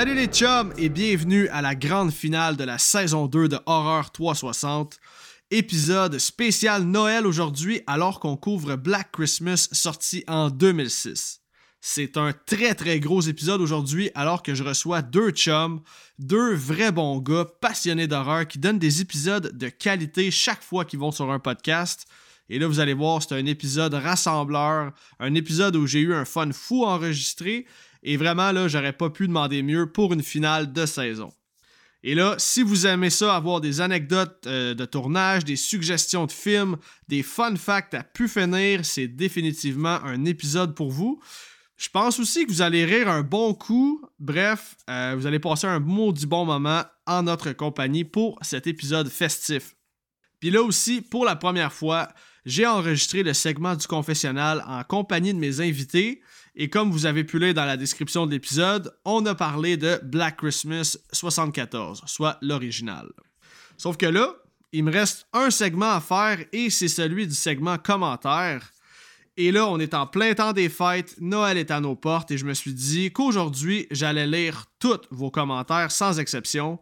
Salut les chums et bienvenue à la grande finale de la saison 2 de Horror 360. Épisode spécial Noël aujourd'hui alors qu'on couvre Black Christmas sorti en 2006. C'est un très très gros épisode aujourd'hui alors que je reçois deux chums, deux vrais bons gars passionnés d'horreur qui donnent des épisodes de qualité chaque fois qu'ils vont sur un podcast. Et là, vous allez voir, c'est un épisode rassembleur, un épisode où j'ai eu un fun fou enregistré. Et vraiment, là, j'aurais pas pu demander mieux pour une finale de saison. Et là, si vous aimez ça, avoir des anecdotes euh, de tournage, des suggestions de films, des fun facts à pu finir, c'est définitivement un épisode pour vous. Je pense aussi que vous allez rire un bon coup. Bref, euh, vous allez passer un maudit bon moment en notre compagnie pour cet épisode festif. Puis là aussi, pour la première fois, j'ai enregistré le segment du confessionnal en compagnie de mes invités. Et comme vous avez pu lire dans la description de l'épisode, on a parlé de Black Christmas 74, soit l'original. Sauf que là, il me reste un segment à faire et c'est celui du segment commentaire. Et là, on est en plein temps des fêtes, Noël est à nos portes et je me suis dit qu'aujourd'hui, j'allais lire tous vos commentaires sans exception.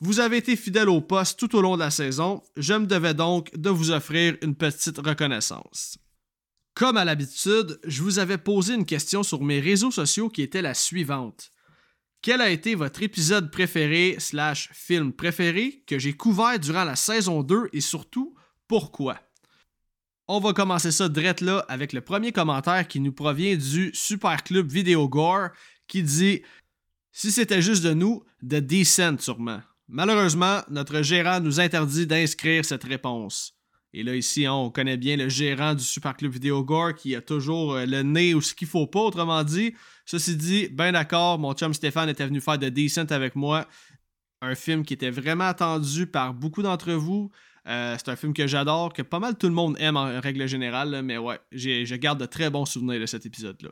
Vous avez été fidèle au poste tout au long de la saison, je me devais donc de vous offrir une petite reconnaissance. Comme à l'habitude, je vous avais posé une question sur mes réseaux sociaux qui était la suivante. Quel a été votre épisode préféré slash film préféré que j'ai couvert durant la saison 2 et surtout pourquoi? On va commencer ça direct là avec le premier commentaire qui nous provient du Super Club Vidéo Gore qui dit Si c'était juste de nous, de Decent sûrement. Malheureusement, notre gérant nous interdit d'inscrire cette réponse. Et là, ici, hein, on connaît bien le gérant du Super Club Vidéo Gore qui a toujours euh, le nez ou ce qu'il faut pas, autrement dit. Ceci dit, ben d'accord, mon chum Stéphane était venu faire de Decent avec moi. Un film qui était vraiment attendu par beaucoup d'entre vous. Euh, c'est un film que j'adore, que pas mal tout le monde aime en règle générale, mais ouais, je garde de très bons souvenirs de cet épisode-là.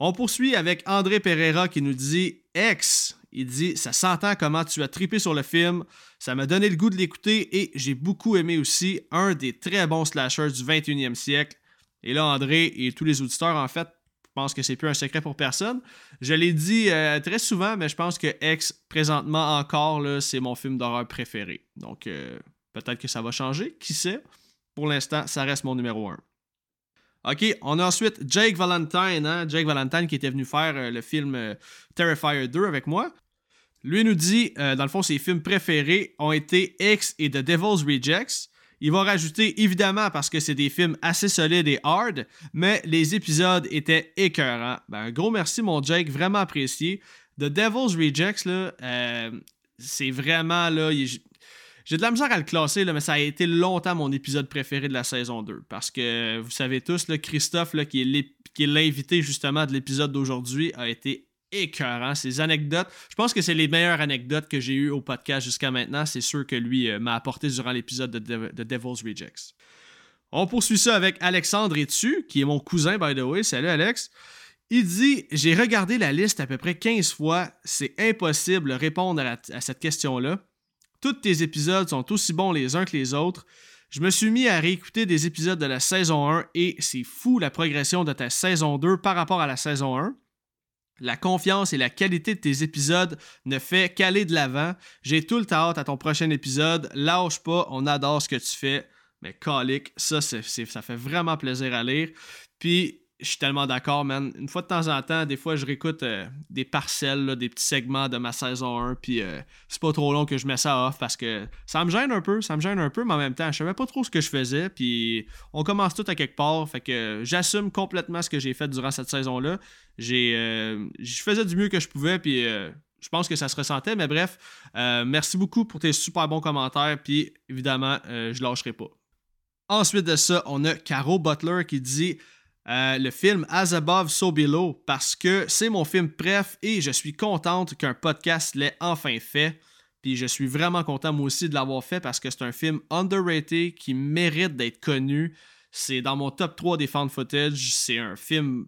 On poursuit avec André Pereira qui nous dit Ex, il dit Ça s'entend comment tu as tripé sur le film. Ça m'a donné le goût de l'écouter et j'ai beaucoup aimé aussi un des très bons slashers du 21e siècle. Et là, André et tous les auditeurs, en fait, je pense que c'est plus un secret pour personne. Je l'ai dit euh, très souvent, mais je pense que X, présentement encore, c'est mon film d'horreur préféré. Donc, euh, peut-être que ça va changer, qui sait? Pour l'instant, ça reste mon numéro 1. OK, on a ensuite Jake Valentine, hein? Jake Valentine qui était venu faire euh, le film euh, Terrifier 2 avec moi. Lui nous dit, euh, dans le fond, ses films préférés ont été X et The Devil's Rejects. Il va rajouter, évidemment, parce que c'est des films assez solides et hard, mais les épisodes étaient écœurants. Ben, un gros merci, mon Jake, vraiment apprécié. The Devil's Rejects, c'est vraiment, là, j'ai de la misère à le classer, là, mais ça a été longtemps mon épisode préféré de la saison 2. Parce que vous savez tous, là, Christophe, là, qui est l'invité justement de l'épisode d'aujourd'hui, a été écœurant. Ses anecdotes, je pense que c'est les meilleures anecdotes que j'ai eues au podcast jusqu'à maintenant. C'est sûr que lui euh, m'a apporté durant l'épisode de, de, Devil's Rejects. On poursuit ça avec Alexandre Etu, qui est mon cousin, by the way. Salut Alex. Il dit J'ai regardé la liste à peu près 15 fois. C'est impossible de répondre à cette question-là. Tous tes épisodes sont aussi bons les uns que les autres. Je me suis mis à réécouter des épisodes de la saison 1 et c'est fou la progression de ta saison 2 par rapport à la saison 1. La confiance et la qualité de tes épisodes ne fait qu'aller de l'avant. J'ai tout le temps hâte à ton prochain épisode. Lâche pas, on adore ce que tu fais. Mais calique, ça, ça fait vraiment plaisir à lire. Puis je suis tellement d'accord, man. Une fois de temps en temps, des fois, je réécoute euh, des parcelles, des petits segments de ma saison 1, puis euh, c'est pas trop long que je mets ça off parce que ça me gêne un peu, ça me gêne un peu, mais en même temps, je savais pas trop ce que je faisais, puis on commence tout à quelque part, fait que j'assume complètement ce que j'ai fait durant cette saison-là. J'ai, euh, je faisais du mieux que je pouvais, puis je pense que ça se ressentait, mais bref, merci beaucoup pour tes super bons commentaires, puis évidemment, je lâcherai pas. Ensuite de ça, on a Caro Butler qui dit euh, le film As Above, So Below, parce que c'est mon film préf et je suis contente qu'un podcast l'ait enfin fait. Puis je suis vraiment content moi aussi de l'avoir fait parce que c'est un film underrated qui mérite d'être connu. C'est dans mon top 3 des fan footage. C'est un film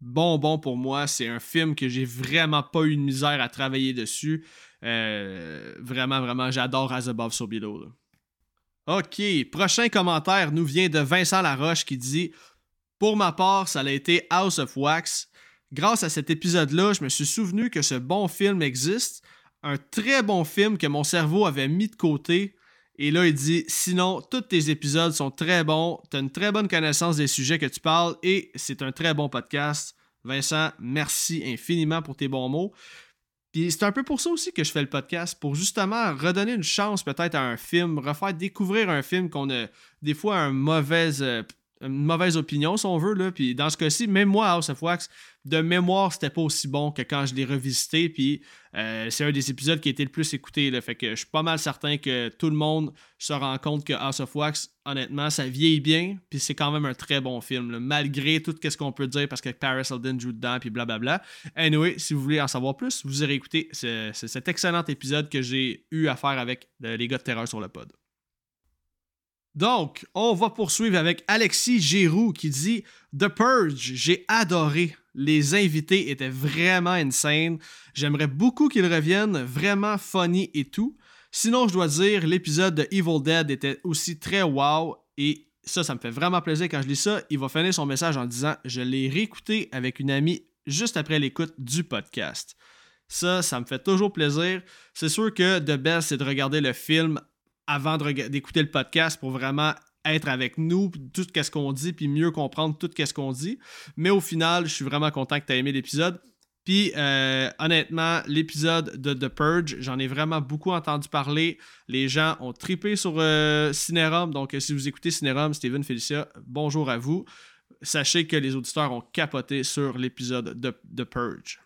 bonbon pour moi. C'est un film que j'ai vraiment pas eu de misère à travailler dessus. Euh, vraiment, vraiment, j'adore As Above, So Below. Ok, prochain commentaire nous vient de Vincent Laroche qui dit pour ma part, ça a été House of Wax. grâce à cet épisode-là, je me suis souvenu que ce bon film existe, un très bon film que mon cerveau avait mis de côté. Et là, il dit Sinon, tous tes épisodes sont très bons, tu une très bonne connaissance des sujets que tu parles et c'est un très bon podcast. Vincent, merci infiniment pour tes bons mots. Puis c'est un peu pour ça aussi que je fais le podcast, pour justement redonner une chance peut-être à un film, refaire découvrir un film qu'on a des fois un mauvaise, euh, une mauvaise opinion, si on veut. Là. Puis dans ce cas-ci, même moi, House of Wax, de mémoire, c'était pas aussi bon que quand je l'ai revisité. Puis euh, c'est un des épisodes qui a été le plus écouté. Là. Fait que je suis pas mal certain que tout le monde se rend compte que House of Wax, honnêtement, ça vieillit bien. Puis c'est quand même un très bon film, malgré tout ce qu'on peut dire parce que Paris Hilton joue dedans. Puis blablabla. Anyway, si vous voulez en savoir plus, vous irez écouter cet excellent épisode que j'ai eu à faire avec euh, les gars de Terreur sur le pod. Donc, on va poursuivre avec Alexis Giroux qui dit The Purge, j'ai adoré. Les invités étaient vraiment insane. J'aimerais beaucoup qu'ils reviennent, vraiment funny et tout. Sinon, je dois dire, l'épisode de Evil Dead était aussi très wow et ça, ça me fait vraiment plaisir quand je lis ça. Il va finir son message en disant Je l'ai réécouté avec une amie juste après l'écoute du podcast. Ça, ça me fait toujours plaisir. C'est sûr que de best, c'est de regarder le film avant d'écouter le podcast pour vraiment être avec nous, tout ce qu'on dit, puis mieux comprendre tout ce qu'on dit. Mais au final, je suis vraiment content que tu aies aimé l'épisode. Puis euh, honnêtement, l'épisode de The Purge, j'en ai vraiment beaucoup entendu parler. Les gens ont tripé sur euh, Cinérum. Donc, si vous écoutez Cinérum, Steven Felicia, bonjour à vous. Sachez que les auditeurs ont capoté sur l'épisode de The Purge.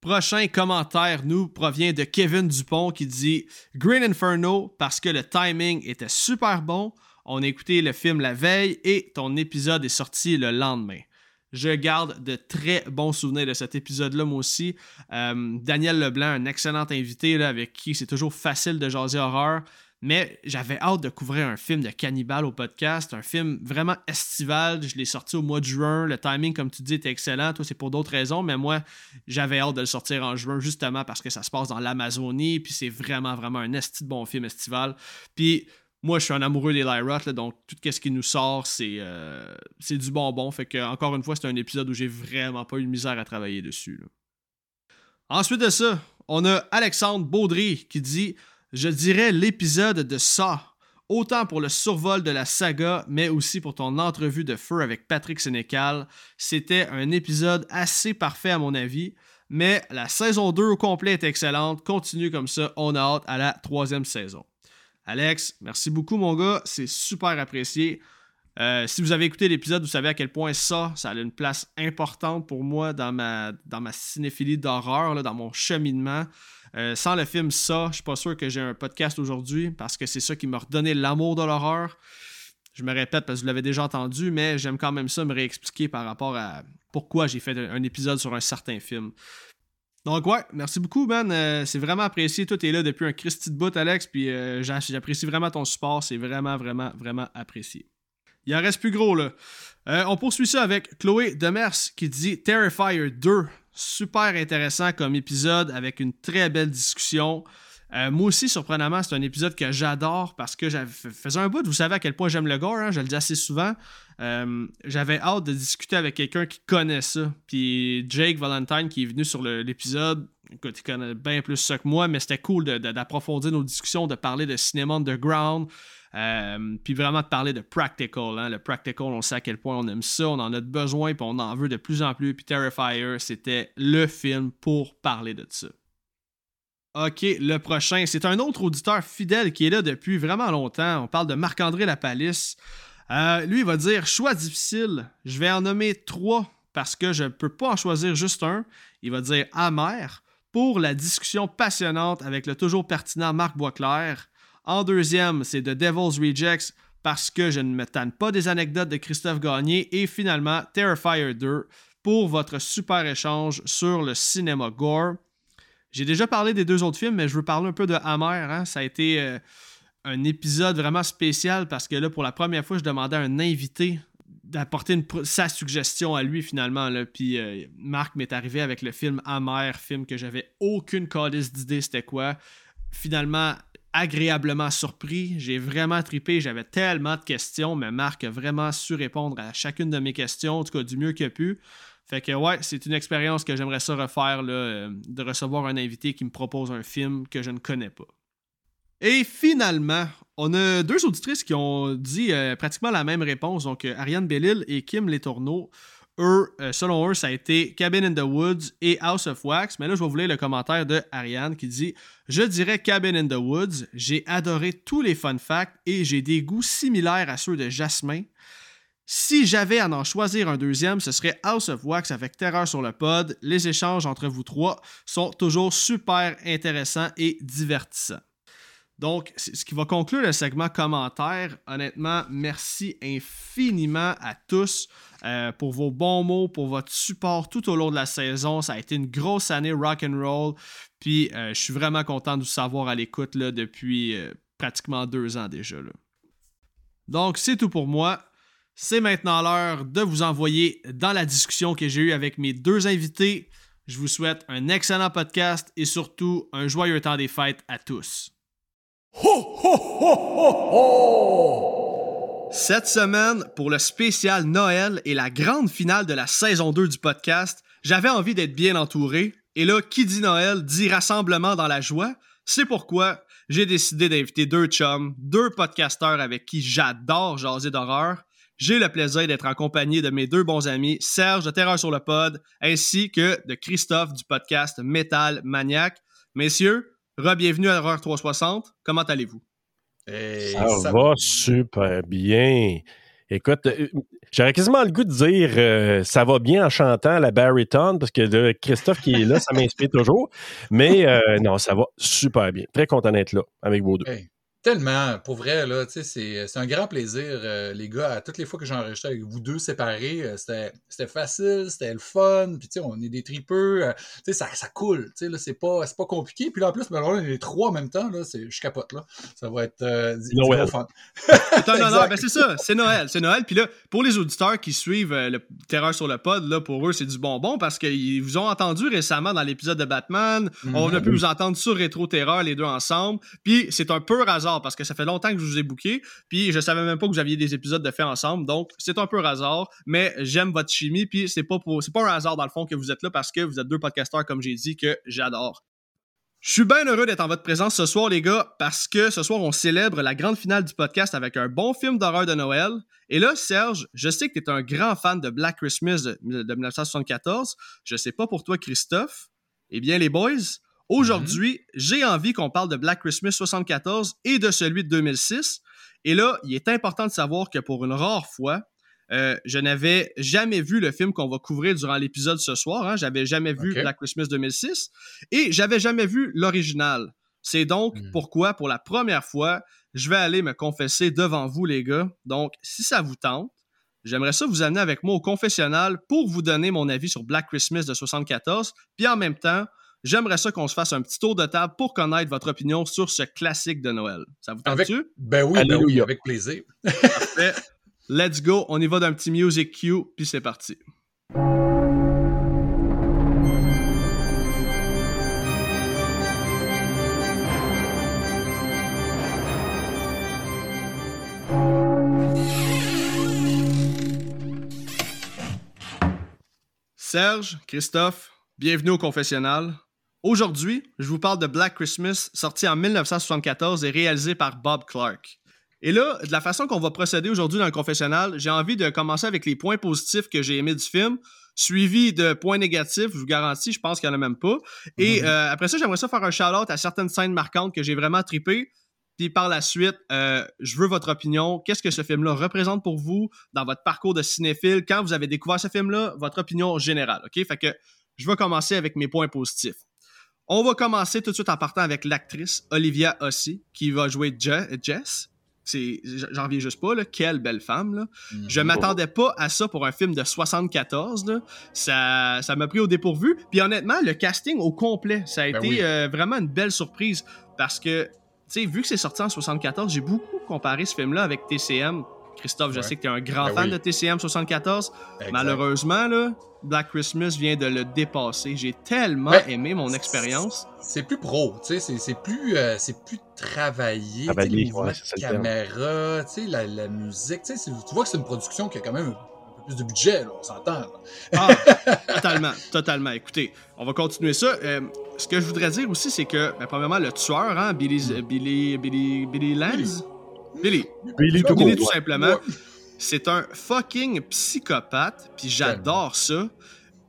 Prochain commentaire nous provient de Kevin Dupont qui dit Green Inferno parce que le timing était super bon. On a écouté le film la veille et ton épisode est sorti le lendemain. Je garde de très bons souvenirs de cet épisode-là, moi aussi. Euh, Daniel Leblanc, un excellent invité avec qui c'est toujours facile de jaser horreur. Mais j'avais hâte de couvrir un film de cannibale au podcast, un film vraiment estival. Je l'ai sorti au mois de juin. Le timing, comme tu dis, était excellent. Toi, c'est pour d'autres raisons, mais moi, j'avais hâte de le sortir en juin justement parce que ça se passe dans l'Amazonie. Puis c'est vraiment, vraiment un esti de bon film estival. Puis moi, je suis un amoureux des Lyra, donc tout ce qui nous sort, euh, c'est du bonbon. Fait que, encore une fois, c'est un épisode où j'ai vraiment pas eu de misère à travailler dessus. Ensuite de ça, on a Alexandre Baudry qui dit je dirais l'épisode de ça. Autant pour le survol de la saga, mais aussi pour ton entrevue de feu avec Patrick Sénécal. C'était un épisode assez parfait à mon avis. Mais la saison 2 au complet est excellente. Continue comme ça. On a hâte à la troisième saison. Alex, merci beaucoup mon gars. C'est super apprécié. Euh, si vous avez écouté l'épisode, vous savez à quel point ça, ça a une place importante pour moi dans ma, dans ma cinéphilie d'horreur, dans mon cheminement. Euh, sans le film Ça, je suis pas sûr que j'ai un podcast aujourd'hui parce que c'est ça qui m'a redonné l'amour de l'horreur. Je me répète parce que vous l'avez déjà entendu, mais j'aime quand même ça me réexpliquer par rapport à pourquoi j'ai fait un épisode sur un certain film. Donc ouais, merci beaucoup, man. Euh, c'est vraiment apprécié. Toi, t'es là depuis un Christy de bout, Alex, puis euh, j'apprécie vraiment ton support. C'est vraiment, vraiment, vraiment apprécié. Il en reste plus gros, là. on poursuit ça avec Chloé Demers qui dit Terrifier 2 super intéressant comme épisode avec une très belle discussion. Euh, moi aussi, surprenamment, c'est un épisode que j'adore parce que j'avais faisais un bout, vous savez à quel point j'aime le gore, hein, je le dis assez souvent. Euh, j'avais hâte de discuter avec quelqu'un qui connaît ça. Puis Jake Valentine qui est venu sur l'épisode, écoute, il connaît bien plus ça que moi, mais c'était cool d'approfondir nos discussions, de parler de cinéma underground. Euh, puis vraiment de parler de practical. Hein. Le practical, on sait à quel point on aime ça, on en a besoin, puis on en veut de plus en plus. Puis Terrifier, c'était le film pour parler de ça. Ok, le prochain, c'est un autre auditeur fidèle qui est là depuis vraiment longtemps. On parle de Marc-André Lapalisse. Euh, lui, il va dire choix difficile. Je vais en nommer trois parce que je ne peux pas en choisir juste un. Il va dire amer pour la discussion passionnante avec le toujours pertinent Marc Boisclair. En deuxième, c'est The Devil's Rejects parce que je ne me tanne pas des anecdotes de Christophe Gagné. Et finalement, Terrifier 2 pour votre super échange sur le cinéma gore. J'ai déjà parlé des deux autres films, mais je veux parler un peu de Hammer. Hein. Ça a été euh, un épisode vraiment spécial parce que là, pour la première fois, je demandais à un invité d'apporter sa suggestion à lui finalement. Puis euh, Marc m'est arrivé avec le film Hammer, film que j'avais aucune calice d'idée c'était quoi. Finalement, agréablement surpris. J'ai vraiment tripé. J'avais tellement de questions, mais Marc a vraiment su répondre à chacune de mes questions, en tout cas du mieux qu'il a pu. Fait que ouais, c'est une expérience que j'aimerais ça refaire, euh, de recevoir un invité qui me propose un film que je ne connais pas. Et finalement, on a deux auditrices qui ont dit euh, pratiquement la même réponse. Donc, euh, Ariane Bellil et Kim Letourneau. Eux, selon eux, ça a été Cabin in the Woods et House of Wax. Mais là, je vais vous lire le commentaire de Ariane qui dit Je dirais Cabin in the Woods. J'ai adoré tous les fun facts et j'ai des goûts similaires à ceux de Jasmin. Si j'avais à en choisir un deuxième, ce serait House of Wax avec Terreur sur le pod. Les échanges entre vous trois sont toujours super intéressants et divertissants. Donc, ce qui va conclure le segment commentaire. Honnêtement, merci infiniment à tous euh, pour vos bons mots, pour votre support tout au long de la saison. Ça a été une grosse année rock and roll. Puis, euh, je suis vraiment content de vous savoir à l'écoute depuis euh, pratiquement deux ans déjà. Donc, c'est tout pour moi. C'est maintenant l'heure de vous envoyer dans la discussion que j'ai eue avec mes deux invités. Je vous souhaite un excellent podcast et surtout un joyeux temps des fêtes à tous. Cette semaine, pour le spécial Noël et la grande finale de la saison 2 du podcast, j'avais envie d'être bien entouré. Et là, qui dit Noël dit rassemblement dans la joie. C'est pourquoi j'ai décidé d'inviter deux chums, deux podcasteurs avec qui j'adore jaser d'horreur j'ai le plaisir d'être en compagnie de mes deux bons amis, Serge de Terreur sur le Pod, ainsi que de Christophe du podcast Metal Maniac. Messieurs, re-bienvenue à l'horreur 360. Comment allez-vous? Ça, va super bien. Écoute, euh, j'aurais quasiment le goût de dire euh, ça va bien en chantant la baritone parce que Christophe qui est là, ça m'inspire toujours. Mais euh, non, ça va super bien. Très content d'être là avec vous deux. Tellement, pour vrai, là, tu sais, c'est un grand plaisir, euh, les gars. À toutes les fois que j'ai enregistré avec vous deux séparés, euh, c'était facile, c'était le fun, puis tu sais, on est des tripeux, euh, tu sais, ça, ça coule, tu sais, là, c'est pas, pas compliqué. Puis là, en plus, ben, on est les trois en même temps, là, je capote, là. Ça va être Noël. fun. c'est un ben, c'est ça, c'est Noël, c'est Noël. Puis là, pour les auditeurs qui suivent le Terreur sur le pod, là, pour eux, c'est du bonbon parce qu'ils vous ont entendu récemment dans l'épisode de Batman. On a pu mm-hmm. vous entendre sur Rétro Terreur, les deux ensemble. Puis c'est un peu hasard parce que ça fait longtemps que je vous ai booké, puis je savais même pas que vous aviez des épisodes de fait ensemble, donc c'est un peu hasard, mais j'aime votre chimie, puis c'est pas pour, c'est pas un hasard dans le fond que vous êtes là parce que vous êtes deux podcasteurs comme j'ai dit que j'adore. Je suis bien heureux d'être en votre présence ce soir, les gars, parce que ce soir, on célèbre la grande finale du podcast avec un bon film d'horreur de Noël. Et là, Serge, je sais que tu es un grand fan de Black Christmas de, de 1974. Je sais pas pour toi, Christophe. Eh bien, les boys, Aujourd'hui, mm-hmm. j'ai envie qu'on parle de Black Christmas 74 et de celui de 2006. Et là, il est important de savoir que pour une rare fois, euh, je n'avais jamais vu le film qu'on va couvrir durant l'épisode ce soir. Hein. J'avais jamais vu Black Christmas 2006 et j'avais jamais vu l'original. C'est donc mm. pourquoi, pour la première fois, je vais aller me confesser devant vous, les gars. Donc, si ça vous tente, j'aimerais ça vous amener avec moi au confessionnal pour vous donner mon avis sur Black Christmas de 74, puis en même temps, J'aimerais ça qu'on se fasse un petit tour de table pour connaître votre opinion sur ce classique de Noël. Ça vous tente-tu? Ben oui, ben oui, avec plaisir. Parfait. Let's go. On y va d'un petit music cue, puis c'est parti. Serge, Christophe, bienvenue au confessionnal. Aujourd'hui, je vous parle de Black Christmas, sorti en 1974 et réalisé par Bob Clark. Et là, de la façon qu'on va procéder aujourd'hui dans le confessionnal, j'ai envie de commencer avec les points positifs que j'ai aimés du film, suivi de points négatifs, je vous garantis, je pense qu'il n'y en a même pas. Et mhm. euh, après ça, j'aimerais ça faire un shout-out à certaines scènes marquantes que j'ai vraiment trippé. Puis par la suite, euh, je veux votre opinion. Qu'est-ce que ce film-là représente pour vous dans votre parcours de cinéphile? Quand vous avez découvert ce film-là, votre opinion générale, OK? Fait que je vais commencer avec mes points positifs. On va commencer tout de suite en partant avec l'actrice Olivia Ossie, qui va jouer Jess. J'en reviens juste pas, là. quelle belle femme. Là. Mm. Je m'attendais pas à ça pour un film de 74. Là. Ça, ça m'a pris au dépourvu. Puis honnêtement, le casting au complet, ça a ben été euh, vraiment une belle surprise parce que, tu sais, vu que c'est sorti en 74, j'ai beaucoup comparé ce film-là avec TCM Christophe, je sais que tu es un grand ben fan de TCM 74. Malheureusement, là, Black Christmas vient de le dépasser. J'ai tellement ben, aimé mon expérience. C'est plus pro, tu sais, c'est plus, euh, c'est plus travaillé. Travaillé, ouais, caméra, tu sais, la, musique, tu vois que c'est une production qui a quand même plus de budget, là, on s'entend. Ah, totalement, totalement. Écoutez, on va continuer ça. Euh, ce que je voudrais dire aussi, c'est que, ben, premièrement, le tueur, hein, Billy, mm. Billy, Billy, Billy Lance, Billy, Billy, Billy, tout simplement, c'est un fucking psychopathe, puis j'adore ça.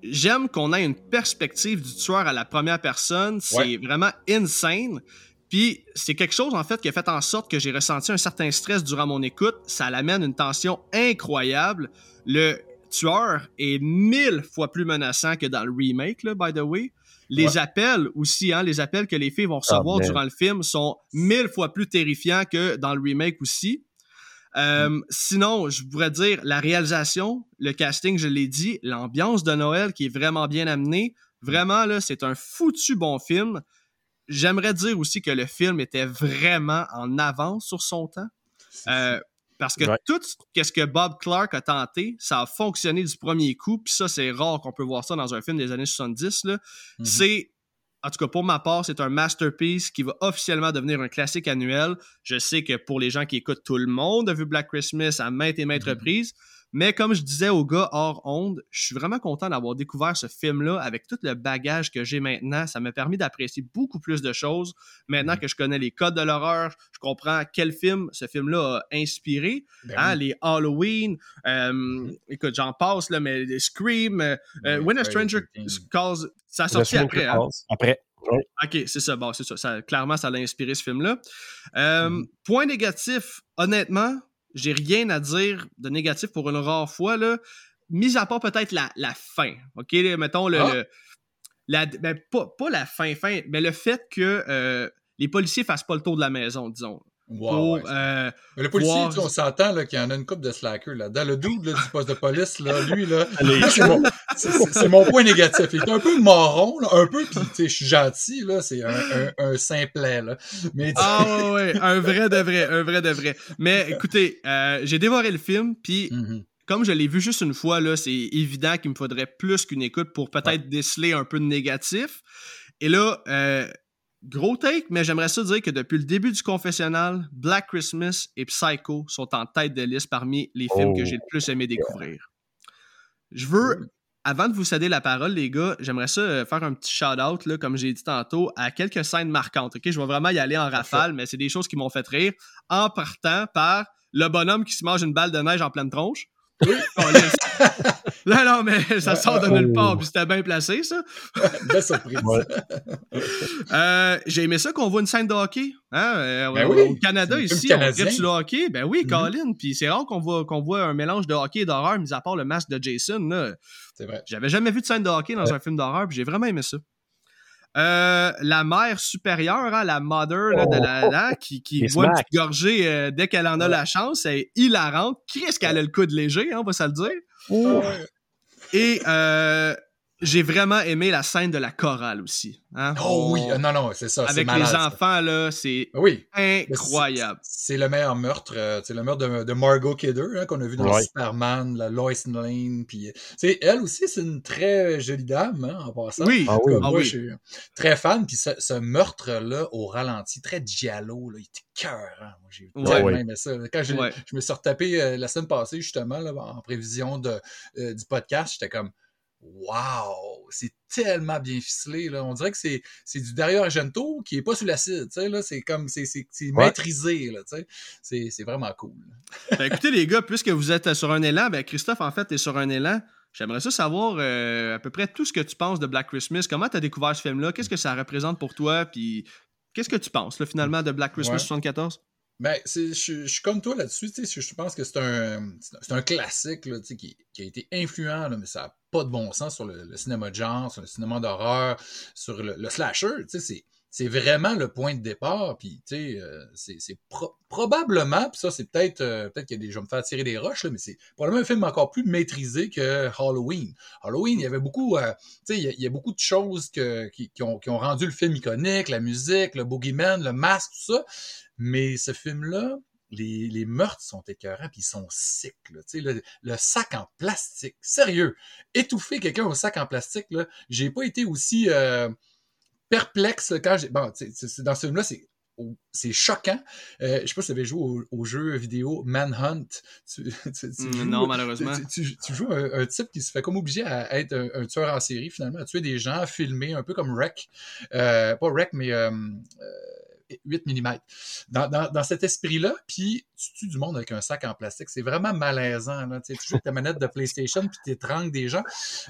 J'aime qu'on ait une perspective du tueur à la première personne. C'est vraiment insane. Puis c'est quelque chose en fait qui a fait en sorte que j'ai ressenti un certain stress durant mon écoute. Ça l'amène une tension incroyable. Le tueur est mille fois plus menaçant que dans le remake, là, by the way. Les appels aussi, hein, les appels que les filles vont recevoir ah, durant le film sont mille fois plus terrifiants que dans le remake aussi. Euh, mm. Sinon, je pourrais dire la réalisation, le casting, je l'ai dit, l'ambiance de Noël qui est vraiment bien amenée. Vraiment, là, c'est un foutu bon film. J'aimerais dire aussi que le film était vraiment en avance sur son temps. Euh, parce que tout ce que Bob Clark a tenté, ça a fonctionné du premier coup. Puis ça, c'est rare qu'on peut voir ça dans un film des années 70. Mm-hmm. C'est, en tout cas pour ma part, c'est un masterpiece qui va officiellement devenir un classique annuel. Je sais que pour les gens qui écoutent, tout le monde a vu Black Christmas à maintes et maintes mm-hmm. reprises. Mais comme je disais aux gars hors onde, je suis vraiment content d'avoir découvert ce film-là avec tout le bagage que j'ai maintenant. Ça m'a permis d'apprécier beaucoup plus de choses. Maintenant mm. que je connais les codes de l'horreur, je comprends quel film ce film-là a inspiré. Ben hein, les Halloween, euh, mm. écoute, j'en passe, là, mais les Scream, euh, euh, When a Stranger Calls, ça a sorti après. Hein? Après. OK, c'est ça. Bon, c'est ça. Clairement, ça l'a inspiré ce film-là. Mm. Point négatif, honnêtement, j'ai rien à dire de négatif pour une rare fois, là, mis à part peut-être la, la, fin. OK, mettons le. Ah. la, ben, pas, pas, la fin, fin, mais le fait que euh, les policiers fassent pas le tour de la maison, disons. Wow, euh, le policier, on s'entend qu'il y en a une coupe de slacker. Là. Dans le double du poste de police, là, lui, là, c'est mon, point négatif. Il est un peu marron, là, un peu, puis je suis gentil, là, c'est un, un, un, simplet. Là. Mais, ah ouais, un vrai de vrai, un vrai de vrai. Mais écoutez, euh, j'ai dévoré le film, puis mm-hmm. comme je l'ai vu juste une fois, là, c'est évident qu'il me faudrait plus qu'une écoute pour peut-être déceler un peu de négatif. Et là, euh, Gros take, mais j'aimerais ça dire que depuis le début du confessionnal, Black Christmas et Psycho sont en tête de liste parmi les films que j'ai le plus aimé découvrir. Je veux, avant de vous céder la parole, les gars, j'aimerais ça euh, faire un petit shout-out, comme j'ai dit tantôt, à quelques scènes marquantes. Je vais vraiment y aller en rafale, mais c'est des choses qui m'ont fait rire, en partant par le bonhomme qui se mange une balle de neige en pleine tronche. Oui. non, non, mais ça sort de nulle part, puis c'était bien placé, ça. Belle surprise. Euh, j'ai aimé ça qu'on voit une scène de hockey. Hein? Euh, ben au Canada, ici, on grippe sur le hockey. Ben oui, mm-hmm. Colin. Puis c'est rare qu'on voit, qu'on voit un mélange de hockey et d'horreur, mis à part le masque de Jason. C'est vrai. J'avais jamais vu de scène de hockey dans un film d'horreur, puis j'ai vraiment aimé ça. Euh, la mère supérieure, hein, la mother de la, oh, qui, qui voit une petite gorgée euh, dès qu'elle en a la chance, elle est hilarante. Qu'est-ce qu'elle a le coude léger, hein, on va se le dire. Et euh, j'ai vraiment aimé la scène de la chorale aussi. Hein. Oh oui, euh, non, non, c'est ça. Avec les enfants, là, c'est oui. incroyable. C'est le meilleur meurtre. Euh, c'est le meurtre de, Margot Kidder hein, qu'on a vu dans Superman, la Lois Lane. Puis, elle aussi, c'est une très jolie dame, hein, en passant. Oui, ah oui. moi, je suis très fan. Puis ce, meurtre-là, au ralenti, très giallo, là, il était cœur. J'ai tellement aimé ça. Quand je, me suis retapé euh, la semaine passée, justement, là, en prévision de, du podcast, j'étais comme Wow! C'est tellement bien ficelé. Là. On dirait que c'est, du Dario Argento qui est pas sous l'acide. C'est comme c'est, maîtrisé. c'est, vraiment cool. Ben, écoutez, les gars, puisque vous êtes sur un élan, ben, Christophe, en fait, est sur un élan. J'aimerais ça savoir euh, à peu près tout ce que tu penses de Black Christmas. Comment tu as découvert ce film-là? Qu'est-ce que ça représente pour toi? Puis qu'est-ce que tu penses là, finalement de Black Christmas 74? Ben, je, suis comme toi là-dessus. Je pense que c'est un, classique qui, a été influent, mais ça n'a pas de bon sens sur le, cinéma de genre, sur le cinéma d'horreur, sur le, slasher. C'est, c'est vraiment le point de départ. Puis, euh, c'est, probablement, puis ça, c'est peut-être, euh, peut-être qu'il y a des, je vais me faire tirer des roches, là, mais c'est probablement un film encore plus maîtrisé que Halloween. Halloween, il y avait beaucoup, euh, tu sais, il, y a beaucoup de choses que, qui, ont, qui ont rendu le film iconique, la musique, le boogeyman, le masque, tout ça. Mais ce film-là, les, les, meurtres sont écœurants puis ils sont secs. Le, le, sac en plastique, sérieux, étouffer quelqu'un au sac en plastique, là, j'ai pas été aussi euh, perplexe quand j'ai. Bon, dans ce film-là, c'est c'est choquant. Euh, je sais pas si tu avais joué au, jeu vidéo Manhunt. Mm, non, malheureusement. Tu, joues un, type qui se fait comme obligé à être un, tueur en série, finalement, à tuer des gens, à filmer, un peu comme Wreck. Euh, pas Wreck, mais euh, 8 mm. Dans, cet esprit-là, puis tu tues du monde avec un sac en plastique. C'est vraiment malaisant. Là. Tu joues avec ta manette de PlayStation, puis tu étrangles des gens.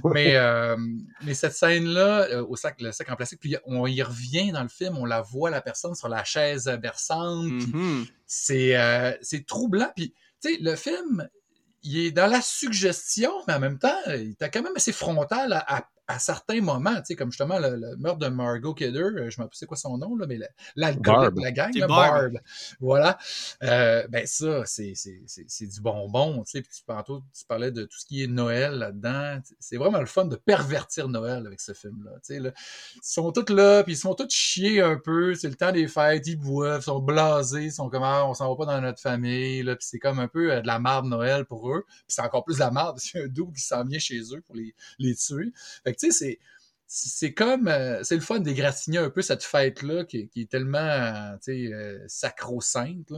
Mais, euh, mais cette scène-là, euh, au sac, le sac en plastique, puis on y revient dans le film, on la voit, la personne sur la chaise berçante. Mm-hmm. euh, C'est troublant. Puis, tu sais, le film, il est dans la suggestion, mais en même temps, il est quand même assez frontal à, à certains moments, tu sais, comme justement le, meurtre de Margot Kidder, euh, je ne sais pas c'est quoi son nom, là, mais l'alcool de la gang, Barb. Voilà. Euh, ben ça, c'est du bonbon, tu sais. Puis tu parlais de tout ce qui est Noël là-dedans. C'est vraiment le fun de pervertir Noël avec ce film-là. Tu sais, Ils sont tous là, puis ils sont tous chiés un peu. C'est le temps des fêtes, ils boivent, ils sont blasés, ils sont comme ah, on s'en va pas dans notre famille, là, puis c'est comme un peu euh, de la marde Noël pour eux. Puis c'est encore plus de la marde, c'est un double qui s'en vient chez eux pour les, les tuer. Fait que tu sais, c'est comme euh, c'est le fun d'égratigner un peu cette fête là qui, est tellement sais euh, sacro-sainte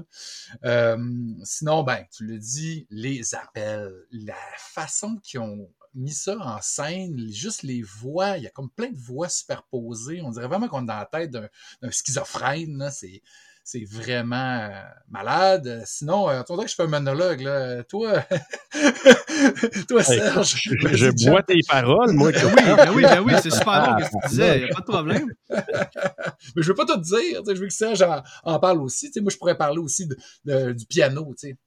euh, sinon ben tu le dis les appels la façon qu'ils ont mis ça en scène juste les voix il y a comme plein de voix superposées. On dirait vraiment qu'on est dans la tête d'un schizophrène c'est c'est vraiment euh, malade. Sinon, euh, tu que je fais un monologue, là. Toi, toi Serge. je, bois tes paroles, moi. Ben oui, ben oui, ben oui, c'est super bon ce que tu disais, il n'y a pas de problème. Mais je veux pas tout dire, je veux que Serge en, parle aussi. moi, je pourrais parler aussi du piano, tu sais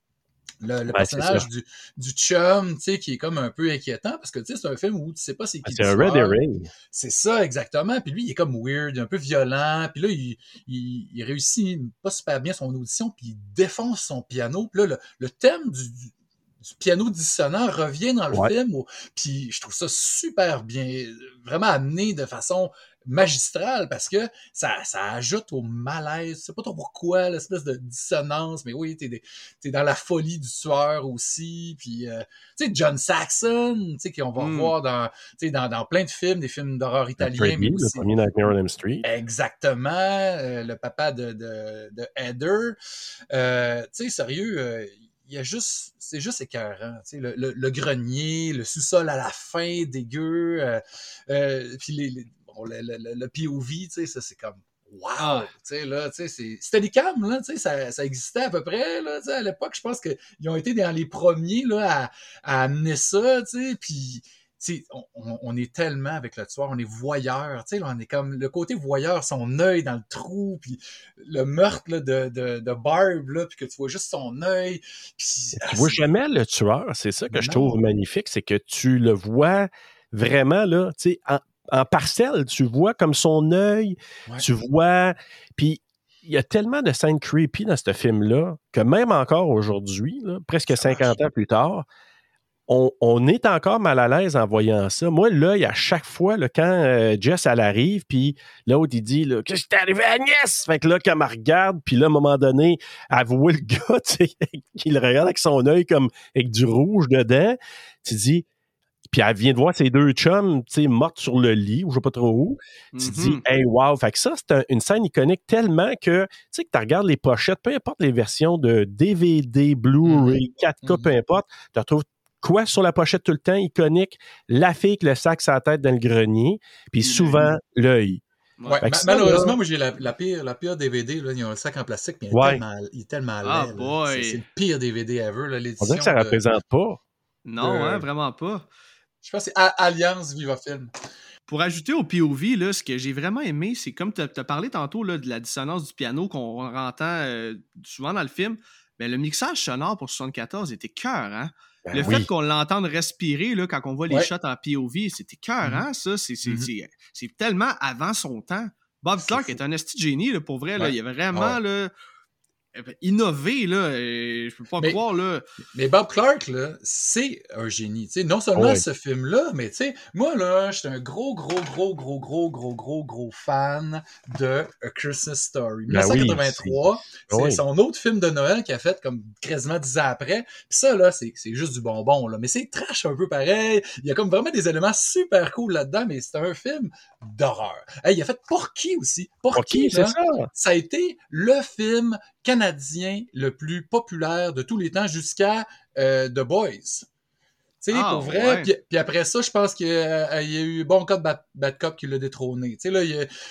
le, personnage du, du chum, tu sais, qui est comme un peu inquiétant parce que, tu sais, c'est un film où tu sais pas c'est qui. C'est un red herring. C'est ça, exactement. Puis lui, il est comme weird, un peu violent. Puis là, il, il, réussit pas super bien son audition, puis il défonce son piano. Puis là, le, le thème du, du piano dissonant revient dans le film. puis je trouve ça super bien, vraiment amené de façon magistral parce que ça, ça ajoute au malaise. C'est pas trop pourquoi, l'espèce de dissonance, mais oui, t'es, es dans la folie du tueur aussi. Puis, euh, tu sais, John Saxon, tu sais, qu'on va hmm. voir dans, dans, dans plein de films, des films d'horreur italiens. Mais aussi, le premier Nightmare on Elm Street. Exactement. Euh, le papa de, de, de Heather. Euh, tu sais, sérieux, il y a juste, c'est juste écœurant. Tu sais, le, le, grenier, le sous-sol à la fin, dégueu. Euh, puis les, le, le, POV, tu sais, ça, c'est comme Wow! Ah. Tu sais, là, tu sais, c'était des cams, là, tu sais, ça, ça, existait à peu près, là, tu sais, à l'époque, je pense qu'ils ont été dans les premiers, là, à, à amener ça, tu sais, puis, tu sais, on, on, est tellement avec le tueur, on est voyeur, tu sais, là, on est comme, le côté voyeur, son œil dans le trou, puis le meurtre, là, de, de, de Barb, là, puis que tu vois juste son œil, puis... Tu vois jamais le tueur, c'est ça que je trouve magnifique, c'est que tu le vois vraiment, là, tu sais, en parcelle, tu vois comme son œil, tu vois. Puis il y a tellement de scènes creepy dans ce film-là que même encore aujourd'hui, presque 50 ans plus tard, on, est encore mal à l'aise en voyant ça. Moi, l'œil, à chaque fois, quand euh, Jess, elle arrive, puis l'autre, il dit Qu'est-ce qui t'est arrivé à Agnès Fait que là, quand elle me regarde, puis là, à un moment donné, elle voit le gars, qui le regarde avec son œil comme avec du rouge dedans. Tu dis puis elle vient de voir ses deux chums, tu sais, mortes sur le lit, ou je sais pas trop où. Tu te dis, mm-hmm. hey, wow. Fait que ça, c'est une scène iconique tellement que, tu sais, que tu regardes les pochettes, peu importe les versions de DVD, Blu-ray, 4K, mm-hmm. peu importe, tu retrouves quoi sur la pochette tout le temps, iconique, la fille avec le sac sur la tête dans le grenier, puis souvent l'œil. Ouais, malheureusement, moi j'ai la, pire, la pire DVD. Là, il y a un sac en plastique, mais il, est tellement, il est tellement ah, C'est le pire DVD ever. Là, On dirait que ça ne représente pas. Non, hein, vraiment pas. Je pense que c'est Alliance Viva Film. Pour ajouter au POV, là, ce que j'ai vraiment aimé, c'est comme tu as, parlé tantôt là, de la dissonance du piano qu'on entend euh, souvent dans le film. Mais le mixage sonore pour 74 était cœur, hein? Ben le fait qu'on l'entende respirer là, quand on voit les shots en POV, c'était cœur, mm-hmm. hein, ça. Mm-hmm. C'est tellement avant son temps. Bob Clark est un esti génie, là, pour vrai. Là, il y a vraiment. Là, eh ben, innové, là. je peux pas croire, là. Mais Bob Clark, là, c'est un génie. sais non seulement ce film-là, mais tu sais, moi, là, j'étais un gros, gros, gros, gros, gros, gros, gros, gros fan de A Christmas Story. 1983, ben c'est son autre film de Noël qu'il a fait comme quasiment dix ans après. Puis ça, là, c'est juste du bonbon, là. Mais c'est trash un peu pareil. Il y a comme vraiment des éléments super cool là-dedans, mais c'est un film d'horreur. il a fait Porky aussi. Porky, ça. ça a été le film canadien le plus populaire de tous les temps jusqu'à euh, The Boys. Tu sais, ah, pour vrai. Puis, après ça, je pense qu'il euh, y a eu Bon Cop, Bad, Cop qui l'a détrôné. Tu sais, là,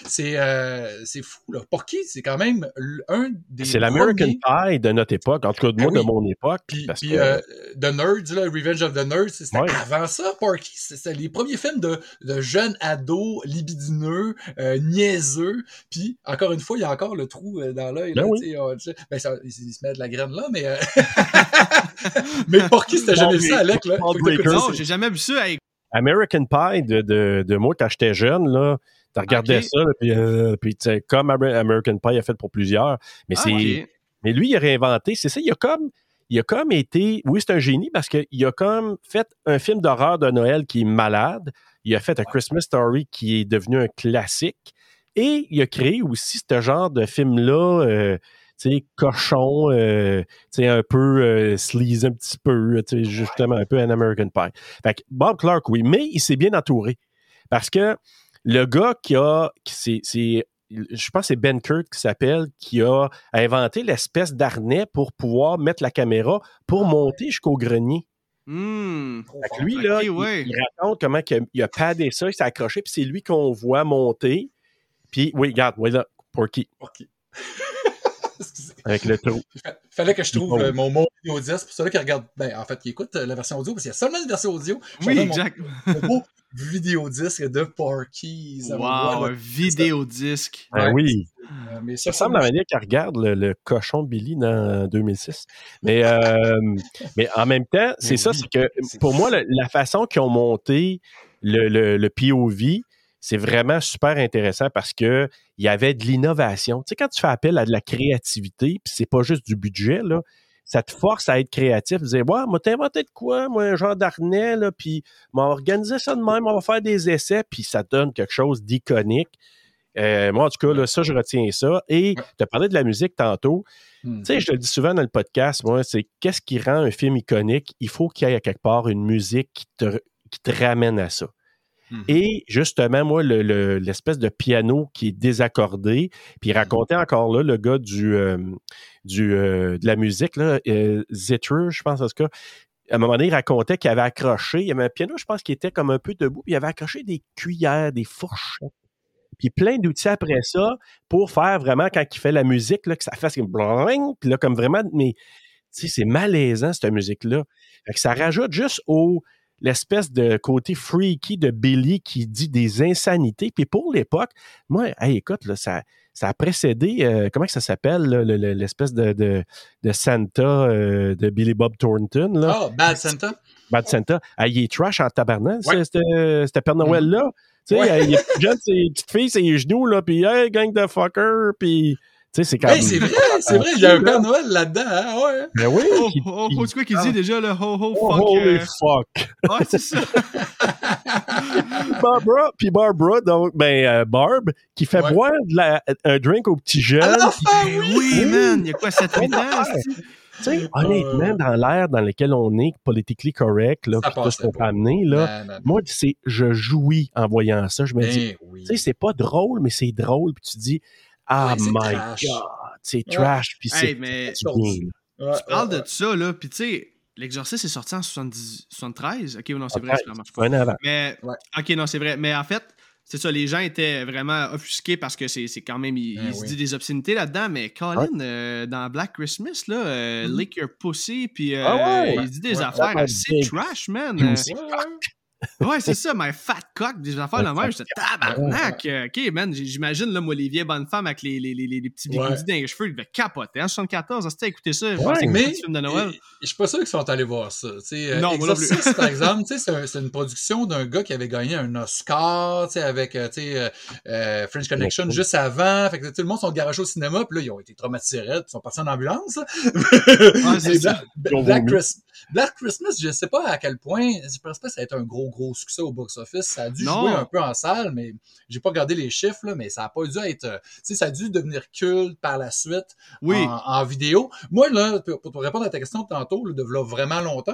c'est, euh, c'est fou, là. Pour qui? C'est quand même un des. C'est l'American Pie de notre époque, en tout cas de ben moi, de mon époque. Puis, puis euh, The Nerds, là, Revenge of the Nerds, c'était avant ça, Porky. C'était les premiers films de, de jeunes ados libidineux, niaiseux. Puis, encore une fois, il y a encore le trou dans l'œil. Ben, oui. ben ça, il, se met de la graine là, mais. mais Porky, c'était jamais vu ça, Alec, là? Non, j'ai jamais vu ça. American Pie de, de, de moi quand j'étais jeune, là. Tu regardais ça, puis, euh, puis comme American Pie a fait pour plusieurs. Mais c'est. Mais lui, il a réinventé. C'est ça, il a comme. Il a comme été. Oui, c'est un génie parce qu'il a comme fait un film d'horreur de Noël qui est malade. Il a fait un Christmas Story qui est devenu un classique. Et il a créé aussi ce genre de film-là. Euh, sais, cochon, euh, sais, un peu euh, sleaze un petit peu, justement un peu un American Pie. Fait que Bob Clark, oui, mais il s'est bien entouré. Parce que le gars qui a, c'est, je pense que c'est Ben Kurt qui s'appelle, qui a inventé l'espèce d'harnais pour pouvoir mettre la caméra pour ah, monter jusqu'au grenier. Mmh. Fait que lui, là, il, raconte comment il a, padé ça, il s'est accroché, puis c'est lui qu'on voit monter. Puis, oui, regarde, voilà, Porky. Porky. Avec le trou. Fallait que je trouve euh, mon mot vidéo 10 pour ceux qui regardent, ben, en fait, qui écoutent euh, la version audio, parce qu'il y a seulement une version audio. Oui, exact. Mon, vidéo disque de Porky. Wow, un vidéo disque. Ben oui. Euh, mais ça, ressemble à la manière qu'elle regarde le, cochon Billy dans 2006. Mais, mais en même temps, c'est ça, c'est que pour moi, la, façon qu'ils ont monté le, le, le POV, c'est vraiment super intéressant parce que il y avait de l'innovation. Tu sais, quand tu fais appel à de la créativité, puis c'est pas juste du budget, là, ça te force à être créatif. Tu dire, ouais, moi, inventé de quoi? Moi, un genre d'arnais, là, puis on va organiser ça de même, on va faire des essais, puis ça donne quelque chose d'iconique. Euh, moi, en tout cas, là, ça, je retiens ça. Et tu as parlé de la musique tantôt. Hmm. Tu sais, je le dis souvent dans le podcast, moi, c'est qu'est-ce qui rend un film iconique? Il faut qu'il y ait à quelque part une musique qui te, qui te ramène à ça. Mmh. Et justement, moi, l'espèce de piano qui est désaccordé, puis il mmh. racontait encore là, le gars du, euh, du euh, de la musique, là, euh, je pense en tout cas, à un moment donné, il racontait qu'il avait accroché, il y avait un piano, je pense, qui était comme un peu debout, puis il avait accroché des cuillères, des fourchettes, puis plein d'outils après ça pour faire vraiment, quand il fait la musique, là, que ça fasse comme puis là, comme vraiment, mais tu sais, c'est malaisant, cette musique-là. que ça rajoute juste au l'espèce de côté freaky de Billy qui dit des insanités. Puis pour l'époque, moi, écoute, là, ça, ça a précédé, euh, comment ça s'appelle, l'espèce de, de, de, Santa euh, de Billy Bob Thornton. Là? Oh, Bad Santa. Bad Santa. Ah, il est trash en tabarnak, ouais. c'était Père Noël-là. Tu sais, il est jeune, ses petites filles, ses genoux, là, puis hey, gang de fucker, puis c'est quand C'est vrai, c'est vrai, il y a un Père Noël là-dedans, hein, ouais. Mais oui. Oh, oh, oh, quoi qu'il dit déjà, le ho ho oh, fuck. holy euh... fuck. Ouais, c'est ça. Barbara, puis Barbara, donc, ben, euh, Barb, qui fait boire de la, un drink au petit jeune. Ah, oui, oui, man, il y a quoi, 7-8 ans? Tu sais, honnêtement, dans l'air dans lequel on est, politically correct, là, puis tout ce qu'on peut amener, là, moi, c'est, je jouis en voyant ça. Je me ben dis, tu sais, c'est pas drôle, mais c'est drôle, puis tu dis, ah my god, c'est trash, puis c'est mais... Tu parles de ça, là, puis tu sais, l'exorciste est sorti en 70... 73. Ok, non, c'est vrai, c'est vraiment avant. Mais, ok, non, c'est vrai. Mais en fait, c'est ça, les gens étaient vraiment offusqués parce que c'est quand même, il, ben se dit des obscénités là-dedans, mais Colin, euh, dans Black Christmas, là, euh, mm-hmm. Lick Your Pussy, puis euh, ah il dit des affaires assez trash, man. Ouais, c'est ça, mais fat cock, des affaires de même. J'étais tabarnak. Ok, man, j'imagine, là, moi, les vieilles bonnes femmes avec les, les, les, les petits bigoudis dans les cheveux, ils devaient capoter. En 74, c'était écouter ça? Ouais, mais film de Noël. Je suis pas sûr qu'ils sont allés voir ça. T'sais, non, Exorcist, par exemple, c'est une production d'un gars qui avait gagné un Oscar avec euh, euh, French Connection juste avant. Fait que tout le monde sont garagés au cinéma, puis là, ils ont été traumatisés, ils sont partis en ambulance. Black, Black, Christmas, je sais pas à quel point, je pense pas que ça a été un gros, gros succès au box-office. Ça a dû jouer un peu en salle, mais j'ai pas regardé les chiffres, là, mais ça a pas dû être, euh, tu sais, ça a dû devenir culte par la suite oui. en, vidéo. Moi, là, pour, te répondre à ta question tantôt, de vraiment longtemps,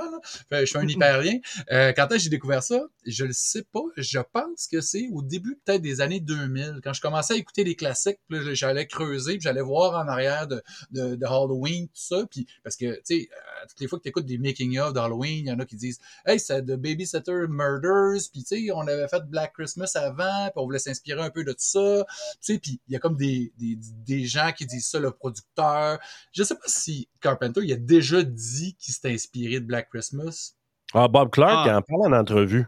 là, je suis un hyperien. Euh, quand j'ai découvert ça, je le sais pas, je pense que c'est au début peut-être des années 2000, quand je commençais à écouter les classiques, j'allais creuser, puis j'allais voir en arrière de, de, de Halloween, tout ça, puis parce que, tu sais, euh, toutes les fois que tu écoutes des making-of d'Halloween, il y en a qui disent « Hey, c'est de Babysitter Murders », puis tu sais, on avait fait Black Christmas avant, puis on voulait s'inspirer un peu de tout ça, tu sais, puis il y a comme des, des, des, gens qui disent ça, le producteur. Je sais pas si Carpenter, il a déjà dit qu'il s'est inspiré de Black Christmas. Ah, Bob Clark ah. en parle en entrevue.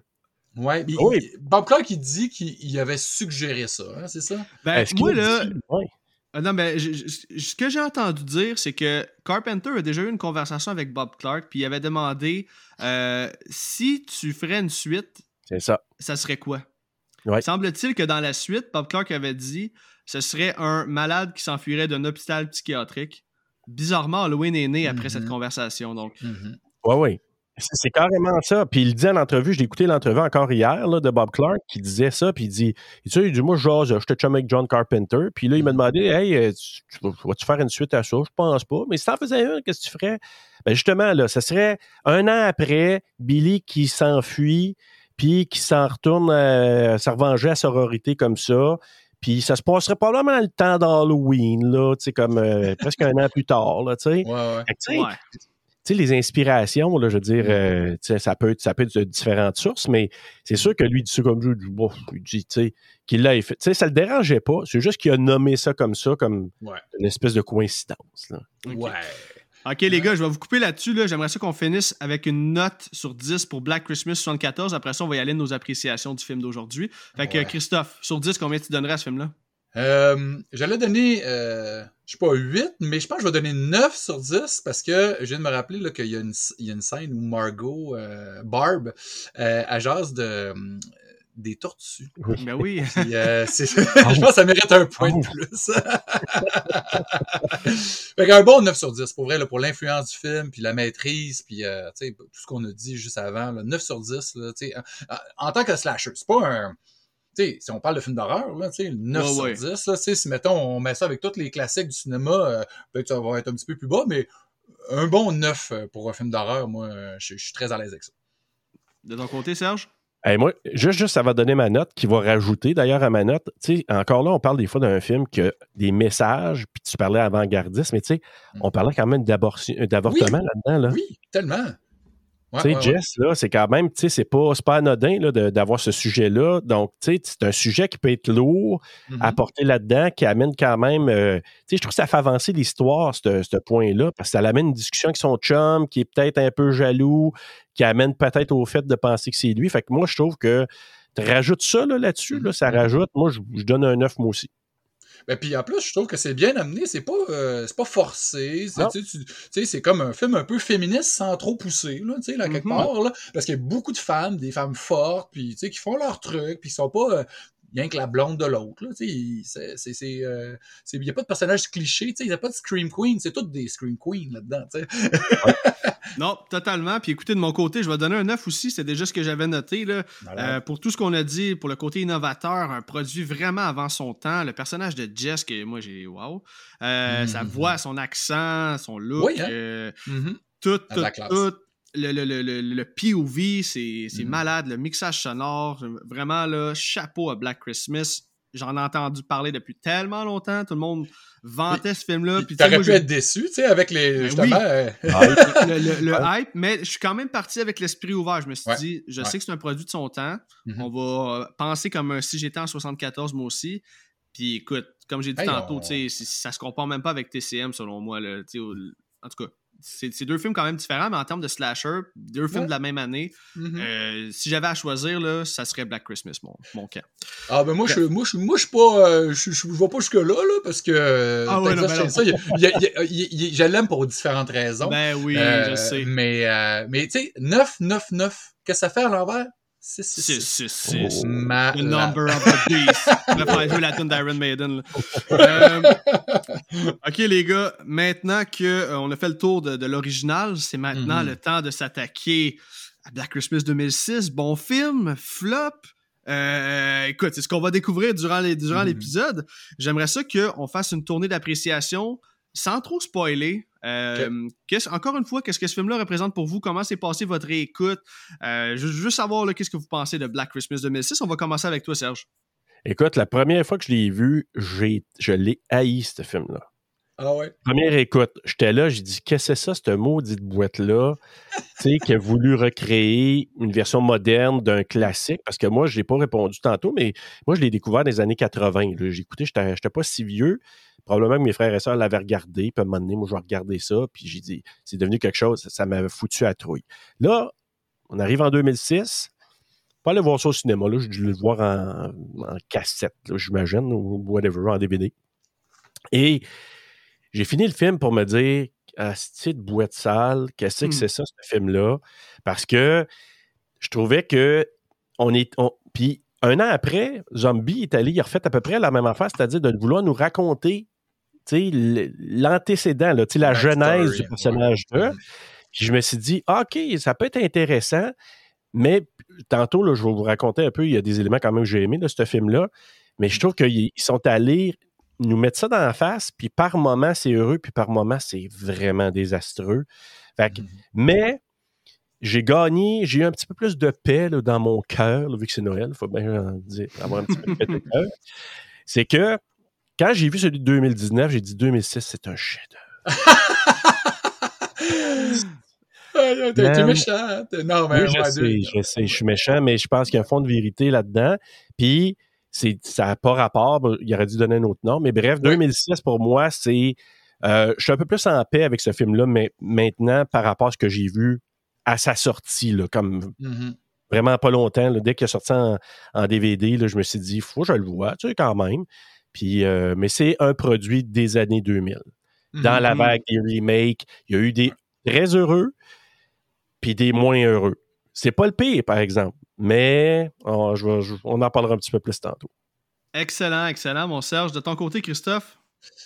Ouais, oui. Bob Clark, il dit qu'il avait suggéré ça, hein, c'est ça? Ben, moi, là... Ah, non, mais ce que j'ai entendu dire, c'est que Carpenter a déjà eu une conversation avec Bob Clark, puis il avait demandé euh, si tu ferais une suite, ça. ça serait quoi? Semble-t-il que dans la suite, Bob Clark avait dit ce serait un malade qui s'enfuirait d'un hôpital psychiatrique. Bizarrement, Halloween est né après cette mm-hmm. conversation. Donc. Mm oui. C'est carrément ça. Puis il dit en entrevue, j'ai écouté l'entrevue encore hier là, de Bob Clark qui disait ça, puis il dit, tu sais, il dit, moi, genre, je te chum avec John Carpenter. Puis là, il m'a mm-hmm. demandé, hey, euh, tu, vas-tu faire une suite à ça? Je pense pas. Mais si t'en faisais une, qu'est-ce que tu ferais? Ben justement, là, ce serait un an après, Billy qui s'enfuit, puis qui s'en retourne, euh, se revenger à sororité comme ça. Puis ça se passerait probablement le temps d'Halloween, là, tu sais, comme euh, presque un an plus tard, là, tu sais. Ouais, ouais sais, les inspirations, là, je veux dire, euh, ça, peut être, ça peut être de différentes sources, mais c'est sûr que lui, dit ça comme je bon, dit, tu sais, qu'il l'a fait. Tu sais, ça le dérangeait pas. C'est juste qu'il a nommé ça comme ça, comme une espèce de coïncidence. Là. Ouais. OK, les gars, je vais vous couper là-dessus. Là. J'aimerais ça qu'on finisse avec une note sur 10 pour Black Christmas 74. Après ça, on va y aller de nos appréciations du film d'aujourd'hui. Fait que, Christophe, sur 10, combien tu donnerais à ce film-là? Euh, J'allais donner, euh, je sais pas, 8, mais je pense que je vais donner 9 sur 10 parce que je viens de me rappeler qu'il y, a une, y a une scène où Margot, euh, Barb, euh, elle jase de, des tortues. Oui. Ben oui. Euh, je pense que ça mérite un point de plus. fait un bon 9 sur 10, pour vrai, là, pour l'influence du film, puis la maîtrise, puis euh, tout ce qu'on a dit juste avant. Là, 9 sur 10, là, en, en tant que slasher, c'est pas un sais, si on parle de film d'horreur, là, 9 sur 10, là, si mettons, on met ça avec tous les classiques du cinéma, euh, peut-être que ça va être un petit peu plus bas, mais un bon 9 euh, pour un film d'horreur, moi, je, suis très à l'aise avec ça. De ton côté, Serge? moi, juste, juste, ça va donner ma note qui va rajouter d'ailleurs à ma note. Tu sais, encore là, on parle des fois d'un film qui a des messages, puis tu parlais avant-gardiste, mais tu sais, mm. on parlait quand même d'avortement là-dedans. Là. Oui, tellement tu sais, Jess, là, c'est quand même, tu sais, c'est pas, pas anodin d'avoir ce sujet-là. Donc, tu sais, c'est un sujet qui peut être lourd à mm-hmm. porter là-dedans, qui amène quand même. Euh, tu sais, je trouve que ça fait avancer l'histoire, ce point-là, parce que ça amène une discussion avec son chum, qui est peut-être un peu jaloux, qui amène peut-être au fait de penser que c'est lui. Fait que moi, je trouve que tu rajoutes ça là-dessus, là, ça mm-hmm. rajoute. Moi, je, je donne un 9, moi aussi. Ben, puis en plus, je trouve que c'est bien amené, c'est pas, euh, c'est pas forcé. C'est comme un film un peu féministe sans trop pousser, là, là quelque mm-hmm. part. Là, parce qu'il y a beaucoup de femmes, des femmes fortes, puis qui font leur truc, puis qui sont pas. Euh, rien que la blonde de l'autre. Il n'y euh, a pas de personnage cliché, il n'y a pas de Scream Queen, c'est toutes des Scream Queen là-dedans. non, totalement. Puis écoutez, de mon côté, je vais donner un 9 aussi, c'est déjà ce que j'avais noté. Là. Euh, pour tout ce qu'on a dit, pour le côté innovateur, un produit vraiment avant son temps, le personnage de Jess, que moi j'ai wow. Euh, sa mm-hmm. voix, son accent, son look, hein? mm-hmm. tout, tout, tout le, le, le, le, POV, c'est mm. malade. Le mixage sonore, vraiment, là, chapeau à Black Christmas. J'en ai entendu parler depuis tellement longtemps. Tout le monde vantait ce film-là. T'aurais pu être déçu, tu sais, avec les. Ben euh, le, hype, mais je suis quand même parti avec l'esprit ouvert. Je me suis dit, je sais que c'est un produit de son temps. Mm-hmm. On va penser comme si j'étais en 74, moi aussi. Puis écoute, comme j'ai dit tantôt, sais, ça se compare même pas avec TCM, selon moi. Là, en tout cas, c'est deux films quand même différents, mais en termes de slasher, deux films de la même année, mm-hmm. euh, si j'avais à choisir, là, ça serait Black Christmas, mon, mon camp. Ah, ben moi, je, moi, je, moi, pas. Euh, je, je, vais pas jusque-là, là, parce que. Ah, ouais, non, ben ça, je l'aime pour différentes raisons. Ben oui, je sais. Mais, mais tu sais, 9, 9, 9, qu'est-ce que ça fait à l'envers? 6, 6, 6. 6, The number of the beast. Je vais jouer la tune d'Iron Maiden. Euh, ok, les gars, maintenant qu'on euh, a fait le tour de, de l'original, c'est maintenant mm -hmm. le temps de s'attaquer à Black Christmas 2006. Bon film, flop. Euh, écoute, c'est ce qu'on va découvrir durant l'épisode. Mm -hmm. J'aimerais ça qu'on fasse une tournée d'appréciation sans trop spoiler, euh, encore une fois, qu'est-ce que ce film-là représente pour vous? Comment s'est passé votre réécoute? Euh, je veux juste savoir qu'est-ce que vous pensez de Black Christmas 2006. On va commencer avec toi, Serge. Écoute, la première fois que je l'ai vu, je l'ai haï, ce film-là. Ah ouais? Première écoute, j'étais là, j'ai dit, qu'est-ce que c'est ça, cette maudite boîte-là, tu sais, qui a voulu recréer une version moderne d'un classique, parce que moi, je n'ai pas répondu tantôt, mais moi, je l'ai découvert dans les années 80. J'ai écouté, je n'étais pas si vieux, Probablement que mes frères et sœurs l'avaient regardé, puis à un moment donné, moi, je vais regarder ça, puis j'ai dit, c'est devenu quelque chose, ça m'avait foutu à trouille. Là, on arrive en 2006, pas aller voir ça au cinéma, là, je dû le voir en, cassette, j'imagine, ou whatever, en DVD. Et j'ai fini le film pour me dire, ah, cette boîte sale, qu'est-ce que hmm. c'est ça, ce film-là? Parce que je trouvais que on est. puis un an après, Zombie est allé, il a refait à peu près la même affaire, c'est-à-dire de vouloir nous raconter l'antécédent, la genèse du personnage là. je me suis dit, ah, OK, ça peut être intéressant, mais tantôt, là, je vais vous raconter un peu, il y a des éléments quand même que j'ai aimé de ce film-là, mais je trouve qu'ils sont allés nous mettre ça dans la face, puis par moment, c'est heureux, puis par moment, c'est vraiment désastreux. Mm-hmm. Mais j'ai gagné, j'ai eu un petit peu plus de paix dans mon cœur, vu que c'est Noël, il faut bien dire, avoir un petit peu de paix de cœur. C'est que quand j'ai vu celui de 2019, j'ai dit 2006, c'est un chef-d'œuvre. T'es méchant. Non, mais je sais, je sais, je suis méchant, mais je pense qu'il y a un fond de vérité là-dedans. Puis, ça n'a pas rapport, il aurait dû donner un autre nom. Mais bref, 2006, pour moi, c'est. Euh, je suis un peu plus en paix avec ce film-là, mais maintenant, par rapport à ce que j'ai vu à sa sortie, là, comme mm-hmm. vraiment pas longtemps. dès qu'il est sorti en, DVD, là, je me suis dit, faut que je le vois, tu sais, quand même. Puis, euh, mais c'est un produit des années 2000. Dans la mm-hmm. vague des remakes, il y a eu des très heureux, puis des moins heureux. C'est pas le pire, par exemple, mais on, on en parlera un petit peu plus tantôt. Excellent, excellent, mon Serge. De ton côté, Christophe?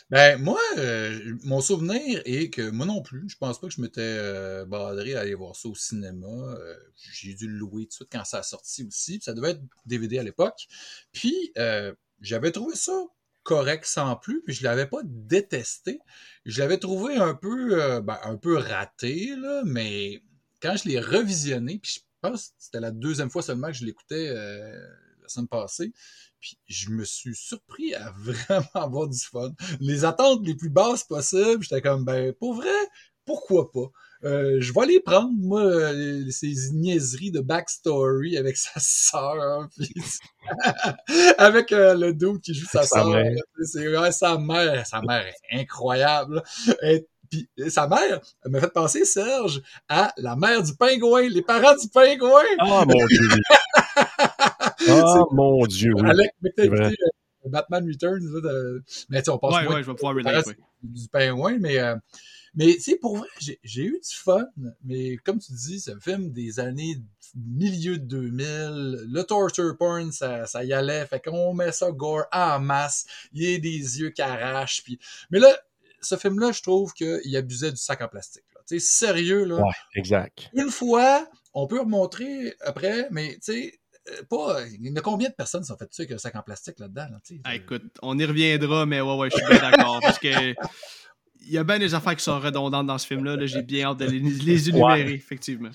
Ben, moi, euh, mon souvenir est que moi non plus, je pense pas que je m'étais euh, à aller voir ça au cinéma. Euh, j'ai dû le louer tout de suite quand ça a sorti aussi. Ça devait être DVD à l'époque. Puis, euh, j'avais trouvé ça correct sans plus, puis je l'avais pas détesté. Je l'avais trouvé un peu, ben, un peu raté, mais quand je l'ai revisionné, puis je pense que c'était la deuxième fois seulement que je l'écoutais la semaine passée, puis je me suis surpris à vraiment avoir du fun. Les attentes les plus basses possibles, j'étais comme, ben, pour vrai, pourquoi pas? Euh, je vais aller prendre, moi, euh, ces niaiseries de backstory avec sa sœur, avec euh, le doute qui joue sa sœur. C'est ouais, sa mère, sa mère est incroyable. Et, puis sa mère m'a fait penser, Serge, à la mère du pingouin, les parents du pingouin. Oh mon dieu! oh mon dieu! Oui. Alec, euh, Batman Returns, de... mais on passe ouais, ouais, je vais pouvoir relate, du pingouin, mais euh, mais tu sais, pour vrai, j'ai eu du fun, mais comme tu dis, c'est un film des années milieu de 2000. Le torture porn, ça, ça y allait. Fait qu'on met ça gore en masse. Il y a des yeux qui arrachent. Puis... Mais là, ce film-là, je trouve qu'il abusait du sac en plastique. Tu sais, sérieux, là. Ouais, exact. Une fois, on peut remontrer après, mais tu sais, euh, pas. Il y a combien de personnes sont faites avec un sac en plastique là-dedans? Là, ah, écoute, on y reviendra, mais ouais, ouais, je suis bien d'accord. parce que il y a bien des affaires qui sont redondantes dans ce film-là. J'ai bien hâte de les, les énumérer, effectivement.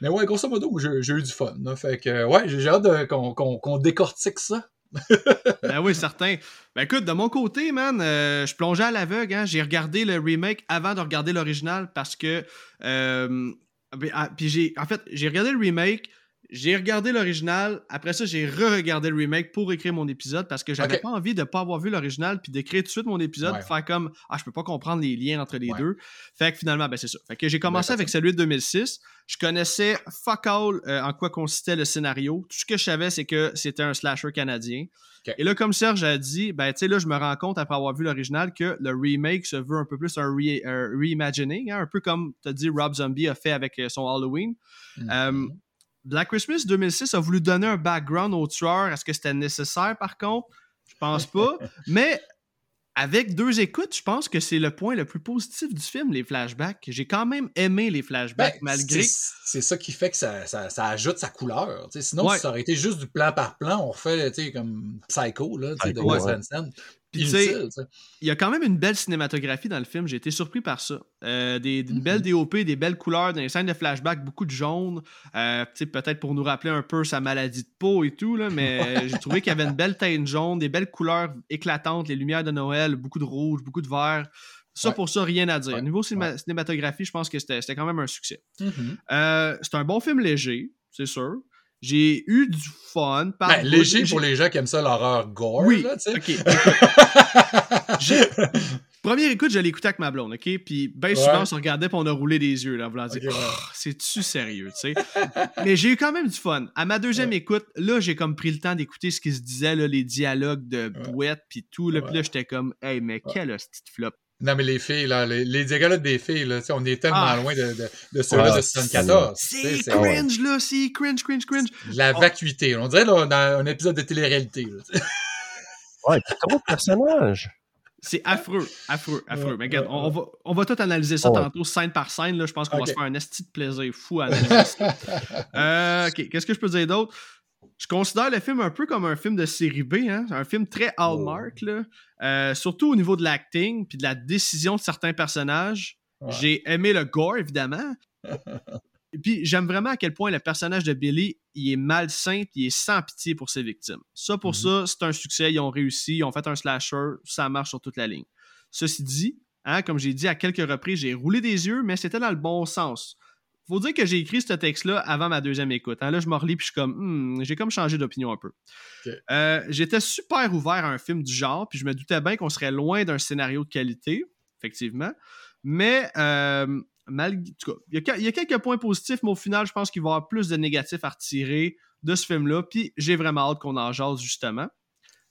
Mais ouais, grosso modo, j'ai eu du fun. Fait que, ouais, j'ai hâte qu'on décortique ça. ben oui, certain. Ben écoute, de mon côté, man, euh, je plongeais à l'aveugle. Hein. J'ai regardé le remake avant de regarder l'original parce que. Euh, ben, ah, puis j'ai. En fait, j'ai regardé le remake. J'ai regardé l'original. Après ça, j'ai re-regardé le remake pour écrire mon épisode parce que j'avais pas envie de pas avoir vu l'original puis d'écrire tout de suite mon épisode, ouais. faire comme ah je peux pas comprendre les liens entre les deux. Fait que finalement ben c'est ça. Fait que j'ai commencé avec celui de 2006. Je connaissais fuck all euh, en quoi consistait le scénario. Tout ce que je savais c'est que c'était un slasher canadien. Et là comme Serge a dit ben tu sais là je me rends compte après avoir vu l'original que le remake se veut un peu plus un, reimagining, hein, un peu comme tu as dit Rob Zombie a fait avec euh, son Halloween. Mm Black Christmas 2006 a voulu donner un background au tueur. Est-ce que c'était nécessaire par contre? Je pense pas. Mais avec deux écoutes, je pense que c'est le point le plus positif du film, les flashbacks. J'ai quand même aimé les flashbacks ben, malgré. C'est ça qui fait que ça, ça, ajoute sa couleur. sinon, si ça aurait été juste du plan par plan, on refait comme Psycho là, de Wes Anderson. Puis, il y a quand même une belle cinématographie dans le film. J'ai été surpris par ça. Euh, des, une belle mm-hmm. DOP, des belles couleurs, des scènes de flashback, beaucoup de jaune. Euh, peut-être pour nous rappeler un peu sa maladie de peau et tout, là, mais j'ai trouvé qu'il y avait une belle teinte jaune, des belles couleurs éclatantes, les lumières de Noël, beaucoup de rouge, beaucoup de vert. Ça, pour ça, rien à dire. Au niveau cinématographie, je pense que c'était quand même un succès. Mm-hmm. Euh, c'est un bon film léger, c'est sûr. J'ai eu du fun. Par ben, léger pour les gens qui aiment ça, l'horreur gore. Oui, là, ok. Première écoute, je l'ai écouté avec ma blonde, ok? Puis bien souvent, on se regardait et on a roulé des yeux, là, voulant dire, oh, c'est-tu sérieux, tu sais? Mais j'ai eu quand même du fun. À ma deuxième écoute, là, j'ai comme pris le temps d'écouter ce qui se disait, là, les dialogues de Bouette puis tout, là, puis là, j'étais comme, hey, mais quelle petite flop. Non, mais les filles, là, les, les des filles, là, on est tellement ah. loin de, de, de ceux-là de 74. C'est cringe, là, c'est cringe, cringe, cringe. La vacuité. On dirait là, dans un épisode de télé-réalité. ouais, trop de personnages. C'est affreux, affreux, affreux. Mais regarde, on, va, on va tout analyser ça tantôt, scène par scène. Là, je pense qu'on va se faire un esti de plaisir fou à analyser euh, OK, qu'est-ce que je peux dire d'autre? Je considère le film un peu comme un film de série B, hein? un film très hallmark, là. Euh, surtout au niveau de l'acting puis de la décision de certains personnages. J'ai aimé le gore, évidemment. Et puis j'aime vraiment à quel point le personnage de Billy il est malsain il est sans pitié pour ses victimes. Ça, pour mm-hmm. ça, c'est un succès. Ils ont réussi, ils ont fait un slasher, ça marche sur toute la ligne. Ceci dit, hein, comme j'ai dit à quelques reprises, j'ai roulé des yeux, mais c'était dans le bon sens faut dire que j'ai écrit ce texte-là avant ma deuxième écoute. Hein. Là, je me relis puis je suis comme, hmm, j'ai comme changé d'opinion un peu. Euh, j'étais super ouvert à un film du genre, puis je me doutais bien qu'on serait loin d'un scénario de qualité, effectivement. Mais, euh, malgré, il y, a quelques points positifs, mais au final, je pense qu'il va y avoir plus de négatifs à retirer de ce film-là, puis j'ai vraiment hâte qu'on en jase, justement.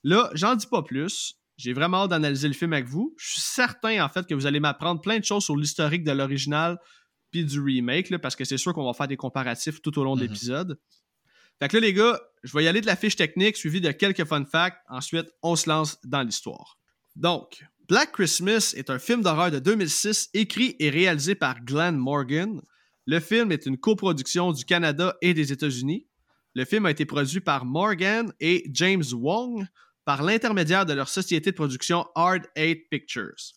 Là, j'en dis pas plus. J'ai vraiment hâte d'analyser le film avec vous. Je suis certain, en fait, que vous allez m'apprendre plein de choses sur l'historique de l'original, puis du remake, parce que c'est sûr qu'on va faire des comparatifs tout au long de mhm. l'épisode. Fait que là, les gars, je vais y aller de la fiche technique suivi de quelques fun facts. Ensuite, on se lance dans l'histoire. Donc, Black Christmas est un film d'horreur de 2006 écrit et réalisé par Glenn Morgan. Le film est une coproduction du Canada et des États-Unis. Le film a été produit par Morgan et James Wong par l'intermédiaire de leur société de production Hard Eight Pictures.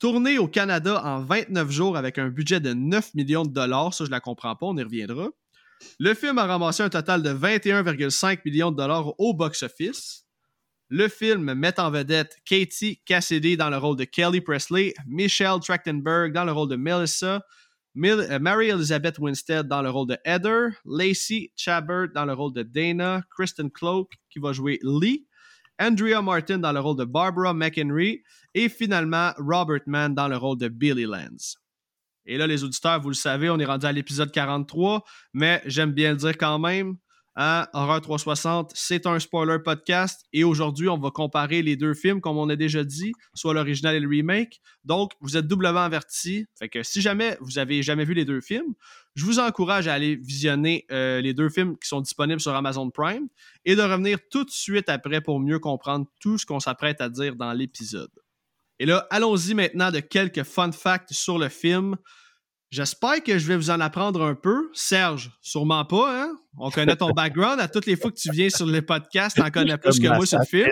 Tourné au Canada en 29 jours avec un budget de 9 millions de dollars, ça je la comprends pas, on y reviendra. Le film a ramassé un total de 21,5 millions de dollars au box-office. Le film met en vedette Katie Cassidy dans le rôle de Kelly Presley, Michelle Trachtenberg dans le rôle de Melissa, euh, Mary Elizabeth Winstead dans le rôle de Heather, Lacey Chabert dans le rôle de Dana, Kristen Cloak qui va jouer Lee, Andrea Martin dans le rôle de Barbara McHenry et finalement Robert Mann dans le rôle de Billy Lance. Et là, les auditeurs, vous le savez, on est rendu à l'épisode 43, mais j'aime bien le dire quand même. Hein, Horreur 360, c'est un spoiler podcast et aujourd'hui, on va comparer les deux films, comme on a déjà dit, soit l'original et le remake. Donc, vous êtes doublement avertis. Fait que si jamais vous avez jamais vu les deux films, je vous encourage à aller visionner euh, les deux films qui sont disponibles sur Amazon Prime et de revenir tout de suite après pour mieux comprendre tout ce qu'on s'apprête à dire dans l'épisode. Et là, allons-y maintenant de quelques fun facts sur le film. J'espère que je vais vous en apprendre un peu. Serge, sûrement pas, hein? On connaît ton background. À toutes les fois que tu viens sur le podcast, t'en connais plus que moi sur le film.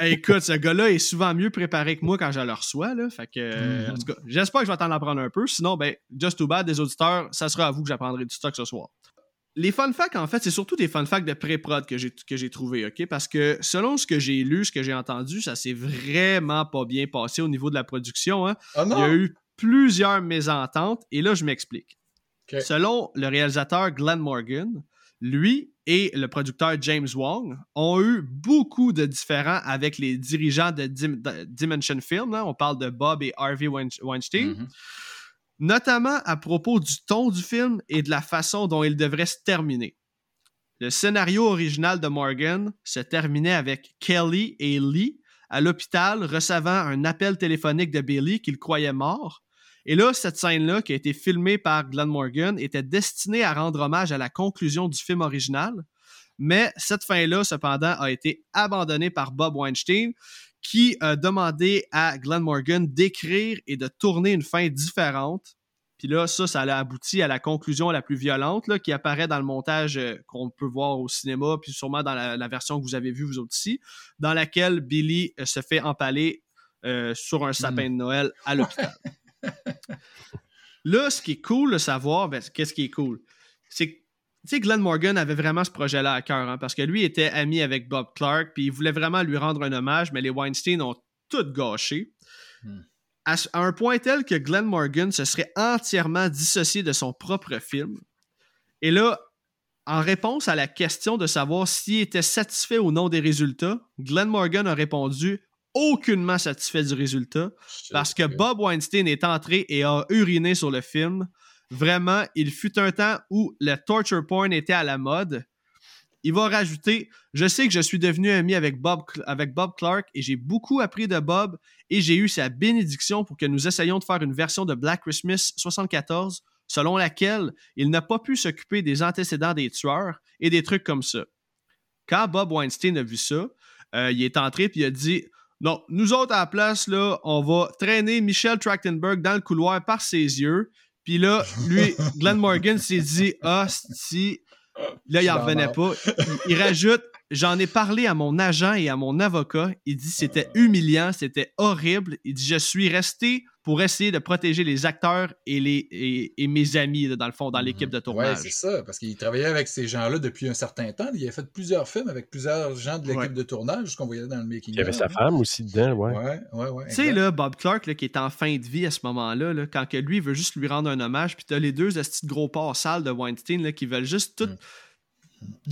écoute, ce gars-là est souvent mieux préparé que moi quand je le reçois, là. Fait que, en tout cas, j'espère que je vais t'en apprendre un peu. Sinon, ben, just too bad, des auditeurs, ça sera à vous que j'apprendrai du stock ce soir. Les fun facts, en fait, c'est surtout des fun facts de pré-prod que j'ai, que j'ai trouvé, OK? Parce que selon ce que j'ai lu, ce que j'ai entendu, ça s'est vraiment pas bien passé au niveau de la production. Hein? Ah Il y a eu plusieurs mésententes et là, je m'explique. Selon le réalisateur Glenn Morgan, lui et le producteur James Wong ont eu beaucoup de différends avec les dirigeants de, Dimension Film. On parle de Bob et Harvey Weinstein. Mm-hmm. Notamment à propos du ton du film et de la façon dont il devrait se terminer. Le scénario original de Morgan se terminait avec Kelly et Lee à l'hôpital recevant un appel téléphonique de Billy qu'il croyait mort. Et là, cette scène-là, qui a été filmée par Glenn Morgan, était destinée à rendre hommage à la conclusion du film original. Mais cette fin-là, cependant, a été abandonnée par Bob Weinstein, qui a demandé à Glenn Morgan d'écrire et de tourner une fin différente puis là, ça, ça a abouti à la conclusion la plus violente là, qui apparaît dans le montage euh, qu'on peut voir au cinéma, puis sûrement dans la, version que vous avez vue vous autres ici, dans laquelle Billy euh, se fait empaler euh, sur un sapin de Noël à l'hôpital. là, ce qui est cool de savoir, ben, qu'est-ce qui est cool? C'est que tu sais, Glenn Morgan avait vraiment ce projet-là à cœur, hein, parce que lui était ami avec Bob Clark, puis il voulait vraiment lui rendre un hommage, mais les Weinstein ont tout gâché. Hmm à, un point tel que Glenn Morgan se serait entièrement dissocié de son propre film. Et là, en réponse à la question de savoir s'il était satisfait ou non des résultats, Glenn Morgan a répondu aucunement satisfait du résultat parce que Bob Weinstein est entré et a uriné sur le film. Vraiment, il fut un temps où le torture porn était à la mode il va rajouter Je sais que je suis devenu ami avec Bob, avec Bob Clark et j'ai beaucoup appris de Bob et j'ai eu sa bénédiction pour que nous essayions de faire une version de Black Christmas 74 selon laquelle il n'a pas pu s'occuper des antécédents des tueurs et des trucs comme ça. Quand Bob Weinstein a vu ça, euh, il est entré et il a dit Non, nous autres à la place, là, on va traîner Michel Trachtenberg dans le couloir par ses yeux. Puis là, lui, Glenn Morgan s'est dit Ah, si Là, il n'en revenait pas. Il, rajoute J'en ai parlé à mon agent et à mon avocat. Il dit c'était humiliant, c'était horrible. Il dit Je suis resté pour essayer de protéger les acteurs et, les, et, mes amis, dans le fond, dans l'équipe de tournage. Oui, c'est ça, parce qu'il travaillait avec ces gens-là depuis un certain temps. Il a fait plusieurs films avec plusieurs gens de l'équipe de tournage, ce qu'on voyait dans le making. Il y avait sa femme aussi dedans, ouais. Ouais, ouais, ouais. Tu sais, là, Bob Clark, qui est en fin de vie à ce moment-là, là, quand que lui veut juste lui rendre un hommage, puis t'as les deux petits gros pas sales de Weinstein là, qui veulent juste tout. Mm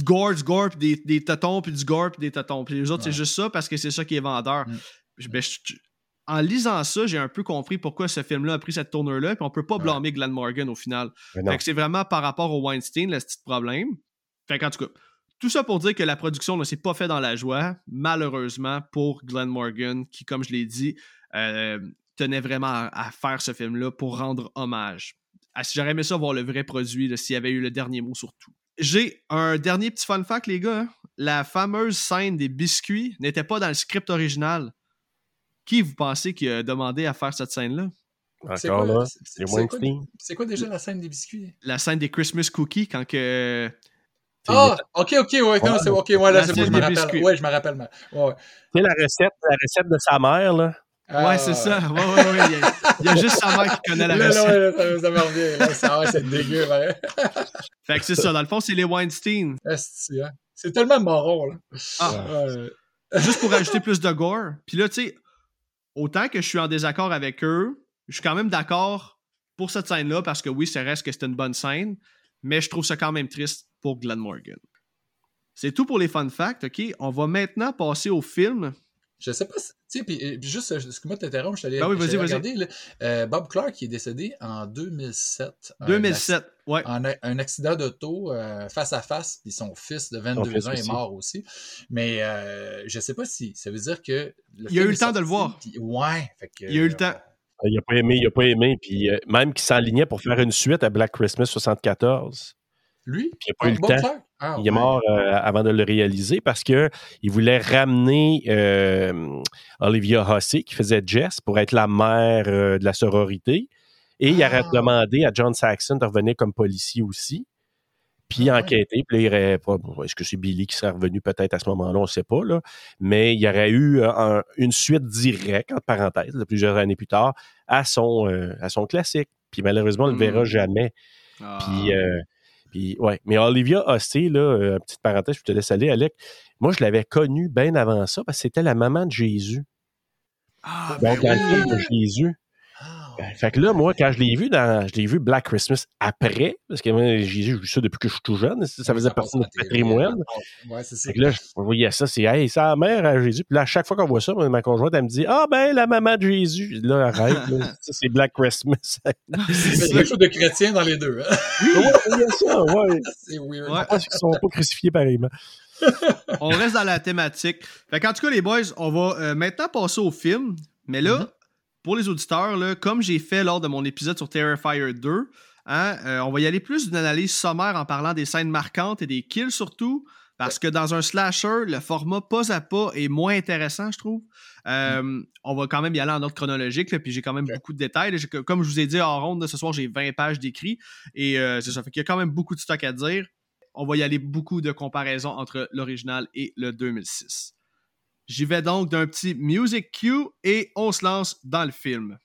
gore, du gore, puis des, des totons, puis du gore, puis des totons. Puis les autres, c'est juste ça parce que c'est ça qui est vendeur. Mm. Ben, en lisant ça, j'ai un peu compris pourquoi ce film-là a pris cette tournure-là, puis on peut pas blâmer Glenn Morgan au final. Fait que c'est vraiment par rapport au Weinstein, le petit problème. Fait qu'en tout cas, tout ça pour dire que la production ne s'est pas fait dans la joie, malheureusement, pour Glenn Morgan, qui, comme je l'ai dit, euh, tenait vraiment à, faire ce film-là pour rendre hommage. Ah, j'aurais aimé ça voir le vrai produit, s'il y avait eu le dernier mot sur tout. J'ai un dernier petit fun fact, les gars. La fameuse scène des biscuits n'était pas dans le script original. Qui vous pensez qui a demandé à faire cette scène-là? Encore là, c'est C'est quoi, déjà la scène des biscuits? La scène des Christmas cookies quand que. Ah, ok, ok, ouais, non, c'est ok, ouais, là, c'est bon, je me rappelle. Ouais, je me rappelle. Ouais. Tu sais, la recette, la recette de sa mère, là. Ah, ouais, c'est ça. Ouais, ouais, ouais. Il y, a, juste sa mère qui connaît la recette. Là, là, ça, ça me revient. Ça, c'est dégueu, ouais. fait que c'est ça. Dans le fond, c'est les Weinstein. Hein. C'est tellement marron, là. Ah. Juste pour ajouter plus de gore. Puis là, tu sais, autant que je suis en désaccord avec eux, je suis quand même d'accord pour cette scène-là parce que oui, ça reste que c'est une bonne scène, mais je trouve ça quand même triste pour Glenn Morgan. C'est tout pour les fun facts, OK? On va maintenant passer au film je sais pas si. Tu sais, puis, juste, excuse-moi de t'interrompre, je t'allais ah oui, regarder. Euh, Bob Clark qui est décédé en 2007. 2007, un ouais. En un accident d'auto euh, face à face, puis son fils de 22 ans est mort aussi. Mais euh, je sais pas si ça veut dire que. il a eu le temps de le voir. ouais. il a eu le temps. Il a pas aimé, il a pas aimé. Puis même qu'il s'alignait pour faire une suite à Black Christmas 74. Lui? il n'a pas eu le temps. Ah, il est mort euh, avant de le réaliser parce qu'il voulait ramener euh, Olivia Hussey, qui faisait Jess, pour être la mère euh, de la sororité. Et il a ah. demandé à John Saxon de revenir comme policier aussi. Puis ah, enquêter. Puis là, est-ce que c'est Billy qui serait revenu peut-être à ce moment-là? On ne sait pas. Là. Mais il y aurait eu une suite directe, entre parenthèses, plusieurs années plus tard, à son, à son classique. Puis malheureusement, on ne le verra hmm. jamais. Puis puis, ouais. Mais Olivia Hussey, là, euh, petite parenthèse, je te laisse aller, Alec. Moi, je l'avais connue bien avant ça parce que c'était la maman de Jésus. Ah, Donc, ben dans le film de Jésus. Ah, Ben, fait que là, moi, quand je l'ai vu dans. Je l'ai vu Black Christmas après, parce que j'ai vu ça depuis que je suis tout jeune. Ça faisait partie de notre patrimoine. Ouais, c'est ça. Fait que là, je voyais ça, c'est Hey, c'est la mère à Jésus. Puis là, à chaque fois qu'on voit ça, ma conjointe, elle me dit Ah ben la maman de Jésus. Là, arrête, ça, c'est Black Christmas. c'est quelque chose de chrétien dans les deux. Hein? Oui, il y a ça, ouais. c'est weird. Ouais. Parce qu'ils sont pas crucifiés pareillement. on reste dans la thématique. Fait en tout cas, les boys, on va euh, maintenant passer au film. Mais là, mm-hmm pour les auditeurs, là, comme j'ai fait lors de mon épisode sur Terrifier 2, hein, euh, on va y aller plus d'une analyse sommaire en parlant des scènes marquantes et des kills surtout. Parce que dans un slasher, le format pas à pas est moins intéressant, je trouve. Euh, mm. On va quand même y aller en ordre chronologique, puis j'ai quand même beaucoup de détails. Comme je vous ai dit en ronde, ce soir, j'ai 20 pages d'écrit. Et euh, c'est ça, fait qu'il y a quand même beaucoup de stock à dire. On va y aller beaucoup de comparaisons entre l'original et le 2006. J'y vais donc d'un petit music cue et on se lance dans le film.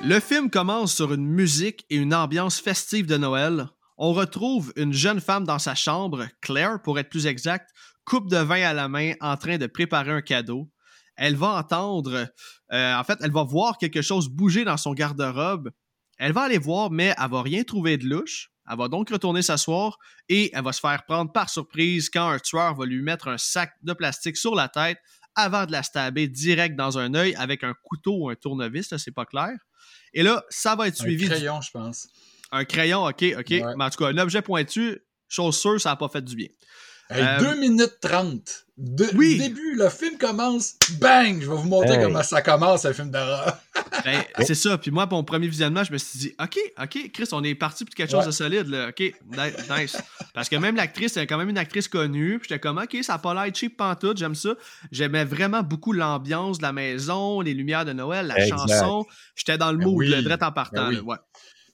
Le film commence sur une musique et une ambiance festive de Noël, on retrouve une jeune femme dans sa chambre, Claire pour être plus exact, coupe de vin à la main en train de préparer un cadeau. Elle va entendre, euh, en fait, elle va voir quelque chose bouger dans son garde-robe. Elle va aller voir, mais elle va rien trouver de louche. Elle va donc retourner s'asseoir et elle va se faire prendre par surprise quand un tueur va lui mettre un sac de plastique sur la tête avant de la stabber direct dans un œil avec un couteau ou un tournevis, c'est pas clair. Et là, ça va être suivi. Un crayon, je pense. Un crayon, ok, ok. Mais en tout cas, un objet pointu, chose sûre, ça n'a pas fait du bien. 2 euh, minutes 30. oui. Début, le film commence, bang! Je vais vous montrer comment ça commence, un film d'horreur. ben, c'est ça. Puis moi, pour mon premier visionnement, je me suis dit, OK, OK, Chris, on est parti pour quelque chose de solide. Là. OK, nice. Parce que même l'actrice, c'est quand même une actrice connue. Puis j'étais comme, OK, ça n'a pas l'air cheap pantoute, j'aime ça. J'aimais vraiment beaucoup l'ambiance de la maison, les lumières de Noël, la chanson. J'étais dans le ben mood, le direct en partant. Ben ouais.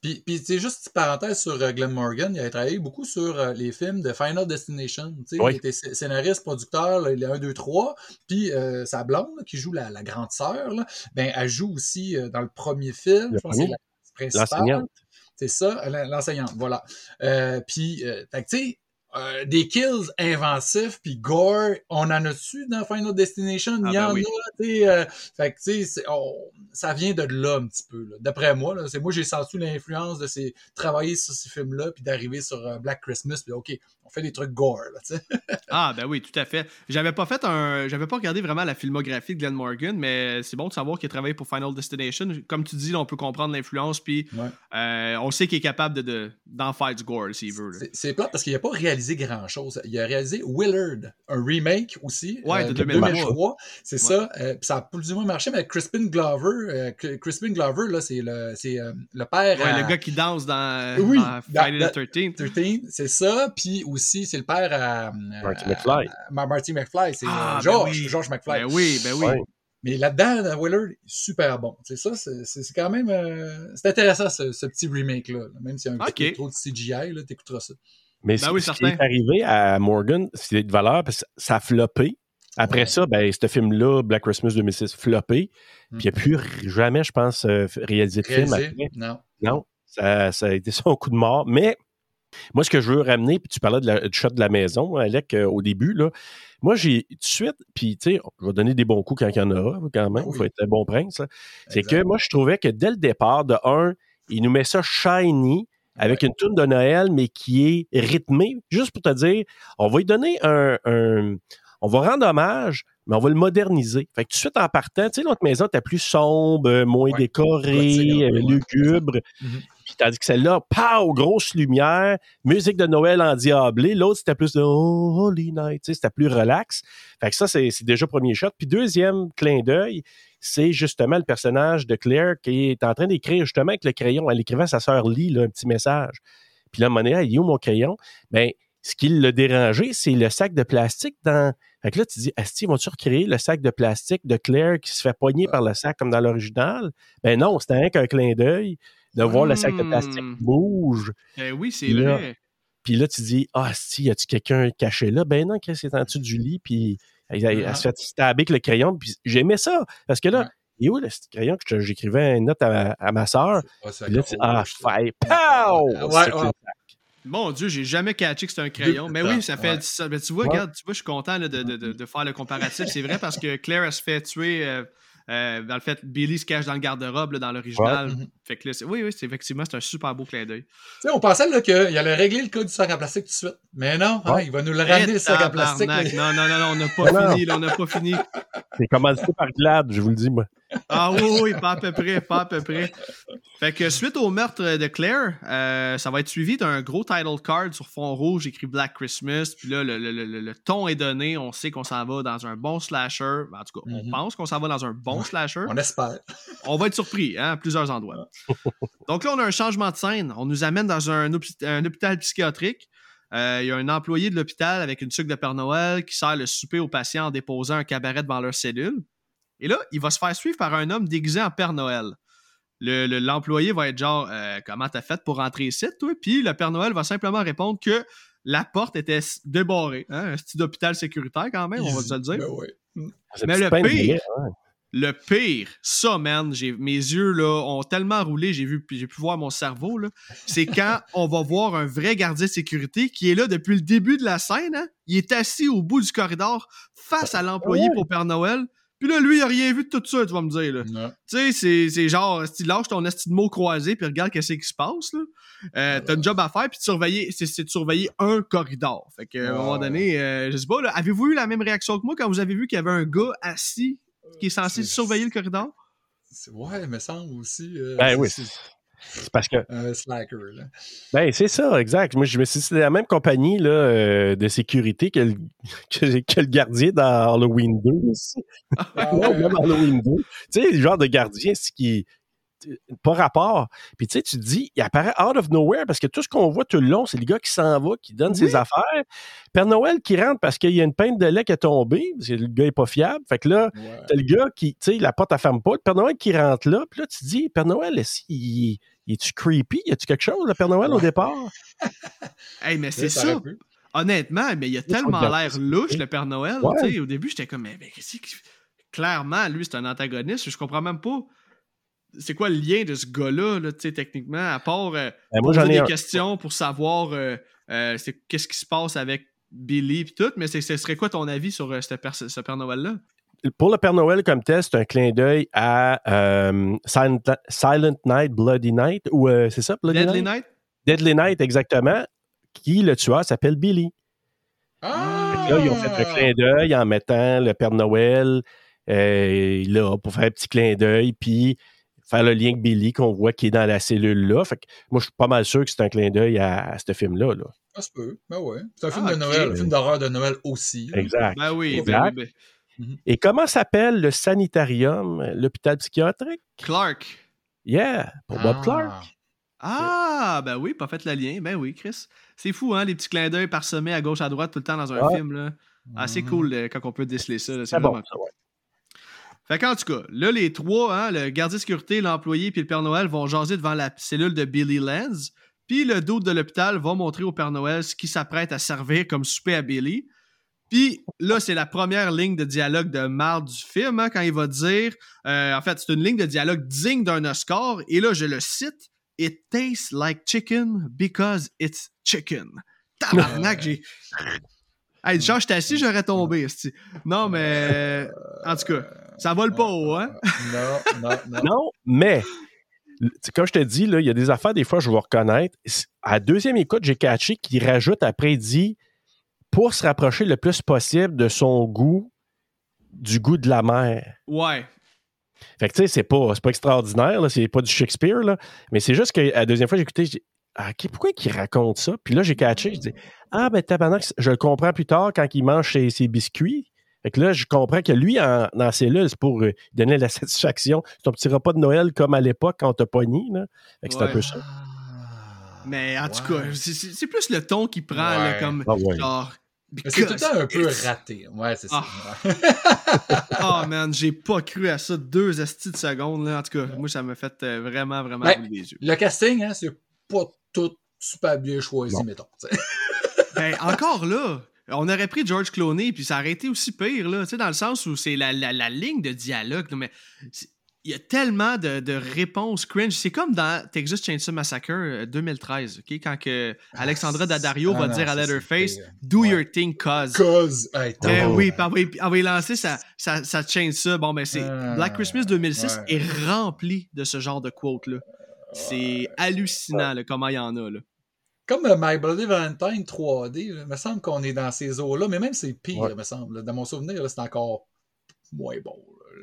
Puis, puis c'est juste une parenthèse sur euh, Glenn Morgan, il a travaillé beaucoup sur euh, les films de Final Destination. Il était scénariste, producteur, il est 1, 2, 3. Puis euh, sa blonde, qui joue la, la grande sœur, ben, elle joue aussi dans le premier film. je pense que c'est la principale. C'est ça, l'enseignante, voilà. puis, tu sais, euh, des kills inventifs puis gore, on en a dessus dans Final Destination? Ah, il y ben en a, tu euh, fait que, tu sais, ça vient de là un petit peu, d'après moi. Là, c'est moi, j'ai senti l'influence de ces, travailler sur ces films-là puis d'arriver sur euh, Black Christmas puis OK, on fait des trucs gore, là, tu sais. ah, ben oui, tout à fait. J'avais pas fait un, j'avais pas regardé vraiment la filmographie de Glenn Morgan, mais c'est bon de savoir qu'il a travaillé pour Final Destination. Comme tu dis, on peut comprendre l'influence puis on sait qu'il est capable de, d'en faire du gore s'il veut. C'est, plate parce qu'il a pas réalisé grand-chose. Il a réalisé Willard, un remake aussi. Ouais, de, 2003. Euh, c'est ça. Euh, ça a plus ou moins marché, mais Crispin Glover, euh, Crispin Glover, là, c'est le, c'est, le père. Ouais, le gars qui danse dans, oui, Friday the 13. 13 c'est ça. Puis aussi, c'est le père à. Marty McFly. Marty McFly. C'est ah, George, ben George McFly. Ben oui, ben oui. Mais là-dedans, Willard, super bon. C'est ça, c'est quand même. c'est intéressant ce, petit remake-là. Même s'il y a un petit peu trop de CGI, t'écouteras ça. Mais ben ce qui est arrivé à Morgan, c'est de valeur parce que ça a floppé. Après ça, ben, ce film-là, Black Christmas 2006, floppé. Puis il n'y a plus jamais, je pense, euh, réalisé de film après. Non. Non, ça, a été son coup de mort. Mais moi, ce que je veux ramener, puis tu parlais de la, du shot de la maison, Alec, euh, au début, là. Moi, j'ai tout de suite, puis tu sais, je vais donner des bons coups quand il y en aura, quand même. Il faut être un bon prince. C'est que moi, je trouvais que dès le départ, de un, il nous met ça shiny avec une tune de Noël, mais qui est rythmée. Juste pour te dire, on va lui donner un, on va rendre hommage, mais on va le moderniser. Fait que tout de suite en partant, tu sais, l'autre maison était plus sombre, moins décorée, euh, lugubre. Mm-hmm. Puis tandis que celle-là, pow, grosse lumière, musique de Noël en diablé. L'autre, c'était plus de oh, Holy Night, c'était plus relax. Fait que ça, c'est déjà premier shot. Puis deuxième clin d'œil, c'est justement le personnage de Claire qui est en train d'écrire justement avec le crayon. Elle écrivait à sa sœur Lee un petit message. Puis là, donné, il est où mon crayon? Bien, ce qui l'a dérangé, c'est le sac de plastique dans. Fait que là, tu dis, Asti, vont-tu recréer le sac de plastique de Claire qui se fait poigner par le sac comme dans l'original? Ben non, c'était rien qu'un clin d'œil de voir le sac de plastique hmm. bouge. Ben oui, c'est vrai. Puis là, tu dis, ah, si, y a-tu quelqu'un caché là? Ben non, Chris est en dessous du lit, puis Elle, se fait stabber avec le crayon, puis j'aimais ça. Parce que là, il est où le crayon que j'écrivais une note à, ma soeur? là, ah, fait, pow! Mon Dieu, j'ai jamais catché que c'était un crayon. Mais oui, ça fait. Ça, ben, tu vois, regarde, tu vois, je suis content de, de, de, faire le comparatif. C'est vrai parce que Claire, elle se fait tuer. Euh, euh, dans le fait, Billy se cache dans le garde-robe dans l'original. Mhm. Fait que là, oui, oui, c'est effectivement, c'est un super beau clin d'œil. on pensait qu'il allait régler le cas du sac en plastique tout de suite. Mais non, hein, il va nous le ramener le sac en plastique. Non, non, non, non, on n'a pas fini, on n'a pas fini. C'est commencé par Glad, je vous le dis, moi. Ah oui, oui, pas à peu près, pas à peu près. Fait que suite au meurtre de Claire, euh, ça va être suivi d'un gros title card sur fond rouge écrit Black Christmas. Puis là, le, le, le, ton est donné. On sait qu'on s'en va dans un bon slasher. En tout cas, on mhm. pense qu'on s'en va dans un bon slasher. On espère. on va être surpris hein, à plusieurs endroits. Donc là, on a un changement de scène. On nous amène dans un, un hôpital psychiatrique. Euh, il y a un employé de l'hôpital avec une sucre de Père Noël qui sert le souper aux patients en déposant un cabaret devant leur cellule. Et là, il va se faire suivre par un homme déguisé en Père Noël. L'employé va être genre euh, Comment t'as fait pour rentrer ici, toi? Puis le Père Noël va simplement répondre que la porte était débarrée. Hein? Un style d'hôpital sécuritaire, quand même, on va se le dire. Ben Mais le pire, le pire, ça, man, mes yeux là, ont tellement roulé, j'ai vu, j'ai pu voir mon cerveau, c'est quand on va voir un vrai gardien de sécurité qui est là depuis le début de la scène. Hein? Il est assis au bout du corridor face à l'employé pour Père Noël. Puis là, lui, il a rien vu de tout ça, tu vas me dire. Là. Tu sais, c'est, genre, tu lâches ton esti de mots croisé, puis regarde qu'est-ce qui se passe. Là. Euh, t'as un job à faire, puis surveiller, c'est, de surveiller un corridor. Fait qu'à un moment donné, euh, je sais pas, avez-vous eu la même réaction que moi quand vous avez vu qu'il y avait un gars assis qui est censé surveiller le corridor? Ouais, il me semble aussi. Euh, ben oui. C'est parce que. Un slacker, là. Ben, c'est ça, exact. Moi, je me suis dit, c'est la même compagnie là, euh, de sécurité que le, que, le, gardien dans Halloween 2 aussi. Ah, même Halloween 2. Tu sais, le genre de gardien, c'est qui pas rapport. Puis tu sais, tu te dis, il apparaît out of nowhere parce que tout ce qu'on voit tout le long, c'est le gars qui s'en va, qui donne ses affaires. Père Noël qui rentre parce qu'il y a une peinte de lait qui est tombée, parce que le gars est pas fiable. Fait que là, t'as le gars qui, tu sais, la porte ne ferme pas. Le Père Noël qui rentre là, puis là, tu te dis, Père Noël, il, est-tu creepy? Y a-tu quelque chose, le Père Noël, au départ? hey, mais c'est ça. Honnêtement, mais il a tellement l'air louche, le Père Noël. Au début, j'étais comme, mais, mais Clairement, lui, c'est un antagoniste. Je comprends même pas c'est quoi le lien de ce gars-là, là, techniquement, à part euh, ben, poser des questions pour savoir euh, euh, qu'est-ce qui se passe avec Billy et tout, mais ce serait quoi ton avis sur ce, Père Noël-là? Pour le Père Noël comme tel, c'est un clin d'œil à Silent, Night, Bloody Night, ou c'est ça, Bloody Deadly Night? Deadly Night, exactement, qui, le tueur, s'appelle Billy. Ah! Là, ils ont fait un clin d'œil en mettant le Père Noël là, pour faire un petit clin d'œil, puis faire le lien avec Billy qu'on voit qui est dans la cellule-là. Fait que moi, je suis pas mal sûr que c'est un clin d'œil à, ce film-là. Là. Ça se peut. Ben ouais. C'est un film ah, de Noël, un film d'horreur de Noël aussi. Exact. Ben oui, ben ben mhm. Et comment s'appelle le sanitarium, l'hôpital psychiatrique? Clark. Yeah, pour Bob ah. Clark. Ah, ben oui, pas fait le lien. Ben oui, Chris. C'est fou, hein, les petits clins d'œil parsemés à gauche, à droite tout le temps dans un film. Là. Ah, c'est mhm. cool euh, quand on peut déceler ça. C'est bon, fait qu'en tout cas, là, les trois, hein, le gardien de sécurité, l'employé puis le Père Noël vont jaser devant la cellule de Billy Lenz. Puis le dos de l'hôpital va montrer au Père Noël ce qui s'apprête à servir comme souper à Billy. Puis là, c'est la première ligne de dialogue de marre du film, hein, quand il va dire, euh, en fait, c'est une ligne de dialogue digne d'un Oscar. Et là, je le cite, It tastes like chicken because it's chicken. Tabarnak, j'ai. Hey, genre, j'étais assis, j'aurais tombé. Non, mais en tout cas, ça vole pas haut, hein? Non, non, non. non, mais comme je te dis, il y a des affaires, des fois, je vais reconnaître. À deuxième écoute, j'ai catché qu'il rajoute après, il dit pour se rapprocher le plus possible de son goût, du goût de la mer. Ouais. Fait que tu sais, c'est pas, pas extraordinaire, c'est pas du Shakespeare, là, mais c'est juste que la deuxième fois, j'ai écouté, ah, pourquoi il raconte ça? Puis là, j'ai catché, je dis, ah, ben, tabarnak, je le comprends plus tard quand il mange ses, biscuits. Fait que là, je comprends que lui, en, dans ses c'est pour euh, donner la satisfaction. C'est un petit repas de Noël comme à l'époque quand on t'a pogné. Là. Fait que c'est un peu ça. Mais en tout cas, c'est plus le ton qui prend, comme ah, genre. C'est tout le temps un peu raté. Ouais, c'est ça. oh man, j'ai pas cru à ça deux estis de secondes. Là. En tout cas, moi, ça m'a fait euh, vraiment, vraiment ben, les yeux. Le casting, hein, c'est pas tout super bien choisi, mettons. ben, encore là, on aurait pris George Clooney, puis ça aurait été aussi pire, là, tu sais, dans le sens où c'est la, la, ligne de dialogue. mais il y a tellement de, de réponses cringe. C'est comme dans Texas Chainsaw Massacre 2013, euh, OK? Quand que ah, Alexandra Daddario va dire à Leatherface Do your thing, cause. Cause. Ben oui, puis on va y lancer sa, sa, sa chainsaw. Bon, ben c'est. Ah, Black Christmas 2006 est rempli de ce genre de quotes-là. C'est hallucinant, là, comment il y en a, là. Comme euh, My Bloody Valentine 3D, il me semble qu'on est dans ces eaux-là, mais même c'est pire, il me semble. Dans mon souvenir, c'est encore moins bon.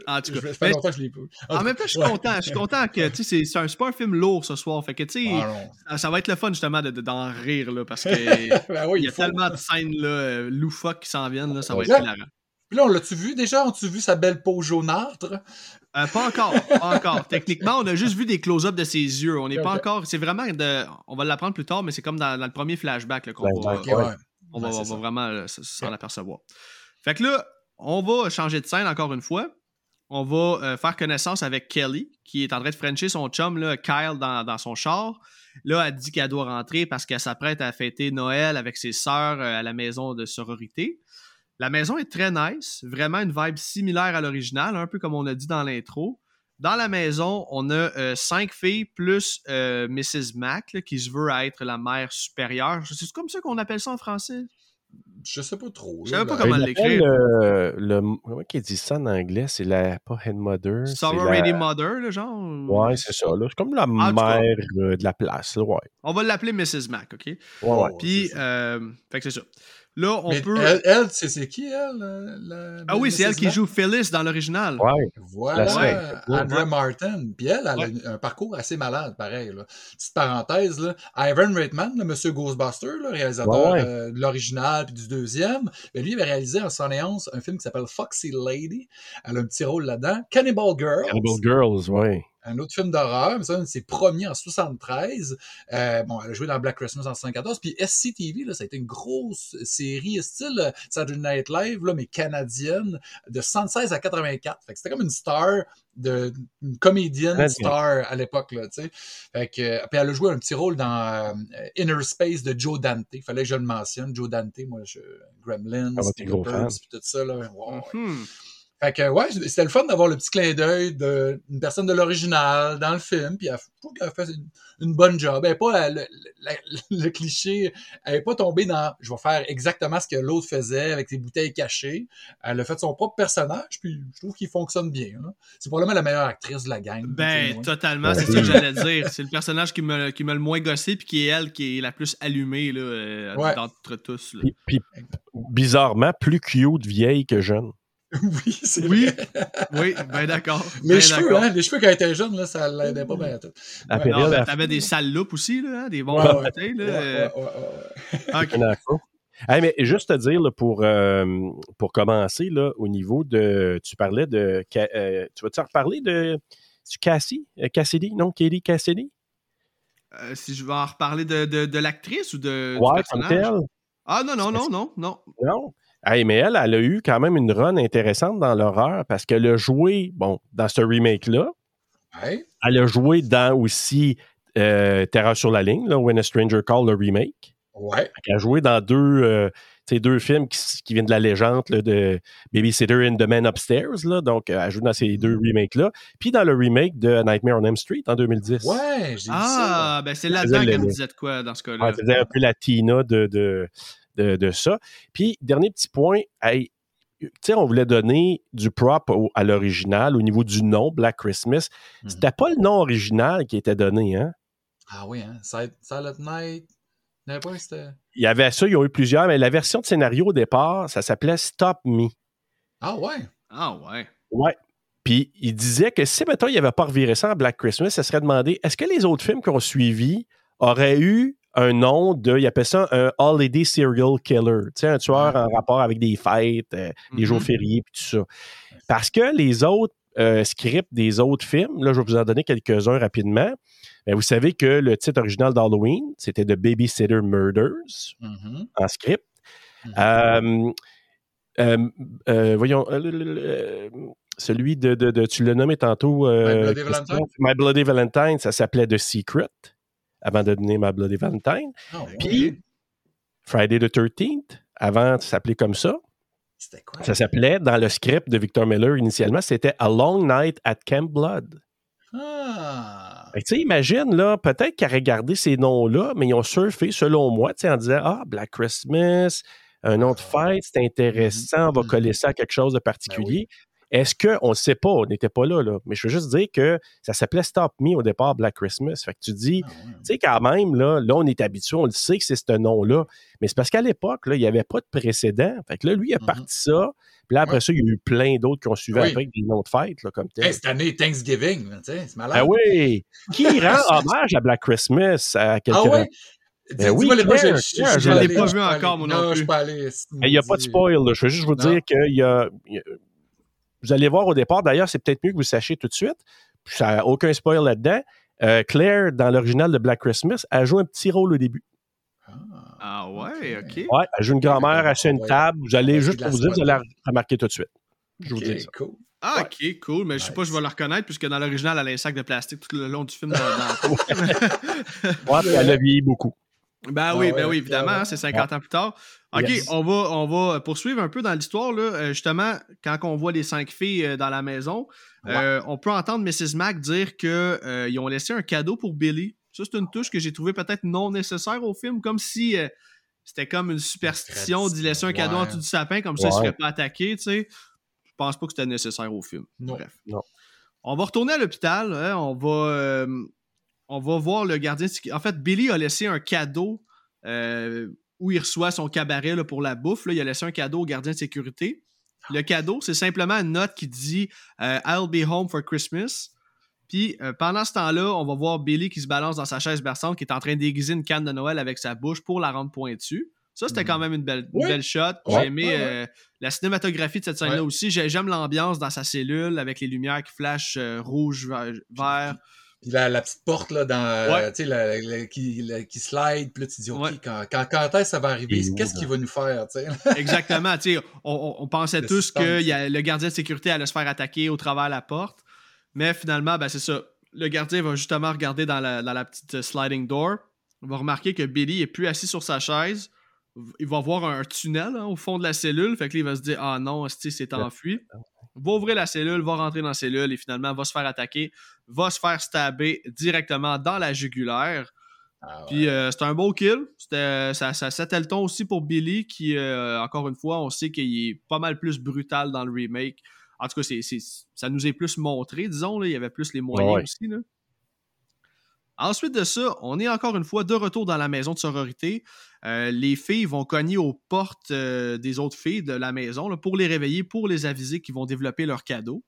En tout cas, je, fait longtemps que je l'ai En, même temps, je suis content. Je suis content que c'est un super film lourd ce soir. Fait que tu sais, ah, ça, va être le fun justement d'en de, rire là, parce que ben il y a tellement de scènes là, loufoques qui s'en viennent. Là, ça va être hilarant. Puis là, on l'a-tu vu déjà? As-tu vu sa belle peau jaunâtre? Euh, pas encore, pas encore. Techniquement, on a juste vu des close-ups de ses yeux. On n'est pas encore. C'est vraiment de. On va l'apprendre plus tard, mais c'est comme dans, le premier flashback qu'on va, on va, vraiment euh, s'en apercevoir. Fait que là, on va changer de scène encore une fois on va euh, faire connaissance avec Kelly, qui est en train de frencher son chum, là, Kyle, dans, son char. Là, elle dit qu'elle doit rentrer parce qu'elle s'apprête à fêter Noël avec ses sœurs à la maison de sororité. La maison est très nice, vraiment une vibe similaire à l'original, un peu comme on a dit dans l'intro. Dans la maison, on a euh, cinq filles plus Mrs. Mac, qui se veut être la mère supérieure. C'est comme ça qu'on appelle ça en français? Je sais pas trop. Je sais pas comment l'écrire. Le, comment qu'il dit ça en anglais? C'est la. Pas Head Mother. Sorority la... Mother, le genre? Ouais, c'est ça. C'est comme la mère euh, de la place. ouais. On va l'appeler Mrs. Mac, OK? Ouais, ouais. Puis, euh, fait que c'est ça. Là, on peut. Elle, elle c'est qui, elle Ah oui, c'est elle qui joue Phyllis dans l'original. Ouais. Voilà. Andrea Martin. Puis elle, elle a un parcours assez malade, pareil. Là. Petite parenthèse, là. Ivan Reitman, le monsieur Ghostbuster, le réalisateur euh, de l'original puis du deuxième, ben, lui, il avait réalisé en 111 un film qui s'appelle Foxy Lady. Elle a un petit rôle là-dedans. Cannibal Girls. Cannibal Girls, oui un autre film d'horreur, mais ça, c'est premier en 73. Euh, bon, elle a joué dans Black Christmas en 74. Puis SCTV, là, ça a été une grosse série style euh, Saturday Night Live, là, mais canadienne, de 76 à 84. Fait que c'était comme une star de une comédienne star à l'époque là, tu sais. Fait que puis elle a joué un petit rôle dans euh, Inner Space de Joe Dante. Fallait que je le mentionne, Joe Dante, moi je Gremlins, ah, puis tout ça là. Mm-hmm. Fait que, ouais, c'était le fun d'avoir le petit clin d'œil d'une personne de l'original dans le film, puis elle, je trouve qu'elle a fait une, bonne job. Elle n'est pas le, cliché, elle n'est pas tombée dans je vais faire exactement ce que l'autre faisait avec ses bouteilles cachées. Elle a fait son propre personnage, puis je trouve qu'il fonctionne bien. C'est probablement la meilleure actrice de la gang. Ben, totalement, c'est ce que j'allais dire. C'est le personnage qui m'a qui le moins gossé, puis qui est elle qui est la plus allumée là, euh, d'entre tous. Puis, bizarrement, plus cute vieille que jeune. oui, c'est oui. oui, ben d'accord. Les cheveux, hein, les cheveux quand elle était jeune, là, ça l'aidait pas bien tout. Ouais. T'avais des sales loupes aussi, là, hein, des bons ouais, côtés, là. Hey, mais juste te dire, là, pour, euh, pour commencer, là, au niveau de. Tu parlais de. Euh, tu vas-tu reparler de. Tu Cassie euh, Cassidy? Non, Katie Cassidy? Euh, Si je vais en reparler de, de, de l'actrice ou de. Ouais, comme telle. Ah non, non, non, non, non. Non? Hey, mais elle, elle a eu quand même une run intéressante dans l'horreur parce qu'elle a joué, bon, dans ce remake-là. Elle a joué dans aussi euh, Terreur sur la ligne, là, When a Stranger Call, le remake. Ouais. Elle a joué dans deux, euh, deux films qui, viennent de la légende là, de Babysitter and the Man Upstairs. Là, donc, elle a joué dans ces deux mm. remakes-là. Puis dans le remake de Nightmare on M Street en 2010. Ouais, j'ai dit ah, ben c'est là-dedans qu'elle me disait de quoi dans ce cas-là. Elle faisait un peu la Tina de, de de, ça. Puis, dernier petit point, tu sais, on voulait donner du prop à l'original au niveau du nom, Black Christmas. Mhm. C'était pas le nom original qui était donné, hein? Ah oui, hein? Silent Night. Il y avait ça, il y a eu plusieurs, mais la version de scénario au départ, ça s'appelait Stop Me. Ah ouais? Ah ouais. Ouais. Puis il disait que si, maintenant il n'avait pas reviré ça en Black Christmas, ça serait demandé est-ce que les autres films qu'on suivi auraient eu un nom de, il appelle ça un holiday serial killer, tu sais, un tueur en rapport avec des fêtes, euh, des jours mm-hmm. fériés, puis tout ça. Parce que les autres euh, scripts des autres films, là, je vais vous en donner quelques-uns rapidement. Vous savez que le titre original d'Halloween, c'était The Babysitter Murders mm-hmm. en script. Mm-hmm. Euh, voyons, celui de, de, tu l'as nommé tantôt, My Bloody Valentine. My Bloody Valentine, ça s'appelait The Secret avant de donner ma Bloody Valentine. Oh, Puis, Friday the 13th, Avant, ça s'appelait comme ça. C'était quoi? Ça s'appelait, dans le script de Victor Miller initialement, c'était A Long Night at Camp Blood. Ah! tu sais, imagine, là, peut-être auraient gardé ces noms-là, mais ils ont surfé, selon moi, en disant Ah, Black Christmas, un nom de Ah. fête, c'est intéressant, on va Mhm. coller ça à quelque chose de particulier. Ben Est-ce qu'on ne sait pas, on n'était pas là, là, mais je veux juste dire que ça s'appelait Stop Me au départ, Black Christmas. Fait que tu dis, Ah, ouais. tu sais, quand même, là, là, on est habitué, on le sait que c'est ce nom-là. Mais c'est parce qu'à l'époque, il n'y avait pas de précédent. Fait que là, lui, il a Mhm. parti ça. Puis là, après Ouais. ça, il y a eu plein d'autres qui ont suivi Oui. avec des noms de fête, là, comme. Hey, cette année, Thanksgiving, là, tu sais, c'est malade. Ah oui! Qui rend hommage à Black Christmas à quelqu'un? Ah ouais? Ben oui, Claire, je- je- je je l'ai pas vu encore, Non, je suis pas allé. Il n'y a pas de spoil. là. Je veux juste vous Non. dire qu'il y a- Vous allez voir au départ, d'ailleurs, c'est peut-être mieux que vous sachiez tout de suite. Puis ça n'a aucun spoil là-dedans. Euh, Claire, dans l'original de Black Christmas, elle joue un petit rôle au début. Ah ouais, ok. Ouais, elle joue une grand-mère à une table. Vous allez juste la pour vous dire, vous allez la remarquer tout de suite. Je vous Ok, dis ça. cool. Ah, ok, cool. Mais je sais pas, je vais le reconnaître puisque dans l'original, elle a un sac de plastique tout le long du film. Ouais, elle a vieilli beaucoup. Ben Ah oui, ouais, ben oui, évidemment, hein, c'est 50 ans plus tard. OK, Yes. on, va, on va poursuivre un peu dans l'histoire. là. Euh, justement, quand on voit les cinq filles euh, dans la maison, euh, on peut entendre Mrs. Mac dire qu'ils ont laissé un cadeau pour Billy. Ça, c'est une touche que j'ai trouvé peut-être non nécessaire au film, comme si c'était comme une superstition d'y laisser un cadeau en dessous du sapin, comme ça, il ne se Ouais. ferait pas attaquer, tu sais. Je pense pas que c'était nécessaire au film. Non. Bref. Non. On va retourner à l'hôpital. hein, on va... euh, on va voir le gardien. En fait, Billy a laissé un cadeau euh, où il reçoit son cabaret là, pour la bouffe. là. Il a laissé un cadeau au gardien de sécurité. Le cadeau, c'est simplement une note qui dit euh, I'll be home for Christmas. Puis euh, pendant ce temps-là, on va voir Billy qui se balance dans sa chaise berçante, qui est en train d'aiguiser une canne de Noël avec sa bouche pour la rendre pointue. Ça, c'était Mhm. quand même une belle, une Oui. belle shot. J'ai Ouais, aimé ouais, ouais. euh, la cinématographie de cette scène-là Ouais. aussi. J'ai- J'aime l'ambiance dans sa cellule avec les lumières qui flashent euh, rouge, vert. Puis la, la petite porte là, dans, euh, Ouais. tu sais, la- la- qui, la- qui slide, puis là, tu dis, OK, Ouais. quand, quand, quand est-ce que ça va arriver? Qu'est-ce qu'il va nous faire, tu sais? Exactement. tu sais, on, on- on pensait Le tous que y a- le gardien de sécurité allait se faire attaquer au travers de la porte. Mais finalement, ben, c'est ça. Le gardien va justement regarder dans la, dans la petite euh, sliding door. Il va remarquer que Billy est plus assis sur sa chaise. Il va voir un tunnel hein, au fond de la cellule. Fait que là, il va se dire Ah non, c'est enfui. Va ouvrir la cellule, va rentrer dans la cellule et finalement va se faire attaquer, va se faire stabber directement dans la jugulaire. Ah ouais. Puis euh, c'était un beau kill. C'était, ça, ça settait le ton aussi pour Billy, qui, euh, encore une fois, on sait qu'il est pas mal plus brutal dans le remake. En tout cas, ça nous est plus montré, disons. Là. Il y avait plus les moyens Ouais. aussi. Là. Ensuite de ça, on est encore une fois de retour dans la maison de sororité. Euh, les filles vont cogner aux portes euh, des autres filles de la maison là, pour les réveiller, pour les aviser qu'ils vont développer leur cadeau.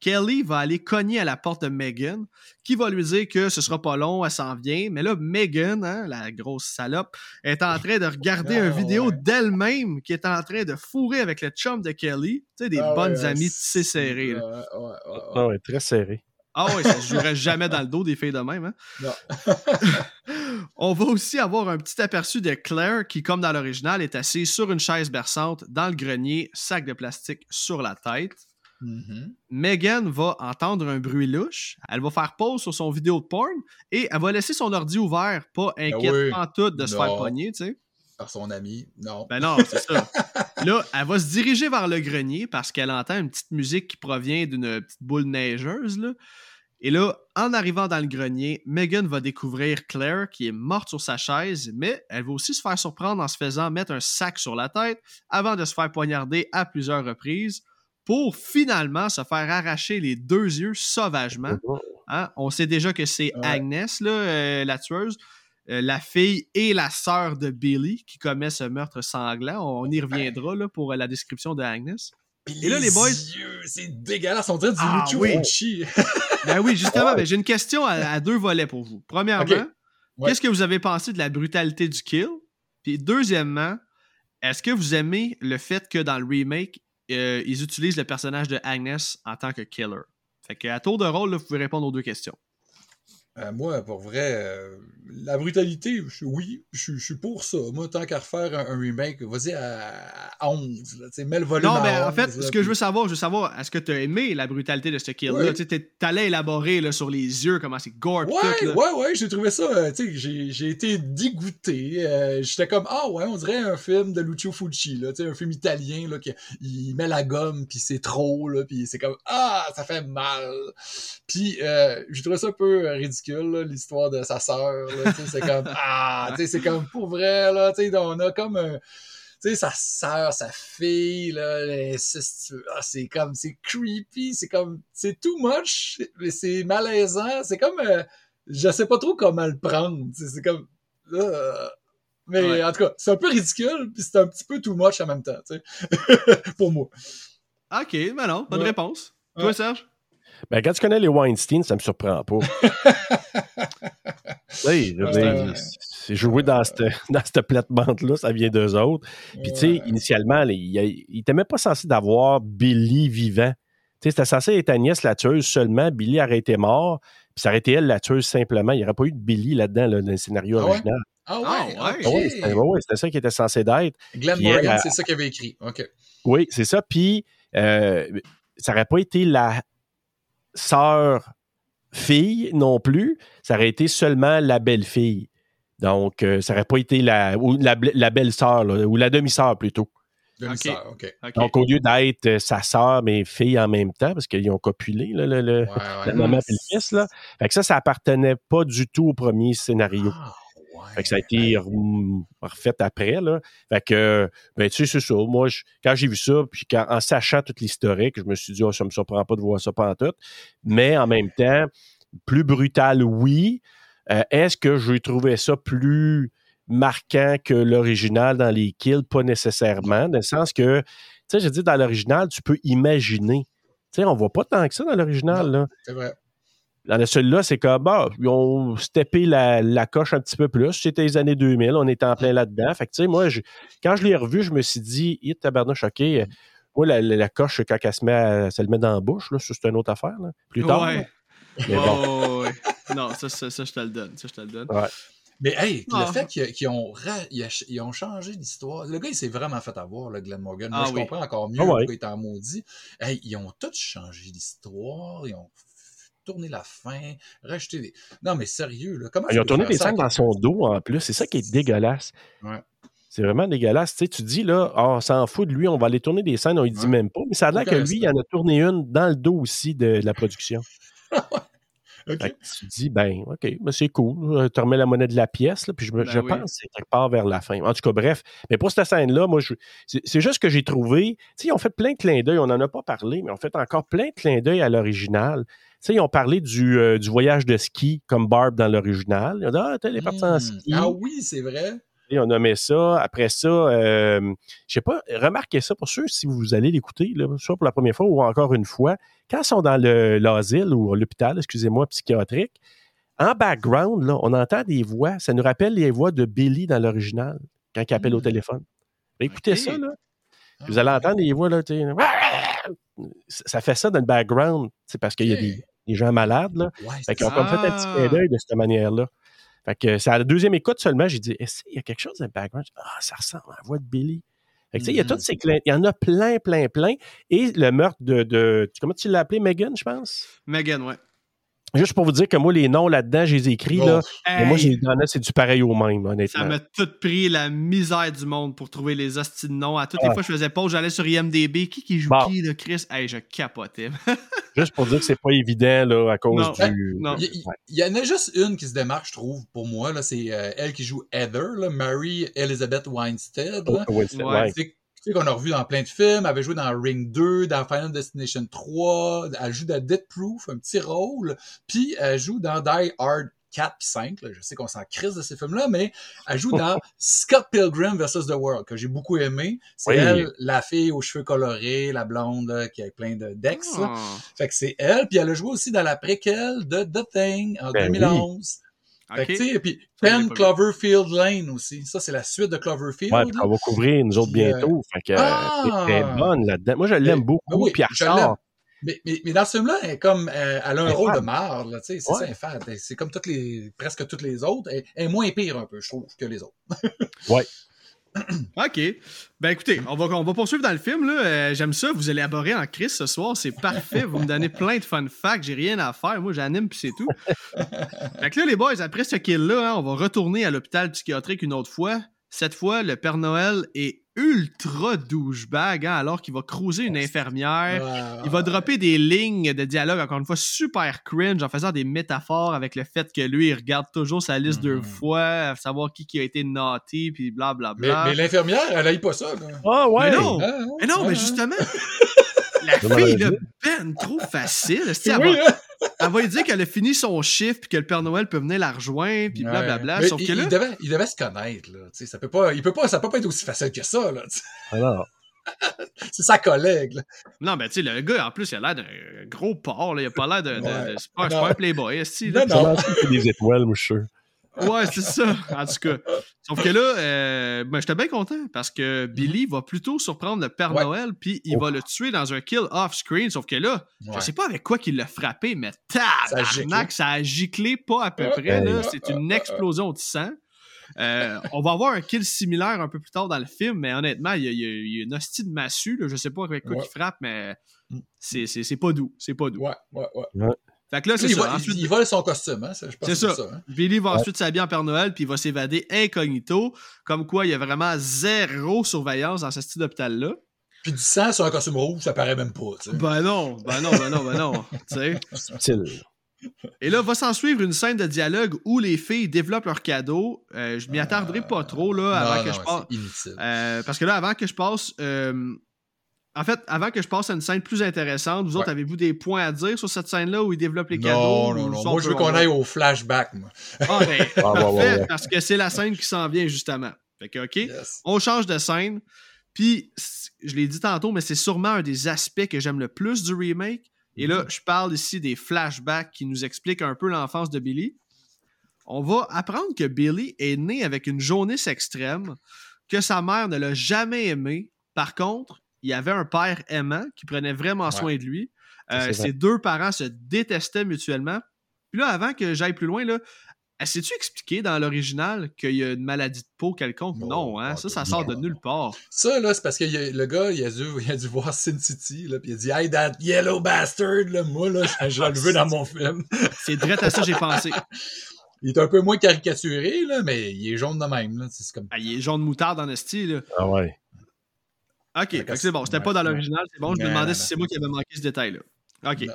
Kelly va aller cogner à la porte de Megan, qui va lui dire que ce sera pas long, elle s'en vient. Mais là, Megan, hein, la grosse salope, est en train de regarder Ah, une vidéo ouais. d'elle-même qui est en train de fourrer avec le chum de Kelly. Tu sais, des Ah bonnes ouais, amies tissées serrées. là. Ouais, ouais, ouais, ouais. Ah ouais, très serré. Ah ouais, ça se jouerait jamais dans le dos des filles de même. Hein? Non. On va aussi avoir un petit aperçu de Claire qui, comme dans l'original, est assise sur une chaise berçante dans le grenier, sac de plastique sur la tête. Mhm. Megan va entendre un bruit louche. Elle va faire pause sur son vidéo de porn et elle va laisser son ordi ouvert, pas inquiète oui. en tout de se Non. faire pogner, tu sais. Par son ami. Non. Ben non, c'est ça. Là, elle va se diriger vers le grenier parce qu'elle entend une petite musique qui provient d'une petite boule neigeuse. Là. Et là, en arrivant dans le grenier, Megan va découvrir Claire qui est morte sur sa chaise, mais elle va aussi se faire surprendre en se faisant mettre un sac sur la tête avant de se faire poignarder à plusieurs reprises pour finalement se faire arracher les deux yeux sauvagement. Hein? On sait déjà que c'est Ouais. Agnès, là, euh, la tueuse, euh, la fille et la sœur de Billy qui commet ce meurtre sanglant. On y reviendra là, pour euh, la description de Agnès. Puis Et là, les boys- c'est dégueulasse. On dirait du Ah, oui. Ben oui, justement, ben, j'ai une question à, à deux volets pour vous. Premièrement. Ouais. qu'est-ce que vous avez pensé de la brutalité du kill? Puis deuxièmement, est-ce que vous aimez le fait que dans le remake, euh, ils utilisent le personnage de Agnès en tant que killer? Fait que à tour de rôle, là, vous pouvez répondre aux deux questions. Euh, moi, pour vrai, euh, la brutalité, oui, je, suis pour ça. Moi, tant qu'à refaire un, remake, vas-y à, 11. Là, mets le volume Non, mais en fait, ce que je veux savoir, je veux savoir, est-ce que tu as aimé la brutalité de ce kill-là? Tu allais élaborer là, sur les yeux comment c'est gore. Ouais, tout, là. ouais, ouais, j'ai trouvé ça. Euh, j'ai été dégoûté. J'étais comme, ah ouais, on dirait un film de Lucio Fucci, là, un film italien, là, qui il met la gomme, puis c'est trop, là, puis c'est comme, ah, ça fait mal. Puis j'ai trouvé ça un peu ridicule l'histoire de sa sœur. C'est comme, ah, c'est comme pour vrai, là, on a comme un tu sais, sa sœur, sa fille, là, ah, c'est comme, c'est creepy, c'est comme, c'est too much, c'est malaisant, c'est comme, euh, je sais pas trop comment le prendre, c'est comme, euh, mais en tout cas, c'est un peu ridicule, puis c'est un petit peu too much en même temps, tu sais, pour moi. Ok, ben non, bonne réponse. Toi, Serge? Ben, quand tu connais les Weinstein, ça me surprend pas. oui, c'est joué dans cette, dans cette plate-bande-là, ça vient d'eux autres. Puis, tu sais, initialement, il n'était même pas censé d'avoir Billy vivant. Tu sais, c'était censé être Agnès la tueuse seulement. Billy aurait été mort, puis ça aurait été elle la tueuse simplement. Il n'y aurait pas eu de Billy là-dedans, dans le scénario ah original. Ah ouais, ah ouais, c'était ça qui était censé d'être. Glenn Morgan, c'est ça qu'il avait écrit. OK. Oui, c'est ça. Puis, euh, ça n'aurait pas été la sœur fille non plus, ça aurait été seulement la belle-fille. Donc, euh, ça n'aurait pas été la, ou la, belle-sœur, ou la demi-sœur plutôt. Demi-sœur, OK. Donc, au lieu d'être euh, sa sœur, mais fille en même temps, parce qu'ils ont copulé, le, la maman et le fils, là. Fait que ça, ça appartenait pas du tout au premier scénario. Ah, fait que ça a été refait après. Là. Fait que, ben, tu sais, c'est ça. Moi, quand j'ai vu ça, puis en sachant toute l'historique, je me suis dit, oh, ça me surprend pas de voir ça pendant tout. Mais en même temps, plus brutal, oui. Euh, est-ce que j'ai trouvé ça plus marquant que l'original dans les kills? Pas nécessairement, dans le sens que, tu sais, j'ai dit, dans l'original, tu peux imaginer. Tu sais, on voit pas tant que ça dans l'original. C'est vrai. Dans celui-là, c'est comme, bah, ils ont steppé la, la, coche un petit peu plus. C'était les années 2000, on était en plein là-dedans. Fait que, tu sais, moi, quand je l'ai revu, je me suis dit, hit, tabarnouche, OK. Moi, la, la, coche, quand elle se met, à, ça le met dans la bouche, là, c'est une autre affaire, là. Plus tard. Ouais. Mais bon. Non, ça, ça, ça, je te le donne. Ça, je te le donne. Ouais. Mais hey, le ah. fait qu'ils ont, ils ont changé l'histoire, le gars il s'est vraiment fait avoir, le Glenn Morgan. Moi, ah je comprends encore mieux ah pourquoi il est en maudit. Hey, ils ont tous changé l'histoire, ils ont tourner la fin, rajouter des. Non, mais sérieux, là. Comment Ils ont tourné des scènes dans son dos en plus. C'est ça qui est dégueulasse. Ouais. C'est vraiment dégueulasse. Tu, sais, tu dis, là, oh, on s'en fout de lui, on va aller tourner des scènes, on ne dit même pas. Mais ça a l'air que lui, il en a tourné une dans le dos aussi de, la production. okay. Tu dis, ben, OK, ben, c'est cool. Euh, tu remets la monnaie de la pièce, là, puis je, ben je pense que c'est quelque part vers la fin. En tout cas, bref. Mais pour cette scène-là, moi, c'est juste que j'ai trouvé. Tu sais, ils ont fait plein de clins d'œil. On n'en a pas parlé, mais on fait encore plein de clins d'œil à l'original sais, ils ont parlé du, euh, du, voyage de ski comme Barb dans l'original. Ils ont dit Ah, t'es parti en hmm. ski. Ah oui, c'est vrai. On nommé ça. Après ça, euh, je sais pas, remarquez ça pour ceux, si vous allez l'écouter, soit pour la première fois ou encore une fois, quand ils sont dans l'asile ou l'hôpital, excusez-moi, psychiatrique, en background, là, on entend des voix. Ça nous rappelle les voix de Billy dans l'original, quand il appelle au hmm. téléphone. Écoutez ça, là. Vous allez ah, entendre des voix, là, ça fait ça dans le background, c'est parce qu'il y a des, gens malades. Là. fait ont comme fait un petit clin d'œil de cette manière-là. Fait que c'est à la deuxième écoute seulement, j'ai dit, est-ce qu'il y a quelque chose dans le background? Ah, ça ressemble à la voix de Billy. Fait que, il y a toutes mm-hmm. ces clins, il y en a plein, plein, plein. Et le meurtre de, de comment tu l'as appelé, Megan, je pense? Megan, ouais. Juste pour vous dire que moi, les noms là-dedans, je les ai écrits. Là, oh. moi, j'ai c'est du pareil au même, honnêtement. Ça m'a tout pris la misère du monde pour trouver les hosties de noms. À toutes les fois, je faisais pause, j'allais sur IMDB. Qui qui joue qui, là, Chris? Hey, je capotais. juste pour dire que c'est pas évident là, à cause du. Non. Il, y, en a juste une qui se démarque, je trouve, pour moi. C'est euh, elle qui joue Heather, là, Mary Elizabeth Weinstead. Là. ouais tu sais, qu'on a revu dans plein de films. Elle avait joué dans Ring 2, dans Final Destination 3. Elle joue dans Death Proof, un petit rôle. Puis elle joue dans Die Hard 4 puis 5. Je sais qu'on s'en crise de ces films-là, mais elle joue dans Scott Pilgrim vs. The World, que j'ai beaucoup aimé. C'est elle, la fille aux cheveux colorés, la blonde, qui a plein de dex. Ah. Fait que c'est elle. Puis elle a joué aussi dans la préquelle de The Thing en 2011. Ben et puis Pen Cloverfield Lane aussi. Ça, c'est la suite de Cloverfield. Ouais, on va couvrir nous autres bientôt. Euh, fait que, ah! bonne là-dedans. Moi, je l'aime beaucoup. Oui, puis elle Mais, mais, mais, dans ce film-là, elle, comme, elle a un rôle de marde, c'est ça, elle C'est comme toutes les, presque toutes les autres. Elle, est moins pire un peu, je trouve, que les autres. ouais. OK. Ben écoutez, on va, on va poursuivre dans le film. Euh, J'aime ça. Vous élaborez en crise ce soir. C'est parfait. Vous me donnez plein de fun facts. J'ai rien à faire. Moi, j'anime puis c'est tout. fait que là, les boys, après ce kill-là, hein, on va retourner à l'hôpital psychiatrique une autre fois. Cette fois, le Père Noël est ultra douchebag, hein, alors qu'il va cruiser une infirmière. Il va dropper des lignes de dialogue, encore une fois, super cringe, en faisant des métaphores avec le fait que lui, il regarde toujours sa liste deux mhm. fois, savoir qui, qui a été naughty, puis blablabla. Bla, mais, mais l'infirmière, elle aille pas ça. Ah ouais! Mais non, ah, mais, non, mais justement, la fille, là, ben trop facile. Elle va lui dire qu'elle a fini son chiffre puis que le Père Noël peut venir la rejoindre puis blablabla. Sauf il, que là... il, devait, il devait se connaître. Là. Ça peut pas, il peut pas, ça peut pas être aussi facile que ça. Là, Alors. c'est sa collègue. Là. Non, mais tu sais, le gars, en plus, il a l'air d'un gros porc. Là. Il a pas l'air de. de, c'est pas, un playboy. Non, non. des étoiles, moi, je Ouais, c'est ça, en tout cas. Sauf que là, euh, ben, j'étais bien content parce que Billy va plutôt surprendre le Père Noël, puis il va le tuer dans un kill off-screen. Sauf que là, je sais pas avec quoi qu'il l'a frappé, mais tabarnak, ça a giclé pas à peu près. Là. C'est une explosion de sang. Euh, on va avoir un kill similaire un peu plus tard dans le film, mais honnêtement, il y a, une hostie de massue. Là. Je sais pas avec quoi il frappe, mais mm. c'est pas doux. C'est pas doux. Ouais, ouais, ouais. Fait que là, c'est ça. ensuite... il, vole son costume, hein? C'est ça. ça hein. Billy va ensuite s'habiller en Père Noël, puis il va s'évader incognito. Comme quoi, il y a vraiment zéro surveillance dans ce style d'hôpital-là. Puis du sang sur un costume rouge, ça paraît même pas, tu sais. Ben non, ben non, ben non, ben non. Subtil. Et là, va s'en suivre une scène de dialogue où les filles développent leurs cadeaux. Euh, je m'y attarderai pas trop là, avant que je passe. Euh, parce que là, avant que je passe, euh, en fait, avant que je passe à une scène plus intéressante, vous autres, avez-vous des points à dire sur cette scène-là où ils développent les cadeaux? Non, non, non. Moi, je veux qu'on aille au flashback, moi. Ah, ben, ah, parfait, parce que c'est la scène qui s'en vient, justement. Fait que, OK, on change de scène. Puis, je l'ai dit tantôt, mais c'est sûrement un des aspects que j'aime le plus du remake. Et là, mm-hmm. je parle ici des flashbacks qui nous expliquent un peu l'enfance de Billy. On va apprendre que Billy est né avec une jaunisse extrême, que sa mère ne l'a jamais aimé. Par contre, il y avait un père aimant qui prenait vraiment soin de lui. Euh, ses deux parents se détestaient mutuellement. Puis là, avant que j'aille plus loin, là, Sais-tu expliqué dans l'original qu'il y a une maladie de peau quelconque? Non, hein? Ça, ça sort de nulle part. Ça, là, c'est parce que le gars, il a, dû, il a dû voir Sin City, là, puis il a dit Hey, that yellow bastard, là, moi, là, je le veux dans mon film. c'est direct à ça que j'ai pensé. Il est un peu moins caricaturé, là, mais il est jaune de même. Là. C'est comme... Ah, il est jaune moutarde dans le style. Ah ouais. OK, c'est bon. C'était pas dans l'original, c'est bon. Je me demandais si c'est moi qui avais manqué ce détail-là. OK.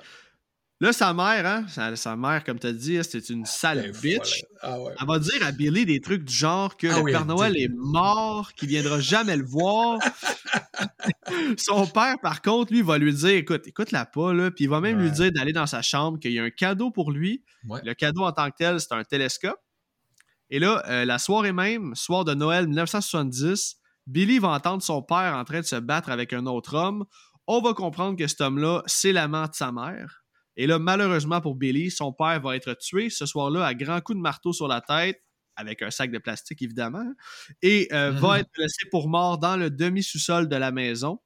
Là, sa mère, hein, sa, mère, comme tu as dit, c'est une sale ben, bitch. Ah Elle va dire à Billy des trucs du genre que ah le Père Noël est mort, qu'il viendra jamais le voir. Son père, par contre, lui, va lui dire écoute, écoute-la pas, là. Puis il va même lui dire d'aller dans sa chambre, qu'il y a un cadeau pour lui. Le cadeau en tant que tel, c'est un télescope. Et là, euh, la soirée même, soir de Noël 1970, Billy va entendre son père en train de se battre avec un autre homme. On va comprendre que cet homme-là, c'est l'amant de sa mère. Et là, malheureusement pour Billy, son père va être tué ce soir-là à grands coups de marteau sur la tête, avec un sac de plastique évidemment, et euh, va mhm. être laissé pour mort dans le demi-sous-sol de la maison.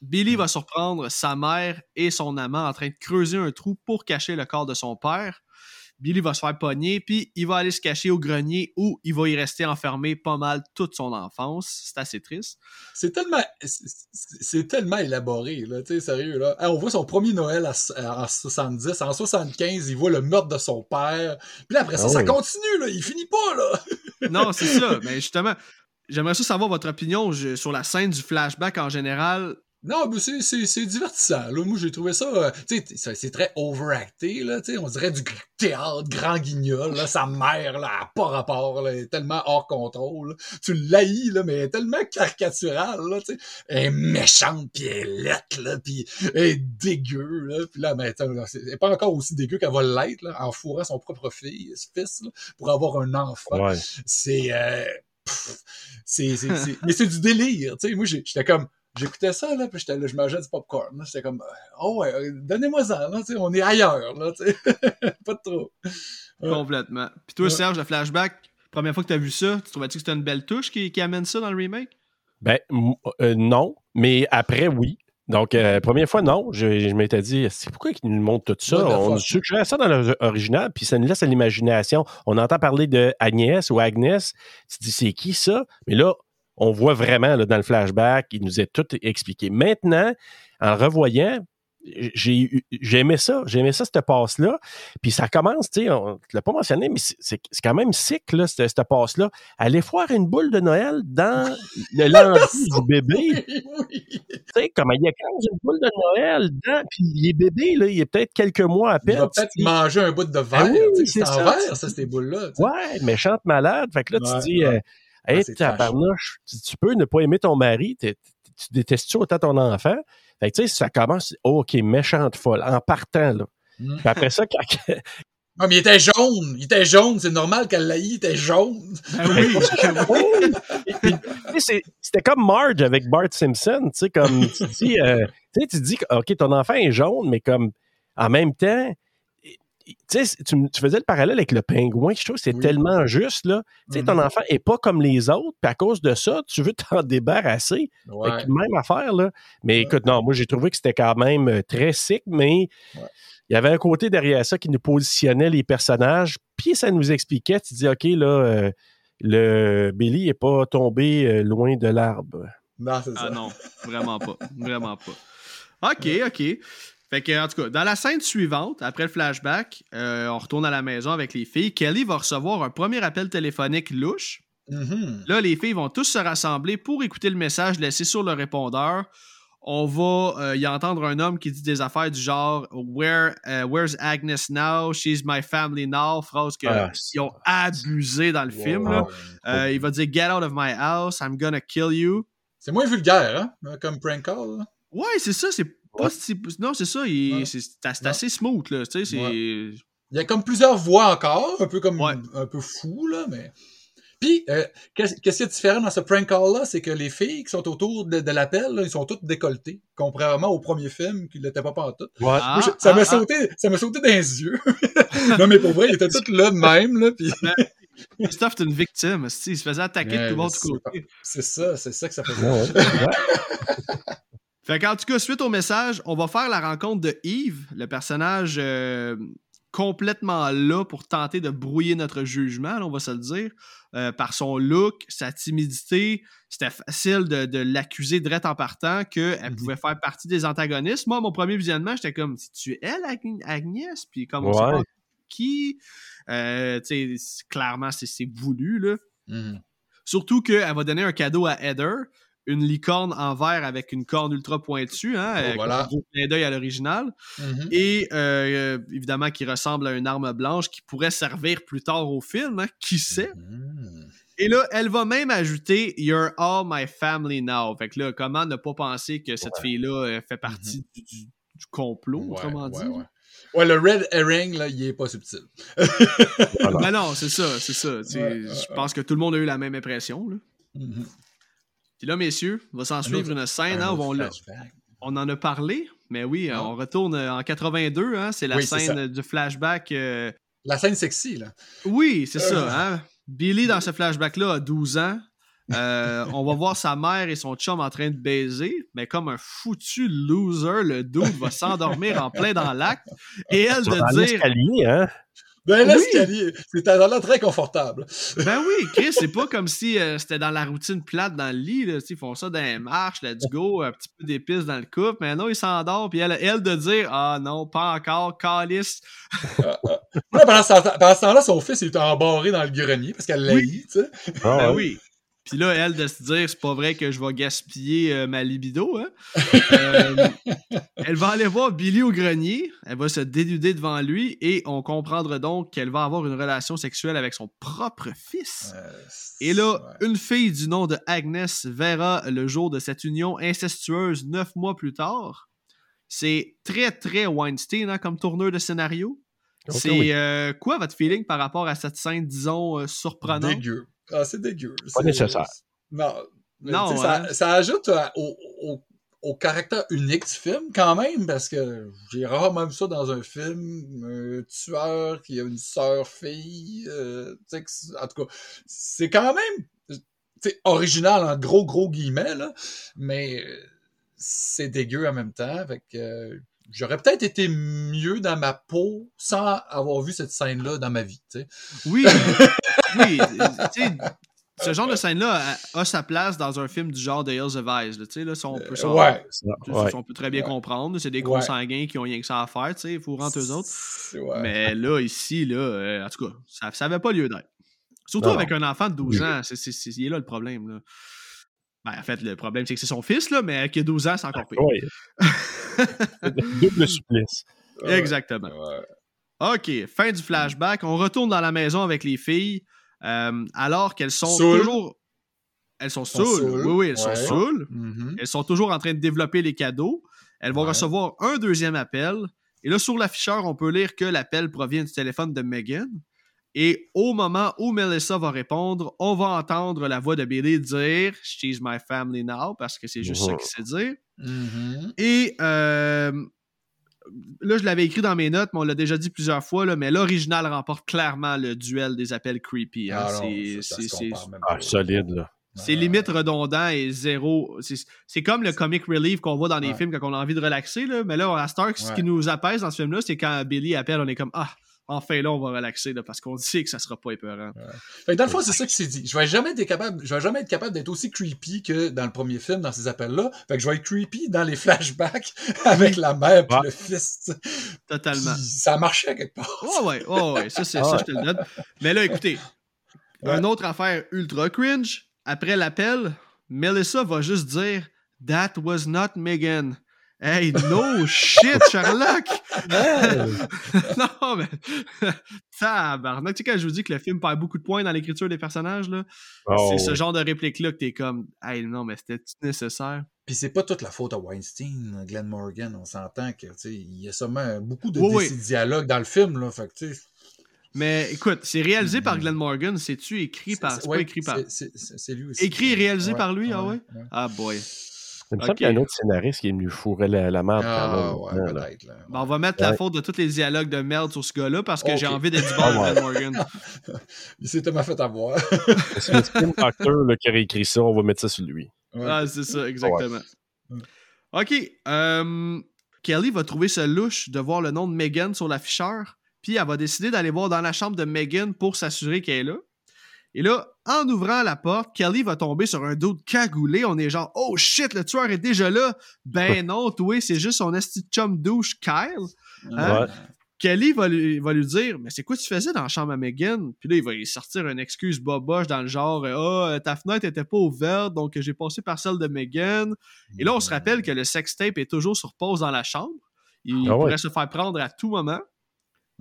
Billy va surprendre sa mère et son amant en train de creuser un trou pour cacher le corps de son père. Billy va se faire pogner, puis il va aller se cacher au grenier où il va y rester enfermé pas mal toute son enfance. C'est assez triste. C'est tellement, c'est tellement élaboré, là, tu sais, sérieux, là. on voit son premier Noël en 70, en 75, il voit le meurtre de son père, puis après ça, ah ça continue, là, il finit pas, là. non, c'est ça, mais justement, j'aimerais ça savoir votre opinion sur la scène du flashback en général. Non, mais c'est divertissant. Là. Moi, j'ai trouvé ça. Euh, c'est très overacté. Là, on dirait du théâtre grand guignol. Là. Sa mère, là, pas rapport. Là, elle est tellement hors contrôle. Tu l'haïs, là, mais elle est tellement caricaturale. Là, elle est méchante, puis elle est lettre, là, puis elle est dégueu. Là, puis là, mais, elle est pas encore aussi dégueu qu'elle va l'être en fourrant son propre fils, fils là, pour avoir un enfant. C'est. Euh, c'est mais c'est du délire. sais Moi, j'étais comme j'écoutais ça, là, puis j'étais là, je mangeais du popcorn. J'étais comme, oh ouais, donnez-moi ça, là, on est ailleurs, là, pas trop. Complètement. Puis toi, Serge, le flashback, première fois que tu as vu ça, tu trouvais-tu que c'était une belle touche qui, qui, amène ça dans le remake? Ben, euh, non, mais après, oui. Donc, euh, première fois, non. Je, m'étais dit, c'est pourquoi ils nous montrent tout ça? On suggère ça dans l'original, puis ça nous laisse à l'imagination. On entend parler de Agnès ou Agnès. Tu te dis, c'est qui ça? Mais là, on voit vraiment là, dans le flashback, il nous est tout expliqué. Maintenant, en le revoyant, j'ai aimé ça, j'ai aimé ça, cette passe-là. Puis ça commence, tu sais, on ne l'a pas mentionné, mais c'est quand même sick, là, cette, cette passe-là. Aller voir une boule de Noël dans le lendemain du bébé. Tu sais, comme il y a quand même une boule de Noël dedans, puis il est bébé, là, il est peut-être quelques mois à peine. Il va peut-être manger un bout de ah verre. oui, c'est en verre, ça, ces boules-là. Ouais, méchante malade. Fait que là, tu dis, ouais. euh, hey, tu, tu peux ne pas aimer ton mari, tu détestes-tu autant ton enfant? Fait que, tu sais, ça commence, oh, OK, méchante folle, en partant, là. Mm. Puis après ça, quand... Non, mais il était jaune. Il était jaune. C'est normal qu'elle l'ait il était jaune. Ben oui. C'était comme Marge avec Bart Simpson. Tu sais, comme tu dis, euh, tu, sais, tu dis, OK, ton enfant est jaune, mais comme en même temps, tu, sais, tu, faisais le parallèle avec le pingouin. Je trouve que c'est tellement juste. Là. Tu sais, ton mm-hmm. enfant n'est pas comme les autres, puis à cause de ça, tu veux t'en débarrasser. même affaire. Là. Mais écoute, non, moi, j'ai trouvé que c'était quand même euh, très sick, mais il y avait un côté derrière ça qui nous positionnait les personnages, puis ça nous expliquait. Tu dis, OK, là, euh, le Billy n'est pas tombé euh, loin de l'arbre. Non, c'est ça. Ah non, vraiment pas. Vraiment pas. OK, OK. Fait que, en tout cas, dans la scène suivante, après le flashback, euh, on retourne à la maison avec les filles. Kelly va recevoir un premier appel téléphonique louche. Mm-hmm. Là, les filles vont tous se rassembler pour écouter le message laissé sur le répondeur. On va euh, y entendre un homme qui dit des affaires du genre Where, euh, Where's Agnes now? She's my family now. Phrase qu'ils ah, ont abusé dans le film. il va dire Get out of my house, I'm gonna kill you. C'est moins vulgaire, hein? Comme prank call. Ouais, c'est ça. C'est non, c'est ça. C'est assez smooth, là. Tu sais, Il y a comme plusieurs voix encore, un peu comme un peu fou, là, mais. Puis, euh, qu'est-ce qui est différent dans ce prank call-là, c'est que les filles qui sont autour de, l'appel, ils sont toutes décolletées, contrairement au premier film qui l'était pas partout. Ah, ça m'a ah, sauté, ça m'a sauté dans les yeux. non, mais pour vrai, ils étaient tous là de même, là, puis... Christophe, t'es une victime. Il se faisait attaquer de tout le monde côté. C'est ça, c'est ça que ça faisait. Fait qu'en tout cas, suite au message, on va faire la rencontre de Yves, le personnage euh, complètement là pour tenter de brouiller notre jugement, on va se le dire. Euh, par son look, sa timidité, c'était facile de, l'accuser direct en partant qu'elle mhm. pouvait faire partie des antagonistes. Moi, mon premier visionnement, j'étais comme, si tu es elle, Agnès, puis comme on sait pas qui, euh, clairement, c'est voulu, là. Mhm. Surtout qu'elle va donner un cadeau à Heather une licorne en verre avec une corne ultra pointue, hein, oh, voilà. un d'œil à l'original. Mm-hmm. Et euh, évidemment, qui ressemble à une arme blanche qui pourrait servir plus tard au film, hein, qui sait? Mm-hmm. Et là, elle va même ajouter You're all my family now. Fait que là, comment ne pas penser que cette fille-là euh, fait partie mm-hmm. du, complot, autrement dit? Ouais, le red herring, là, il est pas subtil. Mais non, c'est ça, c'est ça. je pense que tout le monde a eu la même impression. Là. Puis là, messieurs, il va s'en suivre une scène hein, où on, on, en a parlé, mais oui, ah. on retourne euh, en 82, hein, c'est la scène du flashback. Euh, la scène sexy, là. Oui, c'est ça. Hein? Billy, dans ce flashback-là, a 12 ans. Euh, on va voir sa mère et son chum en train de baiser, mais comme un foutu loser, le dude va s'endormir en plein dans l'acte. Et elle de dire. Hein? Ben l'escalier, c'est un très confortable. Ben oui, Chris, c'est pas comme si euh, c'était dans la routine plate dans le lit. Là, ils font ça dans les marches, let's go, un petit peu d'épices dans le couple. Mais non, il s'endort, puis elle, elle de dire Ah non, pas encore, calice. Ah, ah. pendant ce temps-là, son fils il est embarré dans le grenier parce qu'elle l'a oui. tu sais. Ah, ben oui. Puis là, elle, de se dire, c'est pas vrai que je vais gaspiller euh, ma libido. Hein? Euh, elle va aller voir Billy au grenier. Elle va se dénuder devant lui et on comprendra donc qu'elle va avoir une relation sexuelle avec son propre fils. et là, une fille du nom de Agnes verra le jour de cette union incestueuse neuf mois plus tard. C'est très, très Weinstein hein, comme tourneur de scénario. c'est euh, quoi votre feeling par rapport à cette scène, disons, surprenante? Dégueu. Ah, c'est dégueu. Pas nécessaire. Non. non ça, ajoute au, caractère unique du film, quand même, parce que j'ai rarement vu ça dans un film. Un tueur qui a une sœur fille. Euh, en tout cas, c'est quand même original en gros, gros guillemets, là, mais c'est dégueu en même temps. Fait que j'aurais peut-être été mieux dans ma peau sans avoir vu cette scène-là dans ma vie. Oui, oui. ce genre de scène-là a, sa place dans un film du genre The Hills of Ice. Là, on, peut, euh, ouais. on peut très bien comprendre. C'est des consanguins qui ont rien que ça à faire. Il faut rentrer eux autres. Mais là, ici, là, euh, en tout cas, ça n'avait pas lieu d'être. Surtout avec un enfant de 12 ans. C'est là le problème. Là. Ben, en fait, le problème, c'est que c'est son fils, là, mais qui a 12 ans, c'est encore pire. Oui. Double supplice. Exactement. OK, fin du flashback. On retourne dans la maison avec les filles, euh, alors qu'elles sont toujours. Elles sont saoules. Oui, oui, elles sont saoules. Mm-hmm. Elles sont toujours en train de développer les cadeaux. Elles vont recevoir un deuxième appel. Et là, sur l'afficheur, on peut lire que l'appel provient du téléphone de Megan. Et au moment où Melissa va répondre, on va entendre la voix de Billy dire She's my family now, parce que c'est juste ça qu'il sait dire. Mm-hmm. Et euh, là, je l'avais écrit dans mes notes, mais on l'a déjà dit plusieurs fois, là, mais l'original remporte clairement le duel des appels creepy. Hein. Ah c'est ah, solide, là. C'est limite redondant et zéro. C'est comme le comic relief qu'on voit dans les films quand on a envie de relaxer. Là. Mais là, à Stark, ce qui nous apaise dans ce film-là, c'est quand Billy appelle, on est comme Ah, enfin là, on va relaxer parce qu'on sait que ça sera pas épeurant. dans le fond, c'est ça qu'il s'est dit. Je vais jamais être capable, je vais jamais être capable d'être aussi creepy que dans le premier film, dans ces appels-là. Fait que je vais être creepy dans les flashbacks avec la mère et le fils. Totalement. ça a marché quelque part. Oh ouais, oh ouais, ça, c'est ça, je te le donne. Mais là, écoutez, une autre affaire ultra cringe. Après l'appel, Melissa va juste dire That was not Megan. Hey, no shit, Sherlock! non, mais. Tabarnak. Tu sais, quand je vous dis que le film perd beaucoup de points dans l'écriture des personnages, là, oh, c'est ce genre de réplique-là que t'es comme, hey, non, mais c'était nécessaire? Puis c'est pas toute la faute à Weinstein, Glenn Morgan. On s'entend que, tu sais, il y a seulement beaucoup de dialogues dans le film, là. Fait que, tu sais. Mais écoute, c'est réalisé par Glenn Morgan, c'est-tu écrit par. C'est pas écrit par. C'est lui aussi. Écrit et réalisé par lui, ah ouais? Ah boy. Il me semble qu'il y a un autre scénariste qui est venu fourrer la, la merde. Ah, ouais, peut-être. Ben, on va mettre la faute de tous les dialogues de merde sur ce gars-là parce que j'ai envie d'être du bon ah, Morgan. Il s'est tellement fait avoir. c'est le film acteur qui a écrit ça, on va mettre ça sur lui. Ah, c'est ça, exactement. OK. Euh, Kelly va trouver ce louche de voir le nom de Megan sur l'afficheur, puis elle va décider d'aller voir dans la chambre de Megan pour s'assurer qu'elle est là. Et là, en ouvrant la porte, Kelly va tomber sur un dos de cagoulé. On est genre, oh shit, le tueur est déjà là. Ben non, toi, c'est juste son esti chum douche, Kyle. Hein? Kelly va lui, va lui dire Mais c'est quoi tu faisais dans la chambre à Megan? Puis là, il va lui sortir une excuse boboche dans le genre Ah, oh, ta fenêtre était pas ouverte, donc j'ai passé par celle de Megan. Et là, on se rappelle que le sextape est toujours sur pause dans la chambre. Il ah pourrait se faire prendre à tout moment.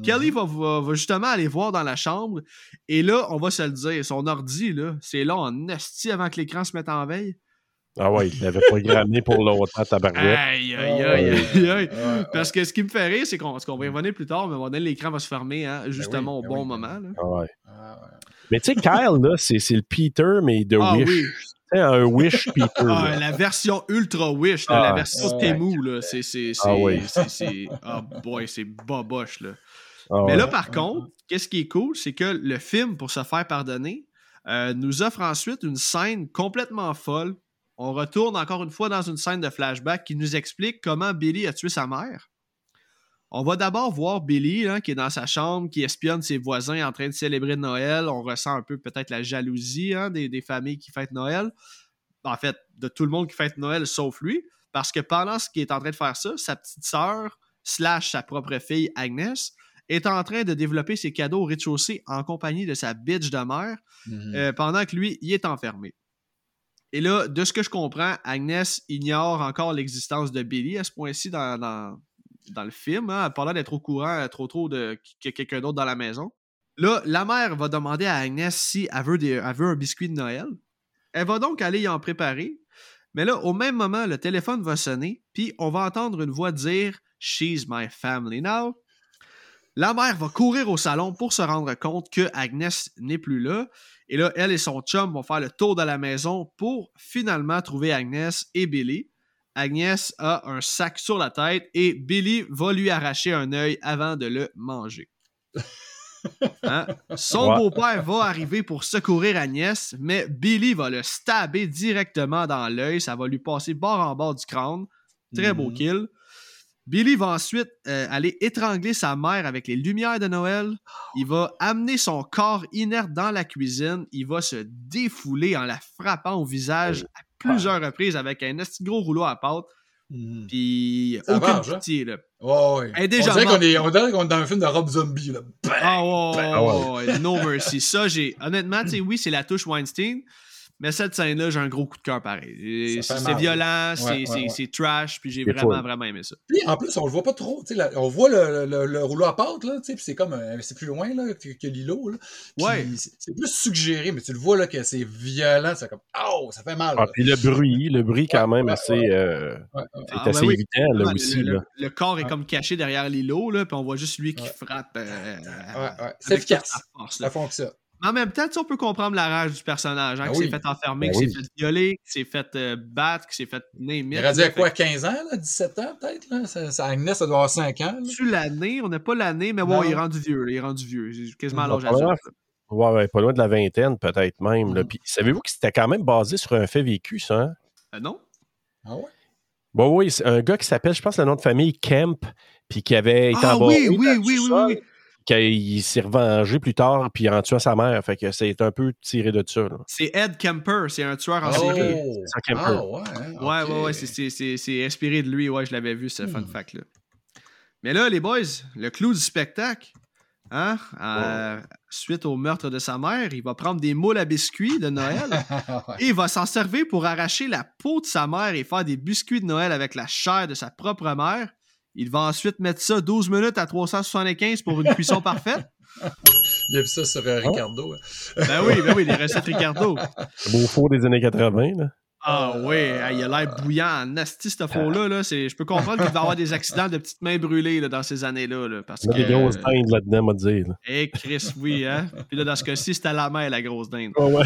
Kelly mhm. va, justement aller voir dans la chambre. Et là, on va se le dire, son ordi, là, c'est là en esti avant que l'écran se mette en veille. Ah ouais, il l'avait programmé pour longtemps, tabarouette. Aïe, aïe, aïe, aïe, Parce que ce qui me fait rire, c'est qu'on va y revenir plus tard, mais à un moment donné, l'écran va se fermer, hein, ben justement au ben bon moment. Là. Ah ouais. Ah mais tu sais, Kyle, là, c'est le Peter, mais de ah Wish. Oui. Un Wish Peter. Ah, la version Ultra Wish, la version Temu, là, c'est. Ah oui. Ah boy, c'est boboche, là. Ah Mais là, par contre, qu'est-ce qui est cool, c'est que le film, pour se faire pardonner, euh, nous offre ensuite une scène complètement folle. On retourne encore une fois dans une scène de flashback qui nous explique comment Billy a tué sa mère. On va d'abord voir Billy hein, qui est dans sa chambre, qui espionne ses voisins en train de célébrer Noël. On ressent un peu peut-être la jalousie hein, des, des, familles qui fêtent Noël. En fait, de tout le monde qui fête Noël sauf lui. Parce que pendant ce qu'il est en train de faire ça, sa petite sœur slash sa propre fille Agnès est en train de développer ses cadeaux au rez-de-chaussée en compagnie de sa bitch de mère, mhm. euh, pendant que lui, il est enfermé. Et là, de ce que je comprends, Agnès ignore encore l'existence de Billy à ce point-ci dans, dans, le film. Hein, elle parle d'être au courant euh, trop trop de y quelqu'un d'autre dans la maison. Là, la mère va demander à Agnès si elle veut, des, elle veut un biscuit de Noël. Elle va donc aller y en préparer. Mais là, au même moment, le téléphone va sonner, puis on va entendre une voix dire She's my family now. La mère va courir au salon pour se rendre compte que Agnès n'est plus là. Et là, elle et son chum vont faire le tour de la maison pour finalement trouver Agnès et Billy. Agnès a un sac sur la tête et Billy va lui arracher un œil avant de le manger. Hein? Son beau-père va arriver pour secourir Agnès, mais Billy va le stabber directement dans l'œil. Ça va lui passer bord en bord du crâne. Très beau mhm. kill. Billy va ensuite euh, aller étrangler sa mère avec les lumières de Noël. Il va amener son corps inerte dans la cuisine. Il va se défouler en la frappant au visage à plusieurs reprises avec un gros rouleau à pâte. Mhm. Puis aucune hein? pitié, là. ouais. on dirait qu'on est, est, dans un film de Rob Zombie, là. Ah, ouais, no mercy. Ça, j'ai... Honnêtement, tu sais, oui, c'est la touche Weinstein, mais cette scène-là, j'ai un gros coup de cœur pareil. C'est violent, c'est trash, puis j'ai vraiment, vraiment aimé ça. Puis en plus, on le voit pas trop. on voit le, le, rouleau à pâte, là, puis c'est comme. c'est plus loin là, que, que l'îlot. Ouais. C'est plus suggéré, mais tu le vois là, que c'est violent. C'est comme. Oh, ça fait mal. Ah, puis le bruit, le bruit quand même assez. Euh, c'est ah, assez évident là, aussi. Le, là. le, corps est comme caché derrière l'îlot, puis on voit juste lui qui frappe. Euh, c'est efficace. Ça fonctionne en même temps, on peut comprendre la rage du personnage, hein, ben qui s'est fait enfermer, ben qui s'est fait violer, qui s'est fait euh, battre, qui s'est fait name Il a dit quoi, 15 ans, là, 17 ans peut-être? Là? Ça, ça, Agnès, ça doit avoir 5 ans. Tu l'année, on n'a pas l'année, mais bon, il est rendu vieux, il est rendu vieux, quasiment l'âge adulte. Ouais, ouais, pas loin de la vingtaine, peut-être même. Mm-hmm. Puis, savez-vous que c'était quand même basé sur un fait vécu, ça? Hein? Euh, non. Ah ouais? Bon, oui, c'est un gars qui s'appelle, je pense, le nom de famille Kemp, puis qui avait été ah, oui, oui, oui, oui, oui, qu'il s'est revengé plus tard, puis en tuant sa mère. Fait que c'est un peu tiré de ça. C'est Ed Kemper, c'est un tueur en oh! série. C'est Kemper. Ah, ouais, ouais, ouais, ouais, c'est inspiré de lui. Ouais, je l'avais vu, ce fun hmm. fact-là. Mais là, les boys, le clou du spectacle, hein, euh, suite au meurtre de sa mère, il va prendre des moules à biscuits de Noël et il va s'en servir pour arracher la peau de sa mère et faire des biscuits de Noël avec la chair de sa propre mère. Il va ensuite mettre ça 12 minutes à 375 pour une cuisson parfaite. Il a vu ça sur euh, Ricardo. Hein. Ben oui, ben oui, les recettes Ricardo. Beau four des années 80, là. Ah oui, il a l'air bouillant nasty, ce four-là. Là. Je peux comprendre qu'il va avoir des accidents de petites mains brûlées là, dans ces années-là. Là, parce il y a des grosses dindes là-dedans, à dire. Eh, Chris, oui. Hein? Puis là, dans ce cas-ci, c'était la main, la grosse dinde. Oh, ouais.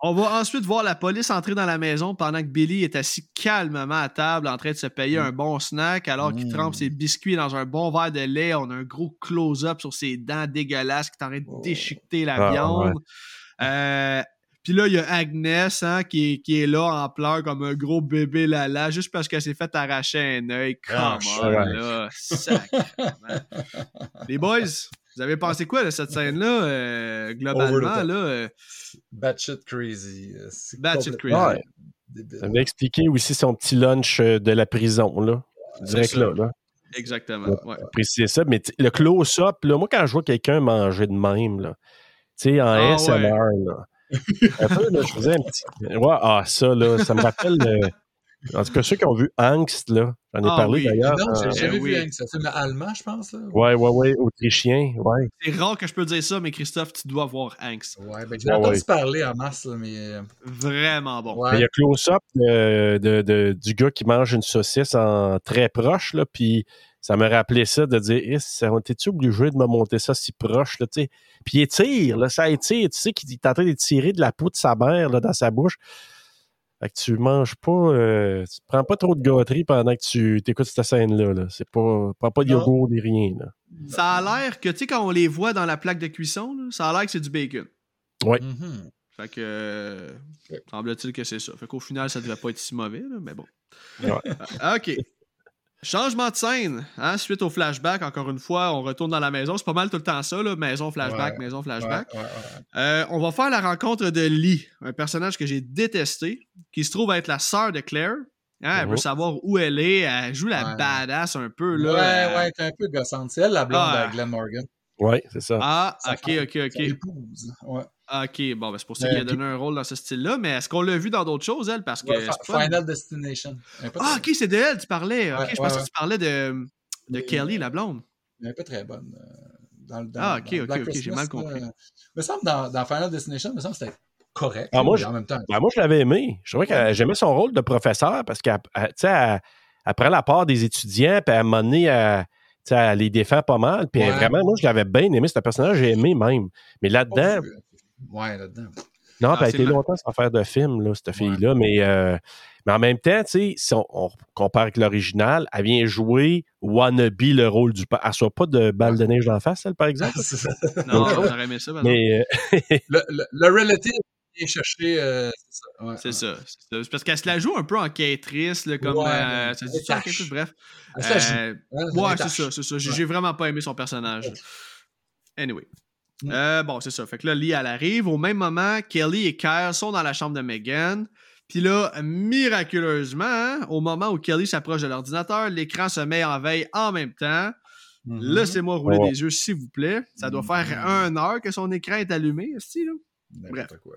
On va ensuite voir la police entrer dans la maison pendant que Billy est assis calmement à table en train de se payer un bon snack alors qu'il trempe ses biscuits dans un bon verre de lait. On a un gros close-up sur ses dents dégueulasses qui est en train de oh. déchiqueter la ah, viande. Euh, puis là, il y a Agnès hein, qui, est là en pleurs comme un gros bébé lala juste parce qu'elle s'est fait arracher un œil. Ah, Come on, là. Les boys, vous avez pensé quoi de cette scène-là, euh, globalement? Là, euh? Batshit crazy. Euh, Batshit crazy. Ça m'a expliqué aussi son petit lunch de la prison, là. Direct là, là. Exactement. Ouais. Préciser ça. Mais le close-up, là, moi, quand je vois quelqu'un manger de même, là, tu sais, en ah, SMR, là. un peu, là, je faisais un petit. Ouais, ah, ça, là, ça me rappelle. En tout cas, ceux qui ont vu Angst, là, j'en ai ah parlé d'ailleurs. Non, j'ai euh, jamais vu Angst. C'est un film allemand, je pense. Là. Ouais, ouais, ouais, autrichien, ouais. C'est rare que je peux dire ça, mais Christophe, tu dois voir Angst. Ouais, ben j'ai entendu parler en masse, mais. Euh, Vraiment bon. Il y a close-up de, de, du gars qui mange une saucisse en très proche, là, puis ça me rappelait ça de dire, eh, t'es-tu obligé de me monter ça si proche, là, tu sais? Puis il tire, là, ça étire, tu sais, qu'il est en train de tirer de la peau de sa mère, là, dans sa bouche. Fait que tu manges pas, euh, tu prends pas trop de gâterie pendant que tu écoutes cette scène-là. -là, c'est pas, prends pas de yogourt ni rien. Là. Ça a l'air que, tu sais, quand on les voit dans la plaque de cuisson, là, ça a l'air que c'est du bacon. Oui. Mm-hmm. Fait que, euh, semble-t-il que c'est ça. Fait qu'au final, ça devrait pas être si mauvais, là, mais bon. Ouais. Ah, ok. Changement de scène, hein, suite au flashback, encore une fois, on retourne dans la maison. C'est pas mal tout le temps ça, là, maison, flashback, maison, flashback. Euh, on va faire la rencontre de Lee, un personnage que j'ai détesté, qui se trouve être la sœur de Claire. Hein, elle veut oh. savoir où elle est, elle joue la badass un peu. Là, ouais, ouais, un peu gossante. C'est elle, la blonde de Glenn Morgan. Oui, c'est ça. Ah, ok, ok, ok. Épouse. Ouais. Ok, bon, ben c'est pour ça qu'il a donné un rôle dans ce style-là, mais est-ce qu'on l'a vu dans d'autres choses, elle? Parce que. Final Destination. Ah, ok, c'est de elle, tu parlais. Ok, je pensais que tu parlais de, de Kelly, la blonde. Elle n'est pas très bonne. Euh, dans, dans, ah, ok, ok, ok, j'ai mal compris. Il me semble dans, dans Final Destination, il me semble que c'était correct. Ah, moi, en même temps. Ben, moi, je l'avais aimé. Je trouvais que j'aimais son rôle de professeur parce qu'elle prend la part des étudiants, puis à un moment donné, elle, elle les défend pas mal. Puis vraiment, moi, je l'avais bien aimé, ce personnage, j'ai aimé même. Mais là-dedans, Ouais, là-dedans. Non, elle a été longtemps sans faire de film, là, cette fille-là, mais, euh, mais en même temps, tu sais, si on, compare avec l'original, elle vient jouer Wannabe le rôle du père. Elle soit pas de balle de neige d'en face, elle, par exemple? non, on aurait aimé ça, mais, le, le, le relative chercher. Euh, c'est ça. c'est parce qu'elle se la joue un peu en quêtrice, comme. Euh, ça dit ça, quelque chose, bref. Euh, ouais, c'est ça, c'est ça. J'ai vraiment pas aimé son personnage. Anyway. Mm. bon, c'est ça. Fait que là, Lee, elle arrive. Au même moment, Kelly et Kyle sont dans la chambre de Megan. Puis là, miraculeusement, hein, au moment où Kelly s'approche de l'ordinateur, l'écran se met en veille en même temps. Mm-hmm. Laissez-moi rouler des yeux, s'il vous plaît. Ça doit faire mm-hmm. un heure que son écran est allumé, ici, là. Bref. Quoi.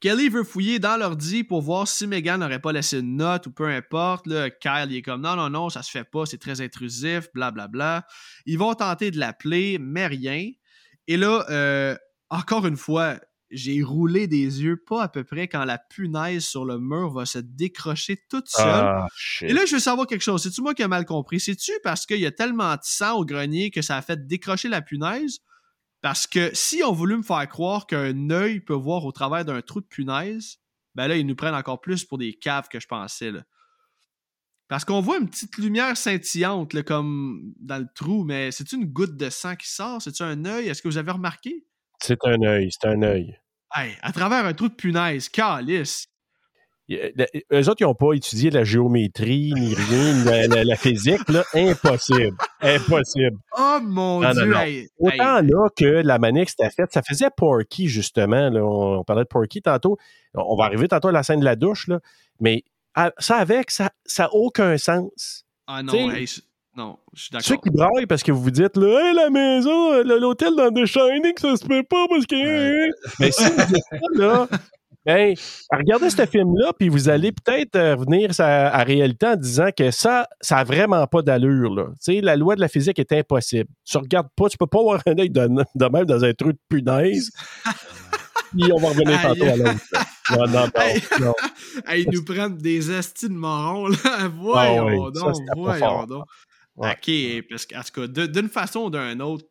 Kelly veut fouiller dans l'ordi pour voir si Megan n'aurait pas laissé une note ou peu importe. Là, Kyle il est comme non, non, non, ça se fait pas, c'est très intrusif, blablabla. Bla, bla. Ils vont tenter de l'appeler, mais rien. Et là, euh, encore une fois, j'ai roulé des yeux pas à peu près quand la punaise sur le mur va se décrocher toute seule. Ah, Et là, je veux savoir quelque chose. C'est-tu moi qui ai mal compris? C'est-tu parce qu'il y a tellement de sang au grenier que ça a fait décrocher la punaise? Parce que si on voulait me faire croire qu'un œil peut voir au travers d'un trou de punaise, ben là, ils nous prennent encore plus pour des caves que je pensais. Là. Parce qu'on voit une petite lumière scintillante, comme dans le trou, mais c'est une goutte de sang qui sort? C'est-tu un œil? Est-ce que vous avez remarqué? C'est un œil, c'est un œil. Hey, à travers un trou de punaise, calice! Eux autres, ils n'ont pas étudié la géométrie, ni rien, la, physique, là. Impossible. Impossible. Oh mon Dieu! Autant là que la que c'était faite, ça faisait Porky, justement. Là. On, parlait de Porky tantôt. On va arriver tantôt à la scène de la douche, là. Mais ça avec, ça n'a aucun sens. Ah non, non, je suis d'accord. Ceux qui braillent parce que vous vous dites, là, hey, la maison, l'hôtel dans The Shining, ça se peut pas parce que. Mais si vous dites ça, là, ben, regardez ce film-là, puis vous allez peut-être euh, revenir à, la réalité en disant que ça, ça n'a vraiment pas d'allure. Là. la loi de la physique est impossible. Tu regardes pas, tu peux pas avoir un œil de, même dans un trou de punaise. puis on va revenir tantôt à l'autre. Non, non, non. ils nous prennent des astis de morons, là. Voyons ah donc, voyons donc. OK, parce qu'en tout cas, d'une façon ou d'une autre,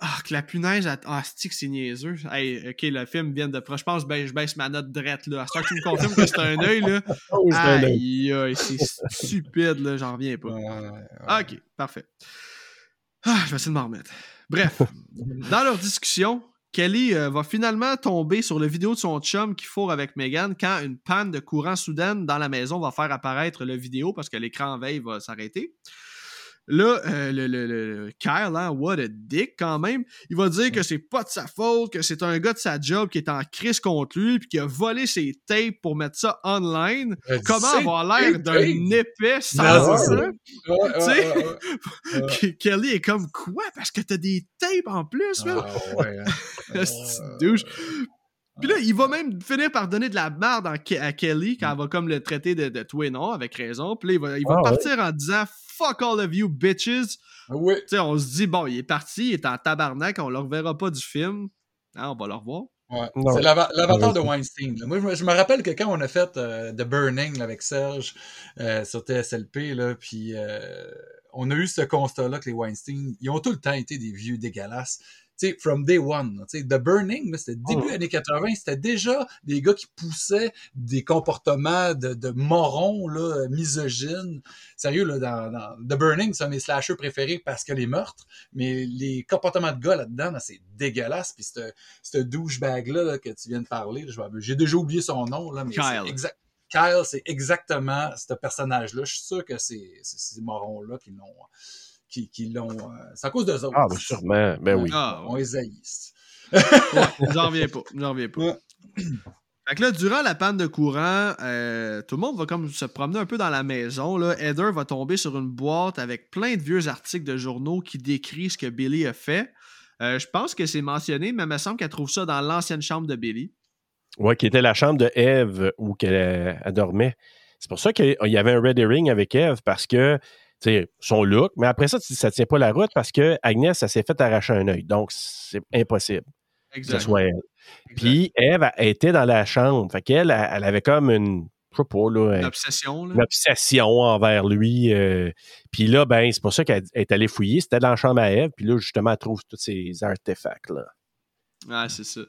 ah, que la punaise, ah, stick, c'est niaiseux? Hey, ok, le film vient de Je pense que je baisse ma note drette, là. À ce que tu me confirmes que c'est un œil, là. Aïe, aïe, c'est stupide, là. J'en reviens pas. ok, parfait. Ah, je vais essayer de m'en remettre. Bref, dans leur discussion, Kelly euh, va finalement tomber sur la vidéo de son chum qui fourre avec Megan quand une panne de courant soudaine dans la maison va faire apparaître la vidéo parce que l'écran en veille va s'arrêter. Là, euh, le, le, Kyle, hein, what a dick quand même, il va dire que c'est pas de sa faute, que c'est un gars de sa job qui est en crise contre lui, puis qui a volé ses tapes pour mettre ça online. Comment avoir l'air d'un épais sans ça? Kelly est comme quoi? Parce que t'as des tapes en plus, là. Ah, ouais, hein. douche. Puis là, il va même finir par donner de la merde à Kelly quand elle va comme le traiter de, de tout et non, avec raison. Puis là, il va, il va ah, partir en disant fuck all of you bitches. Oui. on se dit, bon, il est parti, il est en tabarnak, on le reverra pas du film. Ah, on va le revoir. Ouais. C'est l'avatar de Weinstein. Moi, je me, rappelle que quand on a fait euh, The Burning avec Serge euh, sur TSLP, là, puis euh, on a eu ce constat-là que les Weinstein, ils ont tout le temps été des vieux dégueulasses sais, from day one. sais, The Burning, c'était début oh. années 80, c'était déjà des gars qui poussaient des comportements de, de morons, là, misogynes. Sérieux, là, dans, The Burning, c'est un des slashers préférés parce que les meurtres, mais les comportements de gars là-dedans, c'est dégueulasse. Puis ce douchebag-là que tu viens de parler, j'ai déjà oublié son nom, là, mais. Exact. Kyle, c'est exactement ce personnage-là. Je suis sûr que c'est ces morons-là qui l'ont qui, l'ont. Euh, c'est à cause d'eux autres. Ah, ben sûrement. Ben oui. Ah, on les haïsse. j'en reviens pas. J'en reviens pas. Fait que là, durant la panne de courant, euh, tout le monde va comme se promener un peu dans la maison. Là. Heather va tomber sur une boîte avec plein de vieux articles de journaux qui décrivent ce que Billy a fait. Euh, je pense que c'est mentionné, mais il me semble qu'elle trouve ça dans l'ancienne chambre de Billy. Oui, qui était la chambre de Eve où elle, dormait. C'est pour ça qu'il y avait un red herring avec Eve, parce que son look. Mais après ça, ça ne tient pas la route parce que Agnès, ça s'est fait arracher un œil. Donc, c'est impossible que ce soit elle. Puis, Eve était dans la chambre. Fait qu'elle, elle avait comme une. Je sais pas, là. Une obsession, là. Une obsession envers lui. Euh. puis là, ben, c'est pour ça qu'elle est allée fouiller. C'était dans la chambre à Eve. Puis là, justement, elle trouve tous ces artefacts, là. Ah, c'est ça.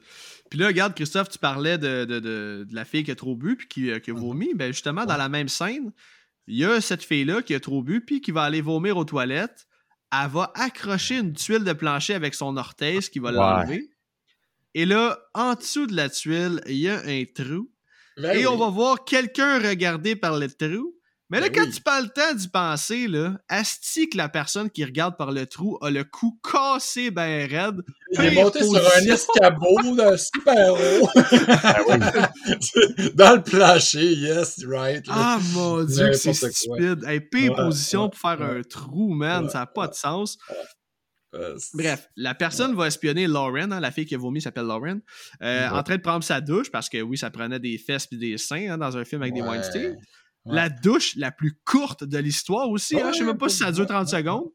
Puis là, regarde, Christophe, tu parlais de, de, de, la fille qui a trop bu puis qui, euh, qui a mm-hmm. vomi. Ben justement, dans la même scène, il y a cette fille-là qui a trop bu puis qui va aller vomir aux toilettes. Elle va accrocher une tuile de plancher avec son orteil, ce qui va l'enlever. Et là, en dessous de la tuile, il y a un trou. Ben et on va voir quelqu'un regarder par le trou. Mais là, ben quand tu parles le temps d'y penser, là, asti que la personne qui regarde par le trou a le cou cassé ben raide. Il est monté sur un escabeau de super haut. Ah Dans le plancher, yes, right. Ah mon dieu, que c'est stupide. Hey, pire position pour faire un trou, man, ça n'a pas de sens. Bref, la personne va espionner Lauren, hein, la fille qui a vomi s'appelle Lauren, euh, en train de prendre sa douche parce que oui, ça prenait des fesses et des seins hein, dans un film avec des Weinstein. La douche la plus courte de l'histoire aussi. Hein? Je sais même pas si ça dure 30 secondes.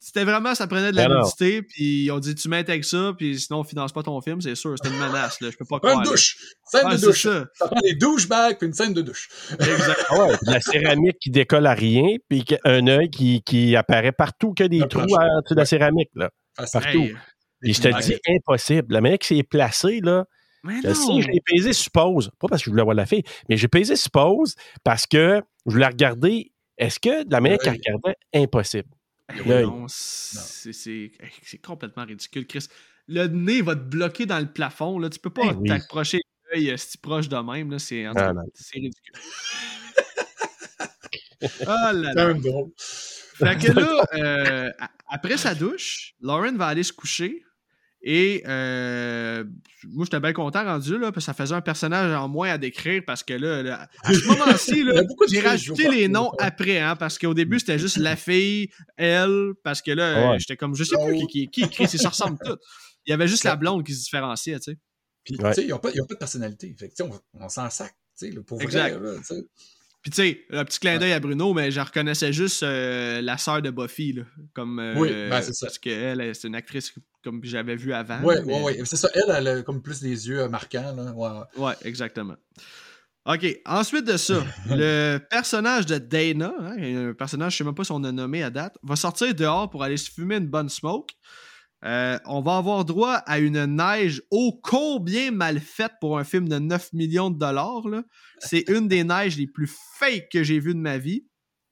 C'était vraiment, ça prenait de la nudité, puis ils ont dit tu m'aides avec ça, puis sinon on finance pas ton film, c'est sûr, c'était une menace, là, je peux pas croire. Une douche! Scène de douche! Ça. ça prend des douchebags puis une scène de douche. Exactement. Ah ouais, la céramique qui décolle à rien, puis un œil qui, qui apparaît partout, que des trous à, de la céramique, là. Ah, partout. et je te dis, impossible. La manière que c'est placé, là, mais Si j'ai pesé suppose, pas parce que je voulais voir la fille, mais j'ai pesé suppose parce que je voulais regarder, est-ce que de la manière qu'elle regardait, impossible? Non, c'est complètement ridicule, Chris. Le nez va te bloquer dans le plafond, là. Tu peux pas ben t'approcher l'œil euh, si proche de même, C'est ah, ridicule. oh là là. Fait que là, euh, après sa douche, Lauren va aller se coucher. Et euh, moi, j'étais bien content rendu, là, parce que ça faisait un personnage en moins à décrire, parce que là, à ce moment-ci, j'ai rajouté les noms après, hein, parce qu'au début, c'était juste la fille, elle, parce que là, j'étais comme, je sais plus qui, qui, qui écrit, ça ressemble tout. Il y avait juste la blonde qui se différenciait, tu sais. Puis, tu sais, ils n'ont pas, pas, de personnalité. Fait que, on, on s'en sac, tu sais, pour exact. vrai, là, puis tu sais, un petit clin d'œil à Bruno, mais je reconnaissais juste euh, la sœur de Buffy, là, comme, euh, oui, ben c'est ça. Parce qu'elle, c'est une actrice comme j'avais vu avant. Oui, oui, oui. C'est ça, elle, elle a comme plus des yeux marquants. Là. Ouais, ouais. exactement. OK, ensuite de ça, le personnage de Dana, hein, un personnage, je ne sais même pas si on a nommé à date, va sortir dehors pour aller se fumer une bonne smoke. Euh, on va avoir droit à une neige ô combien mal faite pour un film de 9 millions de dollars. C'est une des neiges les plus fake que j'ai vues de ma vie.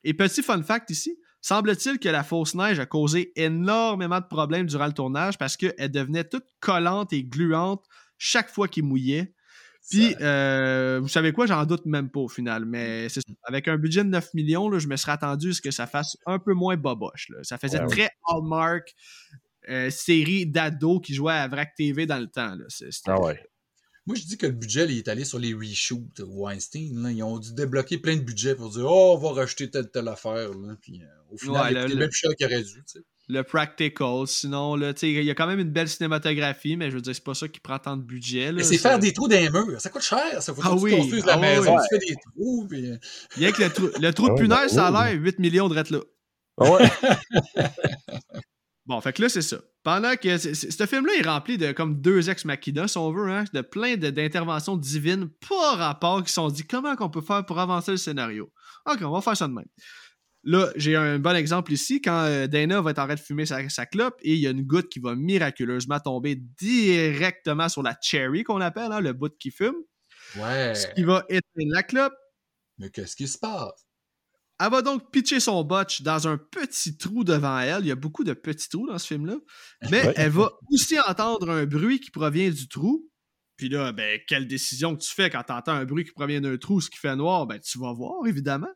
Et petit fun fact ici, semble-t-il que la fausse neige a causé énormément de problèmes durant le tournage parce qu'elle devenait toute collante et gluante chaque fois qu'il mouillait. Puis, euh, vous savez quoi, j'en doute même pas au final, mais avec un budget de 9 millions, je me serais attendu à ce que ça fasse un peu moins boboche. Ça faisait très Hallmark, euh, série d'ados qui jouaient à VRAC TV dans le temps. Là. Ah ouais. Moi, je dis que le budget il est allé sur les reshoots Weinstein. Là. Ils ont dû débloquer plein de budget pour dire Oh, on va racheter telle telle affaire. Là. Puis, euh, au final, a même cher qu'il aurait dû. Le practical, sinon, il y a quand même une belle cinématographie, mais je veux dire, c'est pas ça qui prend tant de budget. c'est faire des trous dans les murs. Ça coûte cher. Ça faut ah que tu construises la ah maison, tu fais des trous. Puis... Il y a que le trou, le trou de ah punaise, ça a l'air 8 millions de là. Ouais. Bon, fait que là, c'est ça. Pendant que ce film-là est rempli de comme deux ex-machina, si on veut, hein, de plein d'interventions divines, pas rapport, qui sont dit comment qu'on peut faire pour avancer le scénario? Ok, on va faire ça de même. Là, j'ai un bon exemple ici, quand euh, Dana va être en train de fumer sa, clope et il y a une goutte qui va miraculeusement tomber directement sur la cherry qu'on appelle, hein, le bout qui fume. Ouais. Ce qui va éteindre la clope. Mais qu'est-ce qui se passe? Elle va donc pitcher son botch dans un petit trou devant elle. Il y a beaucoup de petits trous dans ce film-là. Mais elle va aussi entendre un bruit qui provient du trou. Puis là, ben, quelle décision que tu fais quand tu entends un bruit qui provient d'un trou, ce qui fait noir, ben, tu vas voir, évidemment.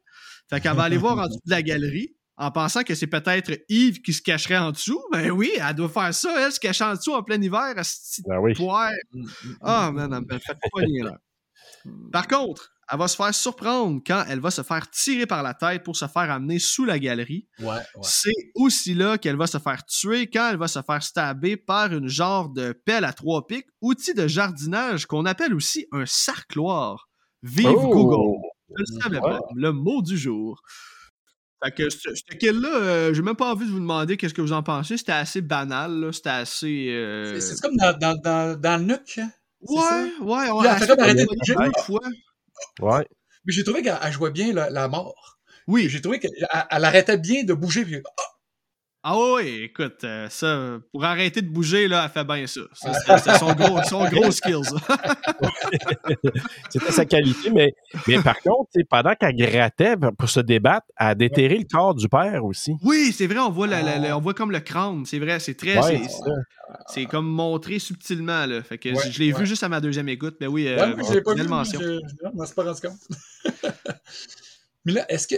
Fait qu'elle va aller voir en dessous de la galerie en pensant que c'est peut-être Yves qui se cacherait en dessous. Ben oui, elle doit faire ça, elle, se cacher en dessous en plein hiver, à ce ben oui. Ah, man, elle me fait pas là. Par contre, elle va se faire surprendre quand elle va se faire tirer par la tête pour se faire amener sous la galerie. C'est aussi là qu'elle va se faire tuer quand elle va se faire stabber par une genre de pelle à trois pics, outil de jardinage qu'on appelle aussi un sarcloir. Vive oh! Google! Je le savais pas. Le mot du jour. Fait que ce kill-là, euh, j'ai même pas envie de vous demander qu'est-ce que vous en pensez. C'était assez banal, C'était assez. Euh, c'est comme dans, dans, dans, le nuque. Hein? Ouais, ouais, on a de fois. Ouais. Mais j'ai trouvé qu'elle jouait bien la, mort. Oui. J'ai trouvé qu'elle arrêtait bien de bouger. Puis, ah! Ah oui, écoute, euh, ça, pour arrêter de bouger, là, elle fait bien ça. C'était son gros, son gros skills. C'était sa qualité, mais, mais par contre, pendant qu'elle grattait pour se débattre, elle a déterré le corps du père aussi. Oui, c'est vrai, on voit, la, on voit comme le crâne, c'est vrai, c'est très... c'est comme montré subtilement, là. Fait que je l'ai vu juste à ma deuxième écoute, mais oui, euh, ouais, pas vu, mention. Je, je, pas rendu compte. mais là, est-ce que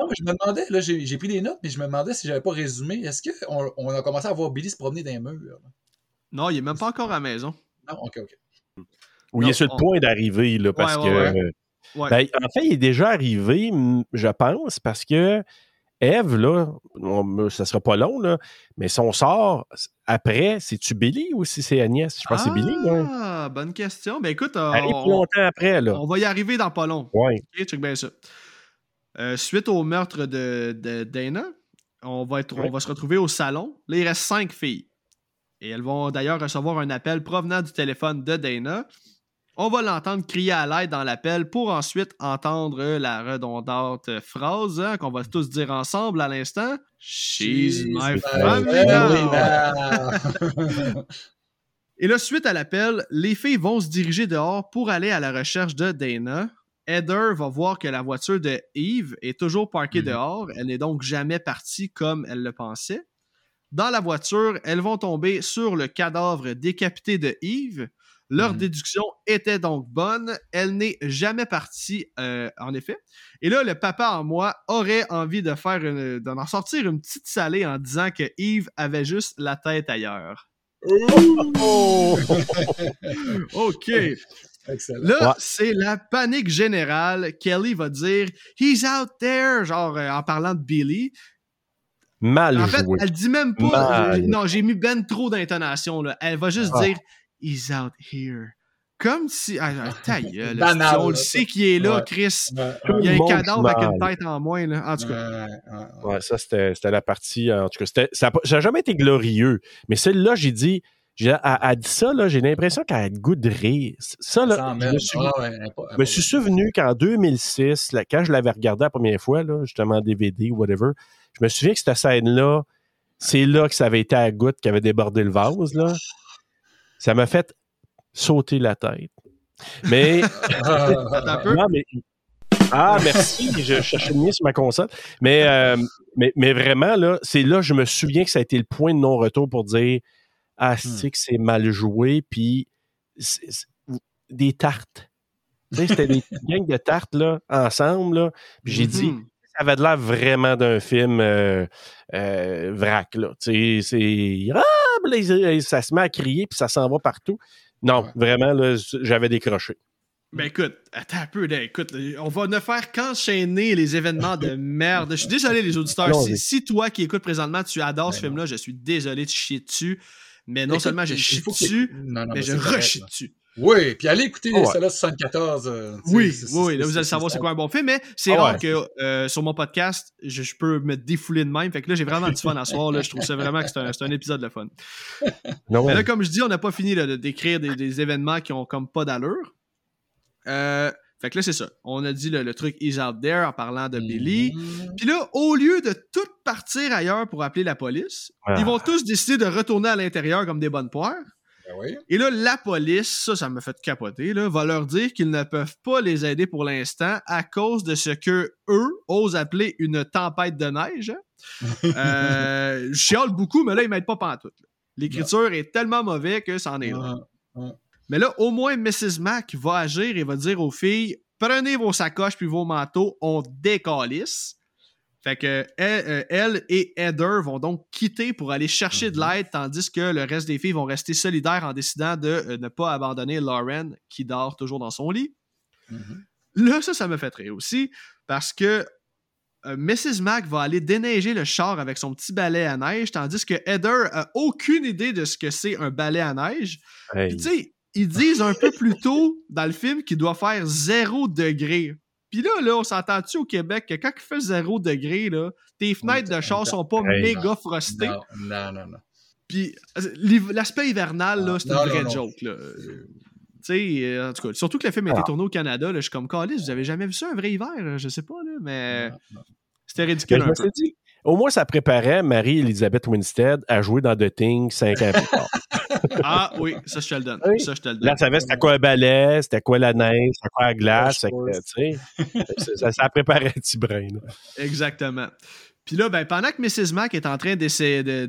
non, je me demandais, là, j'ai pris des notes, mais je me demandais si j'avais pas résumé. Est-ce qu'on on a commencé à voir Billy se promener dans les murs? Non, il est même pas encore à la maison. Non, ok, ok. Oui, il est sur le point d'arriver, là, parce que. Ben, en fait, il est déjà arrivé, je pense, parce que Eve, là, ça sera pas long, là, mais son sort après, c'est-tu Billy ou si c'est Agnès? Je pense que c'est Billy. Ah, bonne question. Ben écoute, on, longtemps après, là. On va y arriver dans pas long. Oui. Check bien ça. Euh, suite au meurtre de, Dana, on va, être, on va se retrouver au salon. Là, il reste cinq filles. Et elles vont d'ailleurs recevoir un appel provenant du téléphone de Dana. On va l'entendre crier à l'aide dans l'appel pour ensuite entendre la redondante phrase hein, qu'on va tous dire ensemble à l'instant. She's, my family Et là, suite à l'appel, les filles vont se diriger dehors pour aller à la recherche de Dana. Heather va voir que la voiture de Eve est toujours parquée mhm. dehors. Elle n'est donc jamais partie comme elle le pensait. Dans la voiture, elles vont tomber sur le cadavre décapité de Eve. Leur mhm. déduction était donc bonne. Elle n'est jamais partie, euh, en effet. Et là, le papa en moi aurait envie de faire d'en sortir une petite salée en disant que Eve avait juste la tête ailleurs. Oh! OK. Là, c'est la panique générale. Kelly va dire He's out there, genre euh, en parlant de Billy. Mal En fait, elle dit même pas. non, j'ai mis ben trop d'intonation. Elle va juste ah. dire He's out here. Comme si. Ah, ah on le sait qui est là, Chris. Il y a un cadavre avec une tête en moins. Là. En tout cas. Ouais, ça, c'était la partie. En tout cas, ça n'a jamais été glorieux. Mais celle-là, j'ai dit elle, dit ça, là, j'ai l'impression qu'elle a le goût de rire. Ça, là, je me suis, ah me suis souvenu qu'en 2006, là, quand je l'avais regardé la première fois, là, justement en DVD ou whatever, je me souviens que cette scène-là, c'est là que ça avait été à la goutte qui avait débordé le vase. Là. Ça m'a fait sauter la tête. Mais. Ah, merci. Je cherchais le mien sur ma console. Mais, euh, mais, mais vraiment, là, c'est là, je me souviens que ça a été le point de non-retour pour dire ah, hmm. c'est que c'est mal joué, puis des tartes. Tu sais, c'était des gangs de tartes, là, ensemble, là. Puis j'ai dit, mm-hmm. ça avait l'air vraiment d'un film euh, euh, vrac, là. Tu sais, c'est... Ah, ça se met à crier, puis ça s'en va partout. Non, vraiment, là, j'avais décroché. Ben écoute, attends un peu, là, écoute, on va ne faire qu'enchaîner les événements de merde. Je suis désolé, les auditeurs. si, toi qui écoutes présentement, tu adores ce ben film-là, je suis désolé de chier dessus. Mais non seulement je chie dessus, mais je rechie dessus. Oui, puis allez écouter oh, celle-là 74. Euh, oui, oui, là vous allez savoir c'est quoi un bon film, mais c'est ah rare que euh, sur mon podcast, je, peux me défouler de même. Fait que là, j'ai vraiment du fun à soir. Là, je trouve ça vraiment que c'est un, un, épisode de fun. mais là, comme je dis, on n'a pas fini de décrire des, des, événements qui ont comme pas d'allure. Euh, fait que là, c'est ça. On a dit le, truc Is Out There en parlant de Billy. Mm-hmm. Puis là, au lieu de tout partir ailleurs pour appeler la police, ils vont tous décider de retourner à l'intérieur comme des bonnes poires. Ben Et là, la police, ça, ça me fait capoter, là, va leur dire qu'ils ne peuvent pas les aider pour l'instant à cause de ce que eux osent appeler une tempête de neige. euh, je chiale beaucoup, mais là, ils m'aident pas pantoute. L'écriture est tellement mauvaise que ça en est là. Mais là, au moins, Mrs. Mac va agir et va dire aux filles prenez vos sacoches puis vos manteaux, on décalisse. Fait que elle, euh, et Heather vont donc quitter pour aller chercher de mhm. l'aide, tandis que le reste des filles vont rester solidaires en décidant de euh, ne pas abandonner Lauren qui dort toujours dans son lit. Mhm. Là, ça, ça me fait rire aussi parce que euh, Mrs. Mac va aller déneiger le char avec son petit balai à neige, tandis que Heather a aucune idée de ce que c'est un balai à neige. tu sais, ils disent un peu plus tôt dans le film qu'il doit faire zéro degré. Puis là, là, on s'entend-tu au Québec que quand il fait zéro degré, là, tes fenêtres de char sont pas méga frostées? Non, non, non. Puis l'aspect hivernal, là, c'est une vraie joke. Là. Sais, euh, en tout cas, surtout que le film a été ah. tourné au Canada, là, je suis comme Calis, vous avez jamais vu ça un vrai hiver? Je sais pas, là, mais c'était ridicule. je, me suis dit, au moins, ça préparait Marie-Elisabeth Winstead à jouer dans The Thing cinq ans plus tard. ah oui, ça je te le donne. Ça, je te le donne. Là, elle savait c'était quoi un ballet, c'était quoi la neige, c'était quoi la glace. ça, ça préparait un petit brin. Exactement. Puis là, ben, pendant que Mrs. Mac est en train d'essayer de,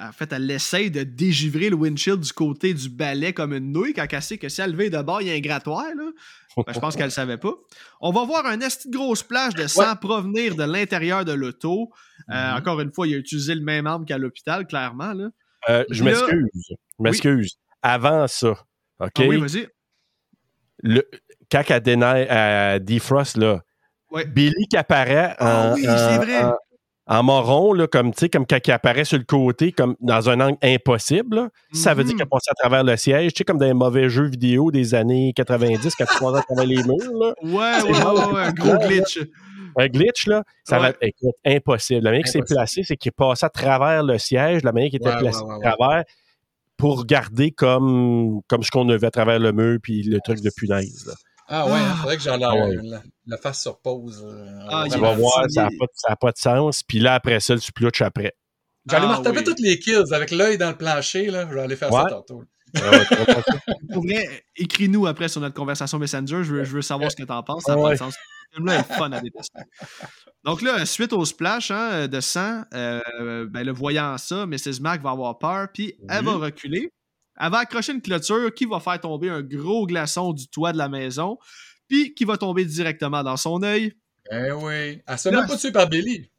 En fait, elle essaie de dégivrer le windshield du côté du balai comme une nouille, quand elle sait que si elle levait de bord, il y a un grattoir, là. Ben, je pense qu'elle ne savait pas. On va voir un esti de grosse plage de sang provenir de l'intérieur de l'auto. Euh, mm-hmm. Encore une fois, il a utilisé le même arme qu'à l'hôpital, clairement. Là. Euh, je m'excuse. Je m'excuse. Avant ça, OK? Ah oui, vas-y. Le, quand elle, Defrost, là, Billy qui apparaît ah, oui, c'est vrai en moron, là, comme, comme quand il apparaît sur le côté, comme dans un angle impossible. Ça veut dire qu'il a mhm. passé à travers le siège, tu sais, comme dans les mauvais jeux vidéo des années 90, quand tu à travers les murs. Là. Ouais, ouais, ouais, un gros glitch. Un glitch, là, ça va être impossible. La manière qui s'est placé, c'est qu'il est passé à travers le siège, la manière qui était placé à travers pour garder comme, comme ce qu'on a vu à travers le mur, puis le truc de punaise. Ah ouais, il hein, ah. faudrait que j'en ah la, face sur pause. Euh, ah, tu vas voir, ça n'a pas, de sens. Puis là, après ça, tu plutches après. J'allais ah, me retaper toutes les kills avec l'œil dans le plancher. Là. Je vais aller faire ça tantôt. Pour vrai, écris-nous après sur notre conversation Messenger. Je veux, je veux savoir ce que tu en penses. Ça n'a pas de sens. Film-là est fun à détester. Donc là, suite au splash hein, de sang, euh, ben, le voyant ça, Mrs. Mac va avoir peur, puis elle va reculer. Elle va accrocher une clôture qui va faire tomber un gros glaçon du toit de la maison, puis qui va tomber directement dans son œil. Eh oui. Elle se même pas tuée par Billy.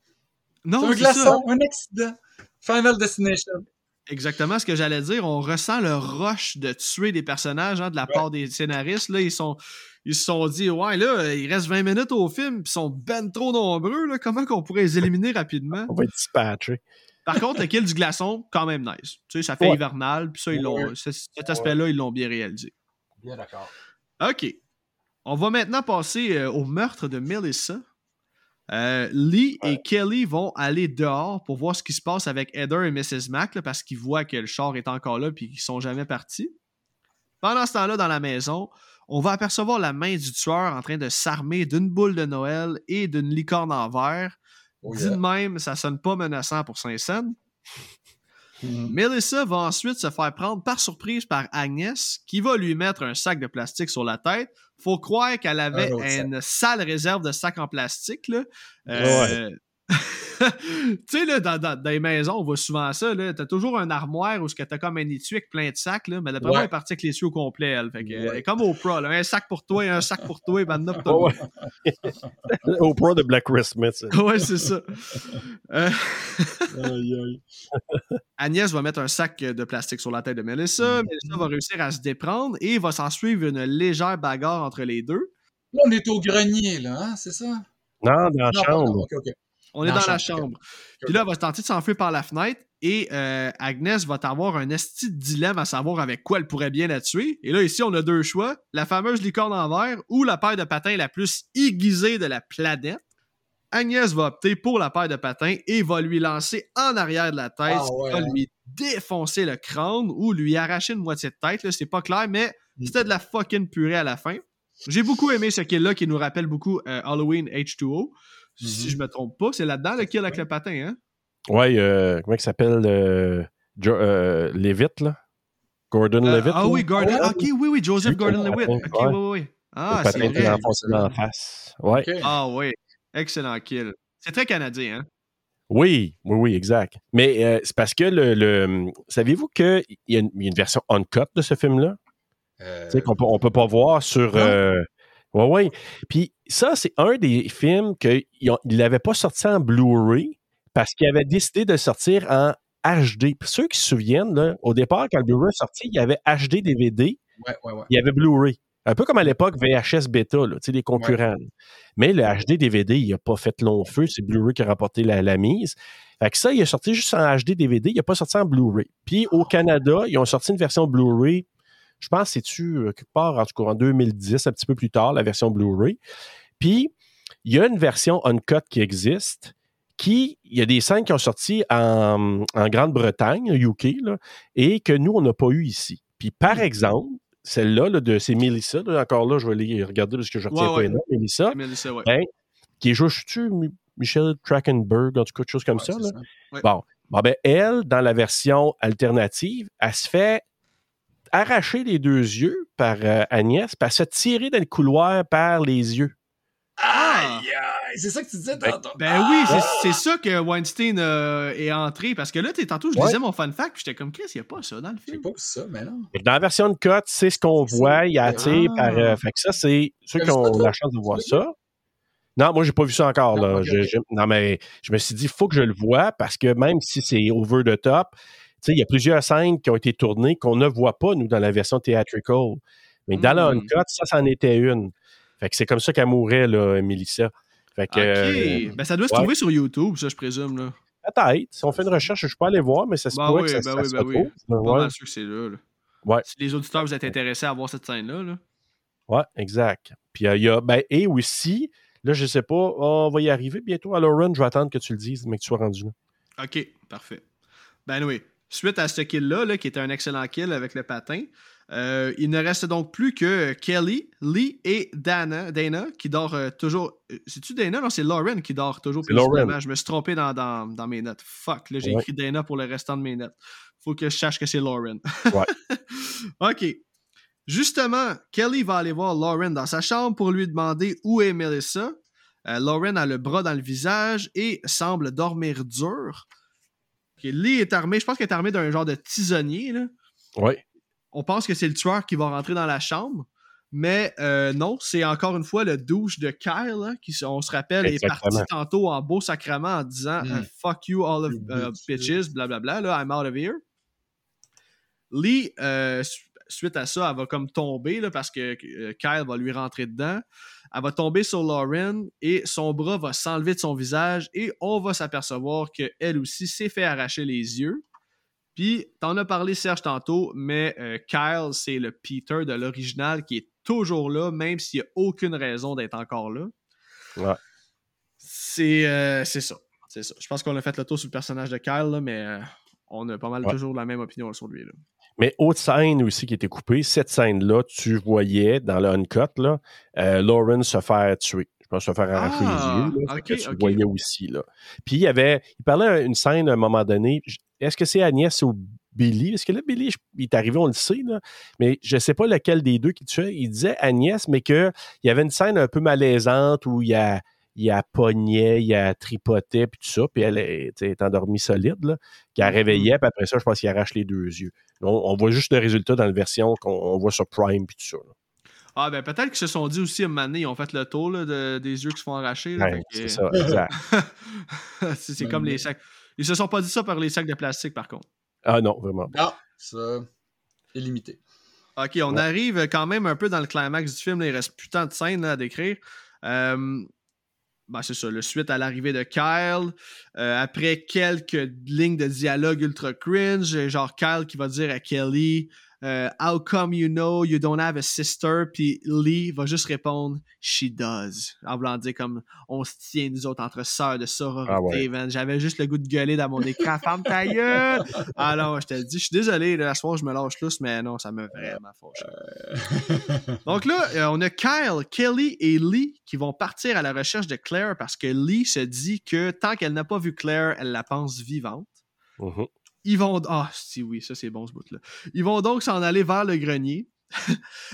Non, c'est un glaçon, un accident. Final Destination. Exactement ce que j'allais dire. On ressent le rush de tuer des personnages hein, de la part des scénaristes. Là, ils sont, ils se sont dit Ouais, là, il reste 20 minutes au film, puis ils sont ben trop nombreux. Là, comment qu'on pourrait les éliminer rapidement? On va être dispatché. Par contre, le kill du glaçon, quand même nice. Tu sais, ça fait hivernal, puis ça, ils l'ont, cet aspect-là, ils l'ont bien réalisé. Bien d'accord. OK. On va maintenant passer euh, au meurtre de Melissa. Euh, Lee et Kelly vont aller dehors pour voir ce qui se passe avec Heather et Mrs. Mac parce qu'ils voient que le char est encore là et qu'ils sont jamais partis. Pendant ce temps-là, dans la maison, on va apercevoir la main du tueur en train de s'armer d'une boule de Noël et d'une licorne en verre Oh, Dit de même, ça sonne pas menaçant pour Saint-Saëns. Mm-hmm. Melissa va ensuite se faire prendre par surprise par Agnès, qui va lui mettre un sac de plastique sur la tête. Faut croire qu'elle avait une sale réserve de sacs en plastique. Là. Euh, tu sais, là, dans, dans, les maisons, on voit souvent ça. Tu as toujours un armoire où tu as comme un étui avec plein de sacs, là, mais d'après moi, elle est partie avec l'étui au complet. Elle. Fait que, comme au Pro, un sac pour toi et un sac pour toi, et maintenant pour toi. au Pro de Black Christmas. ouais, c'est ça. Euh, Agnès va mettre un sac de plastique sur la tête de Melissa. Mm. Melissa va réussir à se déprendre et va s'en suivre une légère bagarre entre les deux. Là, on est au grenier, là, hein, c'est ça? Non, dans la chambre. On est dans, la chambre. Puis là, elle va tenter de s'enfuir par la fenêtre et euh, Agnès va avoir un esti dilemme à savoir avec quoi elle pourrait bien la tuer. Et là, ici, on a deux choix la fameuse licorne en verre ou la paire de patins la plus aiguisée de la planète. Agnès va opter pour la paire de patins et va lui lancer en arrière de la tête, ah va lui défoncer le crâne ou lui arracher une moitié de tête. C'est pas clair, mais mm. c'était de la fucking purée à la fin. J'ai beaucoup aimé ce kill-là qui nous rappelle beaucoup euh, Halloween H2O. Si mhm. je me trompe pas, c'est là-dedans le kill avec le patin, hein? Ouais, euh, comment il s'appelle? Euh, euh, Levitt, là? Gordon euh, Levitt? Ah oui, Gordon. ok, oui, oui, Joseph Gordon Levitt. Ok, oui, oui. Ah, c'est vrai. Le enfoncé dans la face. Ouais. Ah oui, excellent kill. C'est très canadien, hein? Oui, oui, oui, exact. Mais c'est parce que le. le Saviez-vous qu'il y, y, a une version uncut de ce film-là? Tu sais, qu'on peut, on peut pas voir sur. Oui, oui. Puis ça, c'est un des films qu'il n'avait pas sorti en Blu-ray parce qu'il avait décidé de sortir en HD. Pour ceux qui se souviennent, là, au départ, quand le Blu-ray est sorti, il y avait HD DVD, ouais, ouais, ouais. il y avait Blu-ray. Un peu comme à l'époque VHS Beta, là, les concurrents. Mais le HD DVD, il n'a pas fait long feu. C'est Blu-ray qui a rapporté la, la, mise. Fait que ça, il est sorti juste en HD DVD. Il n'a pas sorti en Blu-ray. Puis au Canada, ils ont sorti une version Blu-ray je pense c'est-tu euh, quelque part, en tout cas en 2010, un petit peu plus tard, la version Blu-ray. Puis, il y a une version uncut qui existe, qui, il y a des scènes qui ont sorti en, Grande-Bretagne, UK, là, et que nous, on n'a pas eu ici. Puis, par hmm. exemple, celle-là, de c'est Melissa, encore là, je vais les regarder parce que je retiens pas les Melissa, Melissa ben, qui est juste Michelle Trachtenberg, en tout cas, quelque chose comme ça. Bon. bon, ben, elle, dans la version alternative, elle se fait arracher les deux yeux par euh, Agnès, puis elle se tirer dans le couloir par les yeux. Aïe! C'est ça que tu disais ben, tantôt. Ben, oui, c'est ça que Weinstein euh, est entré. Parce que là, tantôt, je disais mon fun fact, puis j'étais comme Chris, il n'y a pas ça dans le film. C'est pas ça, mais non. Dans la version de cut, c'est ce qu'on voit. Il y a, par. Euh, fait que ça, c'est ceux qui ont la chance de voir ça. Non, moi, j'ai pas vu ça encore. Là. non, mais je me suis dit, il faut que je le voie parce que même si c'est over the top, il y a plusieurs scènes qui ont été tournées qu'on ne voit pas, nous, dans la version theatrical. Mais dans la uncut, ça, c'en était une. Fait que c'est comme ça qu'elle mourait, là, Mélissa. Fait que, OK. Euh, ben, ça doit se trouver sur YouTube, ça, je présume, là. Peut-être. Si on fait une recherche, je peux aller voir, mais ça se ben oui, que ça, ben oui, ben oui. Pas mal sûr que c'est là, Ouais. Si les auditeurs vous êtes intéressés à voir cette scène-là, là. Ouais, exact. Puis il y a, ben, et aussi, là, je sais pas, on va y arriver bientôt à Lauren, je vais attendre que tu le dises, mais que tu sois rendu là. OK, parfait. Ben oui. Suite à ce kill-là, là, qui était un excellent kill avec le patin, euh, il ne reste donc plus que Kelly, Lee et Dana, Dana qui dort euh, toujours. Euh, c'est-tu Dana? Non, c'est Lauren qui dort toujours. Lauren. Je me suis trompé dans, dans, mes notes. Fuck, là, j'ai écrit Dana pour le restant de mes notes. Faut que je sache que c'est Lauren. Ouais. OK. Justement, Kelly va aller voir Lauren dans sa chambre pour lui demander où est Melissa. Lauren a le bras dans le visage et semble dormir dur. Lee est armé, je pense qu'elle est armée d'un genre de tisonnier. Là. On pense que c'est le tueur qui va rentrer dans la chambre. Mais euh, non, c'est encore une fois le douche de Kyle, hein, qui, on se rappelle, est parti tantôt en beau sacrement en disant hmm. Fuck you, all of uh, bitches, blablabla, là, I'm out of here. Lee, euh, suite à ça, elle va comme tomber là, parce que euh, Kyle va lui rentrer dedans. Elle va tomber sur Lauren et son bras va s'enlever de son visage et on va s'apercevoir qu'elle aussi s'est fait arracher les yeux. Puis, t'en as parlé Serge tantôt, mais euh, Kyle, c'est le Peter de l'original qui est toujours là, même s'il n'y a aucune raison d'être encore là. Ouais. C'est euh, ça. C'est ça. Je pense qu'on a fait le tour sur le personnage de Kyle, mais euh, on a pas mal toujours la même opinion sur lui. Là. Mais autre scène aussi qui était coupée, cette scène-là, tu voyais dans le uncut, là, euh, Lauren se faire tuer. Je pense se faire arracher les ah, yeux. Là, que tu voyais aussi. Là. Puis il y avait. Il parlait d'une scène à un moment donné. Est-ce que c'est Agnès ou Billy? Parce que là, Billy, il est arrivé, on le sait, là, mais je ne sais pas lequel des deux qui tuait. Il disait Agnès, mais qu'il y avait une scène un peu malaisante où il y a il a pogné, il a tripoté, puis tout ça, puis elle est, endormie solide, là, qui a mm-hmm. réveillé, puis après ça, je pense qu'il arrache les deux yeux. On, voit juste le résultat dans la version qu'on voit sur Prime, puis tout ça. Ah, ben peut-être qu'ils se sont dit aussi à un moment donné, ils ont fait le tour des yeux qui se font arracher. c'est ça, exact. c'est comme les sacs. Ils se sont pas dit ça par les sacs de plastique, par contre. Ah non, vraiment. Non, ça est limité. Ok, on arrive quand même un peu dans le climax du film. il reste putain de scènes à décrire. Euh, ben, c'est ça, le suite à l'arrivée de Kyle. Euh, après quelques lignes de dialogue ultra cringe, genre Kyle qui va dire à Kelly euh, How come you know you don't have a sister? Puis Lee va juste répondre She does. En voulant dire comme on se tient nous autres entre sœurs de sororité. Ah J'avais juste le goût de gueuler dans mon écran. Femme ta gueule! Alors, je te dis, je suis désolé, la soir je me lâche lousse, mais non, ça me vraiment fâché. Donc là, euh, on a Kyle, Kelly et Lee qui vont partir à la recherche de Claire parce que Lee se dit que tant qu'elle n'a pas vu Claire, elle la pense vivante. Mm-hmm. Ils vont. Ah, si oui, ça c'est bon ce bout-là. Ils vont donc s'en aller vers le grenier.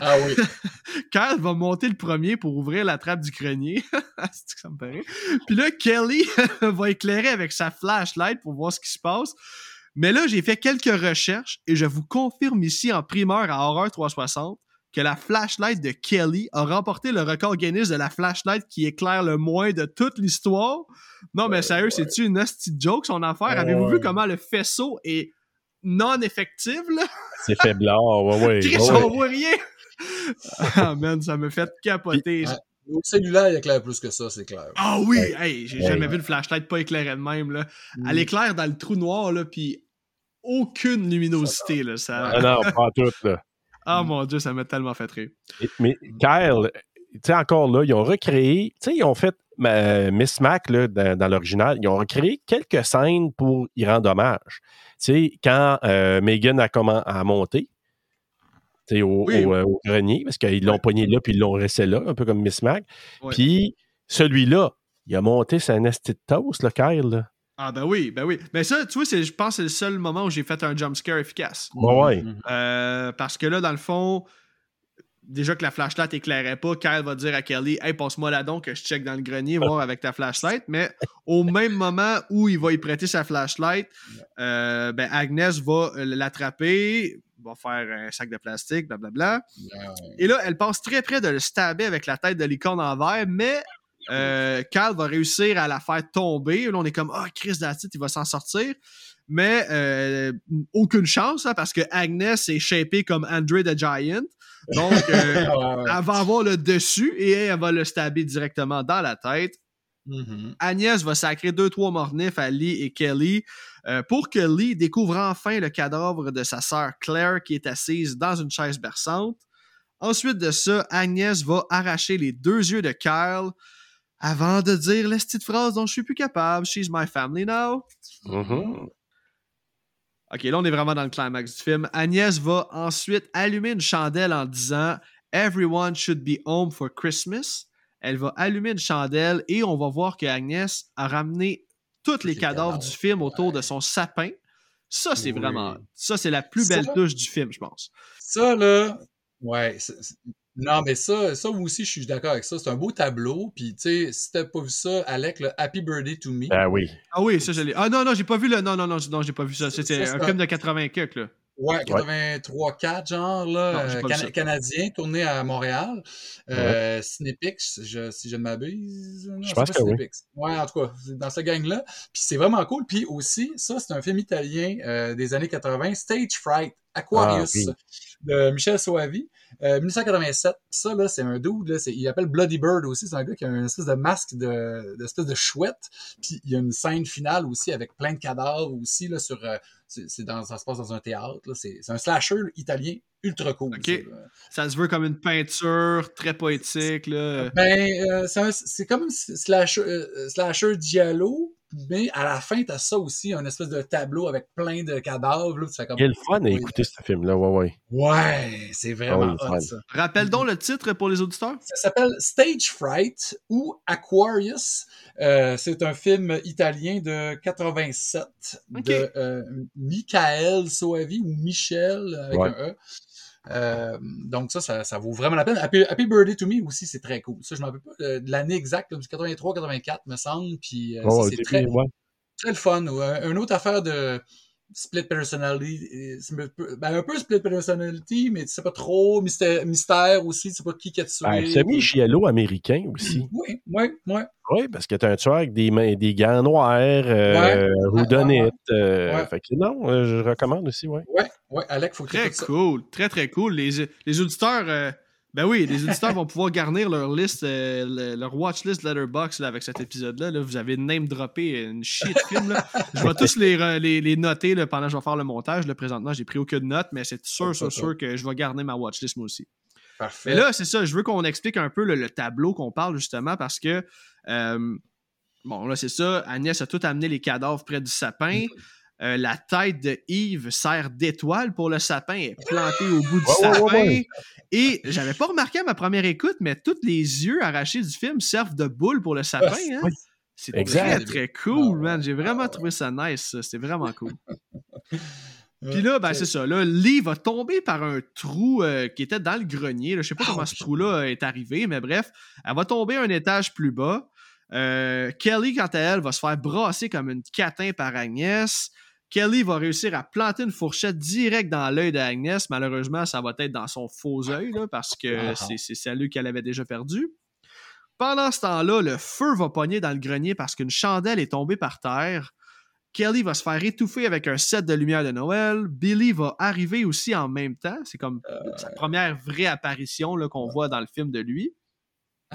ah oui. Kyle va monter le premier pour ouvrir la trappe du grenier. c'est que ça me paraît? Puis là, Kelly va éclairer avec sa flashlight pour voir ce qui se passe. Mais là, j'ai fait quelques recherches et je vous confirme ici en primeur à Horror 360 que la flashlight de Kelly a remporté le record Guinness de la flashlight qui éclaire le moins de toute l'histoire. Non, mais sérieux, c'est-tu une nasty joke son affaire? Avez-vous vu comment le faisceau est non effectif, là? C'est faiblard, ouais, ouais. Chris, on voit rien! ah, man, ça me fait capoter. Au cellulaire, il éclaire plus que ça, c'est clair. Ah oui! Hey, j'ai jamais vu une flashlight pas éclairée de même, là. Mm. Elle éclaire dans le trou noir, là, puis aucune luminosité, là. Ça... Ah non, pas tout, là. Ah mm. mon Dieu, ça m'a tellement fait rire. Mais Kyle, tu sais, encore là, ils ont recréé, tu sais, ils ont fait Miss Mac là, dans, l'original, ils ont recréé quelques scènes pour y rendre hommage. Tu sais, quand euh, Megan a, comment, a monté, au, au, euh, au, grenier, parce qu'ils l'ont pogné là, puis ils l'ont resté là, un peu comme Miss Mac. Puis celui-là, il a monté sa de toast, le Kyle. Là. Ah ben oui, ben oui. Mais ça, tu vois, je pense que c'est le seul moment où j'ai fait un jumpscare efficace. Ouais. Euh, parce que là, dans le fond, déjà que la flashlight éclairait pas, Kyle va dire à Kelly Hey, passe-moi là donc que je check dans le grenier, voir avec ta flashlight. Mais au même moment où il va y prêter sa flashlight, euh, ben Agnès va l'attraper, va faire un sac de plastique, blablabla. Et là, elle passe très près de le stabber avec la tête de l'icône en verre, mais euh, Kyle va réussir à la faire tomber. Là, on est comme Ah, oh, Chris Dattit, il va s'en sortir mais euh, aucune chance hein, parce que Agnès est shapée comme Andre the Giant. Donc, euh, elle va avoir le dessus et elle va le stabber directement dans la tête. Mm-hmm. Agnès va sacrer deux, trois mornifs à Lee et Kelly euh, pour que Lee découvre enfin le cadavre de sa sœur Claire qui est assise dans une chaise berçante. Ensuite de ça, Agnès va arracher les deux yeux de Kyle avant de dire la petite phrase dont je suis plus capable She's my family now. Mm-hmm. OK, là, on est vraiment dans le climax du film. Agnès va ensuite allumer une chandelle en disant Everyone should be home for Christmas. Elle va allumer une chandelle et on va voir que Agnès a ramené tous les, cadavres, du film autour de son sapin. Ça, c'est vraiment. Ça, c'est la plus belle touche du film, je pense. Ça, là. Ouais, non, mais ça, ça aussi, je suis d'accord avec ça. C'est un beau tableau. Puis, tu sais, si t'as pas vu ça, Alec, le Happy Birthday to Me. Ah oui. Ah oui, ça, je l'ai. Ah non, non, j'ai pas vu le. Non, non, non, non, j'ai pas vu ça. C'était un film de 80 quelques, là. Ouais, 83-4, genre, là, euh, canadien, tourné à Montréal. Euh, je, si je ne m'abuse. Je pense que oui. Ouais, en tout cas, dans ce gang-là. Puis c'est vraiment cool. Puis aussi, ça, c'est un film italien euh, des années 80, Stage Fright, Aquarius, ah, de Michel Soavi. 1987. Euh, ça, là, c'est un dude, là, il appelle Bloody Bird aussi. C'est un gars qui a une espèce de masque de, d'espèce de chouette. Puis il y a une scène finale aussi avec plein de cadavres aussi, là, sur, euh, c'est, dans, ça se passe dans un théâtre, là. C'est, un slasher italien ultra cool. Ça, se veut comme une peinture très poétique, là. Ben, euh, c'est, comme un slasher, slasher giallo, mais à la fin, t'as ça aussi, un espèce de tableau avec plein de cadavres. Là, comme... Quel fun à écouter ce film-là, ouais, ouais. Ouais, c'est vraiment hot, ça. Rappelle donc le titre pour les auditeurs? Ça s'appelle Stage Fright ou Aquarius. Euh, c'est un film italien de 87 de euh, Michael Soavi ou Michel avec un E. Euh, donc ça, ça, vaut vraiment la peine. Happy, Birthday to Me aussi, c'est très cool. Ça, je m'en rappelle pas de, l'année exacte, du 83-84, me semble. Puis euh, c'est très, très le fun. Une autre affaire de split personality, ben, un peu split personality, mais tu sais pas trop, mystère, mystère aussi, tu sais pas qui qui a tué. Ben, semi-giallo américain aussi. Oui, oui, oui. Oui, parce que tu as un tueur avec des, des gants noirs, euh, ouais, euh, Fait que non, euh, je recommande aussi, oui. Oui, oui, Alec, faut que Très cool, très, très cool. Les, les auditeurs euh, ben oui, les auditeurs vont pouvoir garnir leur liste, euh, leur watchlist letterbox là, avec cet épisode-là. Là. Vous avez name droppé une shit de. Là. Je vais tous les, les, les noter là, pendant que je vais faire le montage. Là, présentement, j'ai pris aucune note, mais c'est sûr, sûr, sûr que je vais garder ma watchlist moi aussi. Parfait. Mais là, c'est ça, je veux qu'on explique un peu le, tableau qu'on parle justement parce que euh, bon, là, c'est ça. Agnès a tout amené les cadavres près du sapin. Euh, la tête de Yves sert d'étoile pour le sapin, est plantée au bout du sapin. Et j'avais pas remarqué à ma première écoute, mais tous les yeux arrachés du film servent de boule pour le sapin. Hein? C'est très, très cool, man. J'ai vraiment trouvé ça nice. C'était vraiment cool. Puis là, ben, c'est ça. Là, Lee va tomber par un trou euh, qui était dans le grenier. Je sais pas comment ce trou-là est arrivé, mais bref, elle va tomber un étage plus bas. Euh, Kelly, quant à elle, va se faire brasser comme une catin par Agnès. Kelly va réussir à planter une fourchette direct dans l'œil d'Agnès. Malheureusement, ça va être dans son faux œil parce que ah. c'est celui qu'elle avait déjà perdu. Pendant ce temps-là, le feu va pogner dans le grenier parce qu'une chandelle est tombée par terre. Kelly va se faire étouffer avec un set de lumière de Noël. Billy va arriver aussi en même temps. C'est comme euh. sa première vraie apparition qu'on voit dans le film de lui.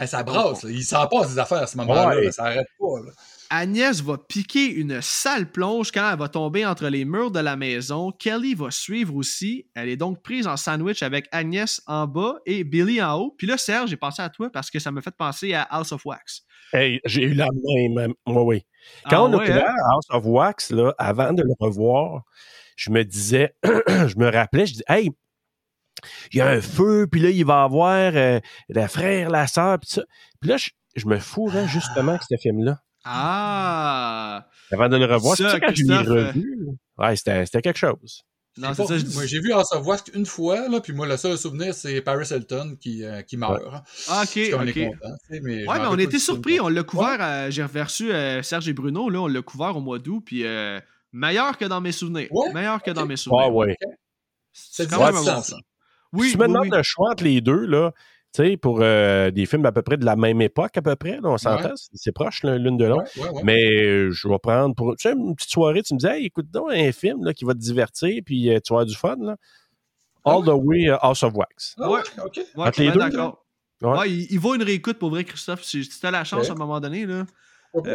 ça brasse. Il s'en passe des affaires à ce moment-là. Ça n'arrête pas. Agnès va piquer une sale plonge quand elle va tomber entre les murs de la maison. Kelly va suivre aussi. Elle est donc prise en sandwich avec Agnès en bas et Billy en haut. Puis là, Serge, j'ai pensé à toi parce que ça me fait penser à House of Wax. Hey, j'ai eu la même. Moi, oui. Quand ah on a ouais, hein? House of Wax, là, avant de le revoir, je me disais, je me rappelais, je dis, hey, il y a un feu, puis là, il va avoir euh, le frère, la soeur, puis ça. Puis là, je me fourrais justement avec ce film-là. Ah! Avant de le revoir, c'est ça quand je l'ai revu. Ouais, c'était quelque chose. Non, c'est ça. Moi, j'ai vu House of Wax une fois, là, puis moi, le seul souvenir, c'est Paris Hilton qui, euh, qui meurt. Ah, ok, ok. ouais, mais on était surpris. On l'a couvert. J'ai reçu euh, Serge et Bruno, là, on l'a couvert au mois d'août, puis euh, meilleur que dans mes souvenirs. Meilleur que dans mes souvenirs. Ah, ouais. C'est quand même bon, ça. Oui, si tu me demandes le choix entre les deux, là, sais, pour euh, des films à peu près de la même époque, à peu près, on s'entend, c'est proche l'une de l'autre. mais euh, je vais prendre pour tu sais, une petite soirée, tu me dis, hey, écoute donc un film là, qui va te divertir, puis euh, tu vas avoir du fun. Là. Ah All the Way House of Wax. Ah ouais, ok. Entre les deux. D'accord. Ouais. il, vaut une réécoute pour vrai, Christophe. Si tu as la chance à un moment donné, là,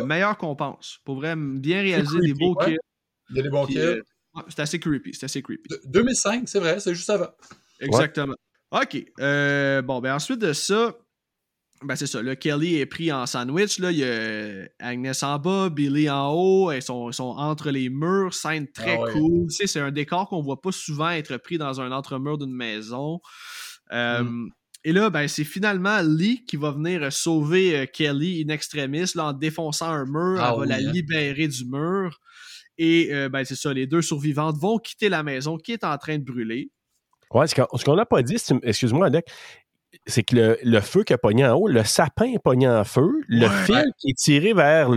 meilleur qu'on pense. Pour vrai, bien réaliser des beaux kills. Il y a des bons kills. c'est assez creepy. C'est assez creepy. 2005, c'est vrai, c'est juste avant. Exactement. OK. Euh, bon, ben ensuite de ça, ben c'est ça. Le Kelly est pris en sandwich. Là. Il y a Agnès en bas, Billy en haut. Ils sont, sont entre les murs. Scène très ah cool. Tu sais, c'est un décor qu'on voit pas souvent être pris dans un entre-mur d'une maison. Euh, mm. Et là, ben, c'est finalement Lee qui va venir sauver euh, Kelly in extremis là, en défonçant un mur. Ah elle va la hein. libérer du mur. Et ben, c'est ça, les deux survivantes vont quitter la maison qui est en train de brûler. Ouais, ce qu'on n'a pas dit, excuse-moi, Alec, c'est que le, feu qui a pogné en haut, le sapin est pogné en feu, le fil qui est tiré vers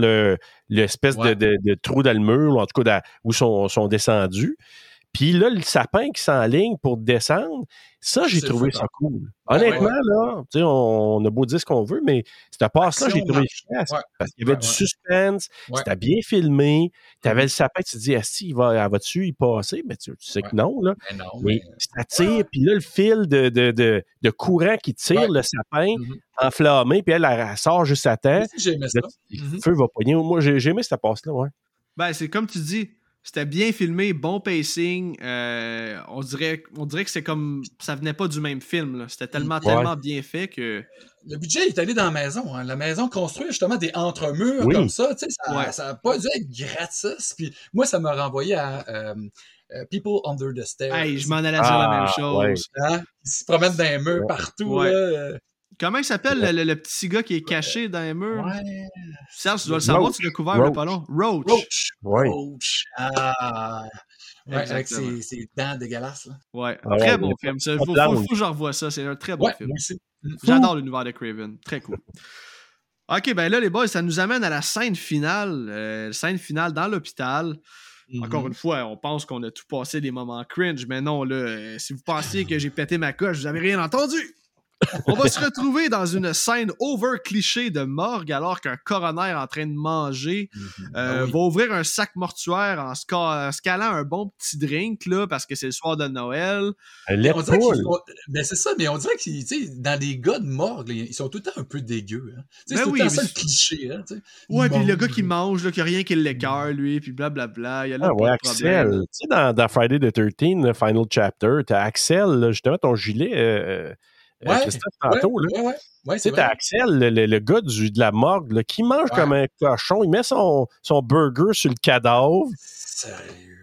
l'espèce de, trou dans le mur, ou en tout cas où sont, sont descendus. Puis là, le sapin qui s'enligne pour descendre, ça, j'ai trouvé ça cool. Honnêtement, là, tu sais, on, a beau dire ce qu'on veut, mais cette passe-là, j'ai trouvé efficace. Parce qu'il y avait du suspense, c'était bien filmé, tu avais mm-hmm. le sapin, tu te dis, si, il va, va dessus y passer? Mais tu, sais que non, là. Mais, ça tire, puis là, le fil de, de, de, de courant qui tire le sapin mm-hmm. enflammé, puis elle, elle, sort juste à temps. Aimé ça. Le mm-hmm. feu va pogner. Moi, j'ai aimé cette passe-là, ouais. Ben, c'est comme tu dis, c'était bien filmé, bon pacing. Euh, on, dirait, on dirait que c'est comme. Ça venait pas du même film. C'était tellement, tellement bien fait que. Le budget est allé dans la maison. Hein. La maison construit justement des entremurs comme ça. Ça n'a pas dû être gratis. Puis moi, ça m'a renvoyé à. Euh, euh, People Under the Stairs. Hey, je m'en allais dire la même ah, chose. Hein? Ils se promènent dans les murs partout. Là, Comment il s'appelle le, petit gars qui est caché dans les murs? Ouais. Serge, tu dois le savoir, tu l'as couvert il pas long. Roach. Roach. Roach. Ah. Ouais, avec ses, ses, dents dégueulasses. Là. Ouais, ah très bon film. Il faut, faut, que je revoie ça. C'est un très bon film. J'adore l'univers de Craven. Très cool. OK, ben là, les boys, ça nous amène à la scène finale. Euh, scène finale dans l'hôpital. Encore mm-hmm. une fois, on pense qu'on a tout passé des moments cringe, mais non, là, euh, si vous pensiez que j'ai pété ma coche, vous n'avez rien entendu. On va se retrouver dans une scène over cliché de morgue alors qu'un coroner en train de manger mhm. euh, ah va ouvrir un sac mortuaire en, scalant un bon petit drink là, parce que c'est le soir de Noël. On ben c'est ça, mais on dirait que dans les gars de morgue, ils sont tout le temps un peu dégueux. Hein. Ben c'est tout le temps ça le cliché. Hein, ouais, puis le gars qui mange, là, qui a rien qui l'écœure, lui, puis blablabla. Il y a ah, ouais, Axel. Tu sais, dans, dans, Friday the 13 th Final Chapter, t'as Axel, justement, ton gilet. Euh, euh, ouais, Christophe tantôt. Ouais, là. Ouais, Axel, le, le, gars du, de la morgue, là, qui mange comme un cochon. Il met son, son burger sur le cadavre. Sérieux?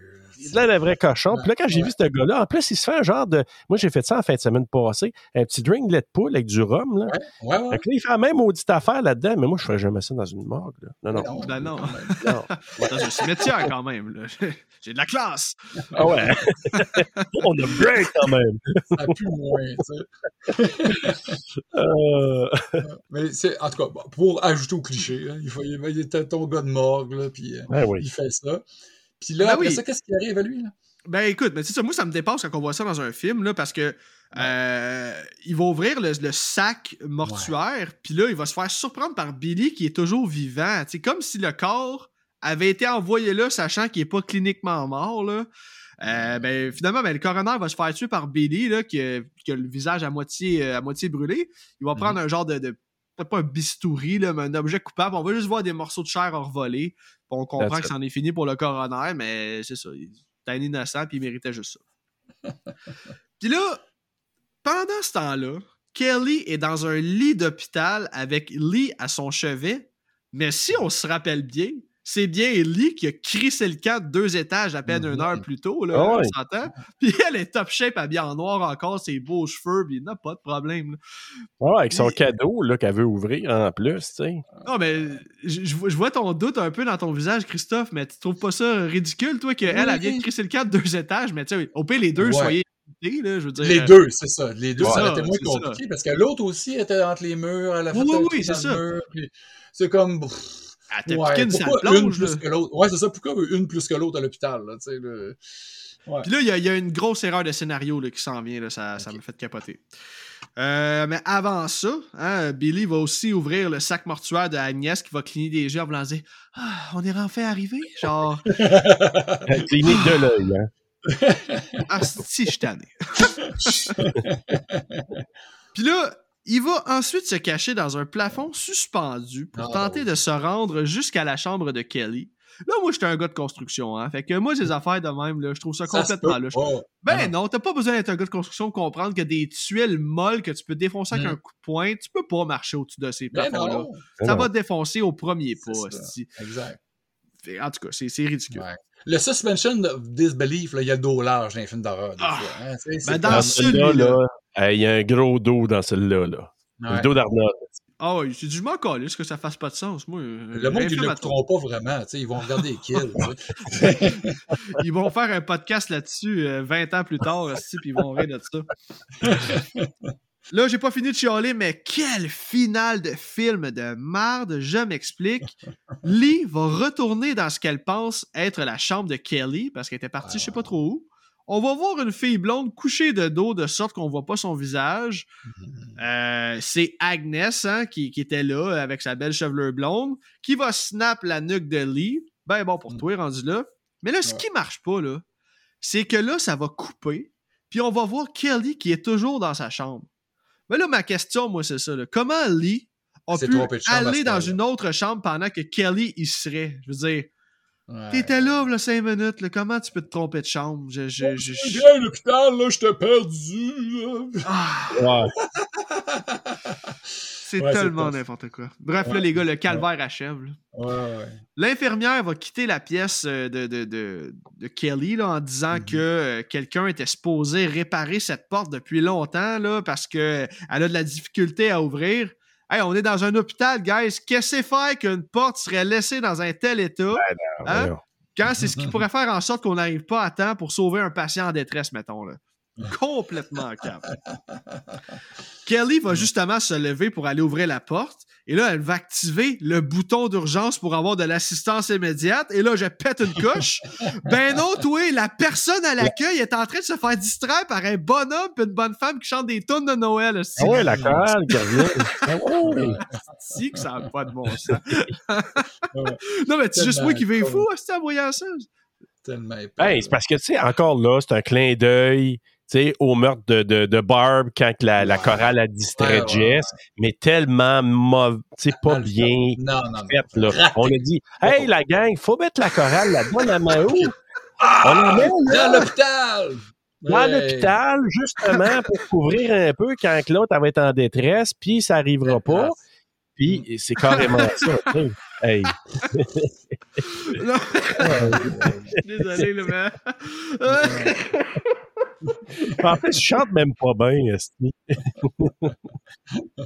Là, le vrai cochon. Puis là, quand j'ai vu ce gars-là, en plus, il se fait un genre de. Moi, j'ai fait ça en fin de semaine passée. Un petit drink de poule avec du rhum. Là. Ouais, ouais, là, il fait la même maudite affaire là-dedans, mais moi, je ferais jamais ça dans une morgue. Là. Non, non. non, ben non. non. dans un cimetière, quand même. Là. J'ai de la classe. Ah ouais. On a break quand même. ça pue moins, tu sais. euh... Mais c'est, en tout cas, pour ajouter au cliché, hein, il, faut, il était ton gars de morgue, là, puis euh, ouais, il fait ça. Puis là, ben après ça, qu'est-ce qui arrive à lui? Là? Ben écoute, mais ça, moi, ça me dépasse quand on voit ça dans un film, là, parce que euh, il va ouvrir le, sac mortuaire, puis là, il va se faire surprendre par Billy qui est toujours vivant. C'est comme si le corps avait été envoyé là, sachant qu'il n'est pas cliniquement mort. Là. Euh, ben, finalement, ben, le coroner va se faire tuer par Billy, là, qui, a, le visage à moitié, euh, à moitié brûlé. Il va mhm. prendre un genre de, de pas un bistouri, là, mais un objet coupable. On va juste voir des morceaux de chair envolés. On comprend que c'en est fini pour le coroner, mais c'est ça. Il était un innocent puis il méritait juste ça. puis là, pendant ce temps-là, Kelly est dans un lit d'hôpital avec Lee à son chevet. Mais si on se rappelle bien, c'est bien Lee qui a crissé le camp de deux étages à peine une heure plus tôt, là, Ah on s'entend. Puis elle est top shape, habillée en noir encore, ses beaux cheveux, puis n'a pas de problème. là. Ouais, avec son Mais- cadeau là, qu'elle veut ouvrir en plus, tu sais. Non, mais je, vois- ton doute un peu dans ton visage, Christophe, mais tu trouves pas ça ridicule, toi, qu'elle, elle vient de crisser le camp de deux étages, mais tu sais, au pire, les deux, Ouais. soyez là, je veux dire. Les euh, deux, c'est ça. Les deux, ça aurait ça, été moins ça. compliqué parce que l'autre aussi était entre les murs. Elle a fait Oui, oui, oui, c'est dans ça. le mur, puis C'est comme. pff, Ah, t'as ouais, une pourquoi plonge, plus que l'autre? Ouais, c'est ça. Pourquoi une plus que l'autre à l'hôpital? là, tu sais, le- Ouais. Puis là, il y a- il y, a une grosse erreur de scénario là, qui s'en vient, là, ça, ça me fait capoter. Euh, mais avant ça, hein, Billy va aussi ouvrir le sac mortuaire de Agnès qui va cligner des yeux en voulant dire Ah, on est enfin arrivé? Genre, clinique de l'œil, hein. ah, si, je suis tanné. Puis là, il va ensuite se cacher dans un plafond suspendu pour Ah, tenter de se rendre jusqu'à la chambre de Kelly. Là, moi, j'étais un gars de construction, hein. Fait que moi, ces affaires de même, là, je trouve ça, complètement pas. Ben Ah non, t'as pas besoin d'être un gars de construction pour comprendre que des tuiles molles que tu peux défoncer avec Mm. un coup de poing, tu peux pas marcher au-dessus de ces Ben plafonds-là. Ça Non. va te défoncer au premier pas. Exact. En tout cas, c'est c'est ridicule. Ouais. Le suspension of disbelief, là, il y a le dos large dans les films d'horreur. des Ah. fois, hein, Ben, c'est dans celui-là. là, il y a un gros dos dans celle-là. Là. Ouais. Le dos d'Arnold. Ah oui, dit, je m'en calisse que ça fasse pas de sens. Moi, euh, Le monde, ils ne l'écouteront pas vraiment. tu sais, Ils vont regarder les kills. Ils vont faire un podcast là-dessus euh, 20 ans plus tard, esti, puis ils vont rire de ça. Là, j'ai pas fini de chialer, mais quelle finale de film de marde, je m'explique. Lee va retourner dans ce qu'elle pense être la chambre de Kelly, parce qu'elle était partie je sais pas trop où. On va voir une fille blonde couchée de dos de sorte qu'on voit pas son visage. Euh, c'est Agnès hein, qui, qui était là avec sa belle chevelure blonde qui va snap la nuque de Lee. Ben bon pour Mm. toi, rendu là. Mais là, ce qui marche pas, là, c'est que là, ça va couper. Puis on va voir Kelly qui est toujours dans sa chambre. Mais là, ma question, moi, c'est ça. là. Comment Lee a pu aller dans une autre chambre pendant que Kelly y serait? Je veux dire, Ouais. t'étais là, là, cinq minutes. là. Comment tu peux te tromper de chambre? Je, je, je- Je viens à l'hôpital, là, j'étais perdu. là. Ah, Ouais. c'est Ouais, tellement n'importe quoi. Bref, là, les gars, le calvaire achève. là. Ouais, ouais. L'infirmière va quitter la pièce euh, de, de, de, de Kelly là, en disant Mhm. que euh, quelqu'un était supposé réparer cette porte depuis longtemps là, parce qu'elle a de la difficulté à ouvrir. Hey, on est dans un hôpital, guys. Qu'est-ce que c'est faire qu'une porte serait laissée dans un tel état? Hein? Voyons. quand c'est ce qui pourrait faire en sorte qu'on n'arrive pas à temps pour sauver un patient en détresse, mettons. Là. Complètement cap. Kelly va justement se lever pour aller ouvrir la porte. Et là, elle va activer le bouton d'urgence pour avoir de l'assistance immédiate. Et là, je pète une coche. Ben non, toi, la personne à l'accueil est en train de se faire distraire par un bonhomme et une bonne femme qui chante des tunes de Noël. Ah ouais, la chorale qui revient. Ah. Si que ça n'a pas de bon sens. non, mais c'est juste moi qui vais fou à en voyant ça. Tellement épais. Ben, c'est parce que, tu sais, encore là, c'est un clin d'œil sais, au meurtre de, de, de Barb quand la, la Ouais. chorale a distrait Ouais, ouais, Jess, mais tellement mauvais, tu sais, pas bien Non, non, non. fait, là. On a dit, hey, la gang, faut mettre la chorale là-dedans, la main où? On la met là, Dans l'hôpital! dans Ouais. l'hôpital, justement, pour couvrir un peu quand l'autre va être en détresse, puis ça arrivera pas. Puis c'est carrément ça. tu. Hey. Désolé, là, mais. En fait, je chante même pas bien, esti.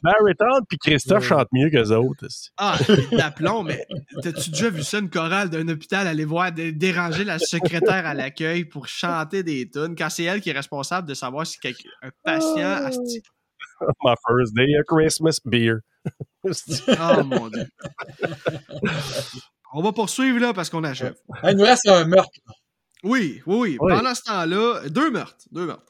Barryton puis Christophe Ouais. chantent mieux qu'eux autres. esti. Ah, d'aplomb, mais t'as-tu déjà vu ça, une chorale d'un hôpital aller voir dé- déranger la secrétaire à l'accueil pour chanter des tunes quand c'est elle qui est responsable de savoir si quelqu'un- un patient. asti- My first day of Christmas beer. Oh mon dieu. On va poursuivre là parce qu'on achève. Ah, il nous reste un meurtre. Oui, oui, oui. Oui. Pendant ce temps-là, deux meurtres. Deux meurtres.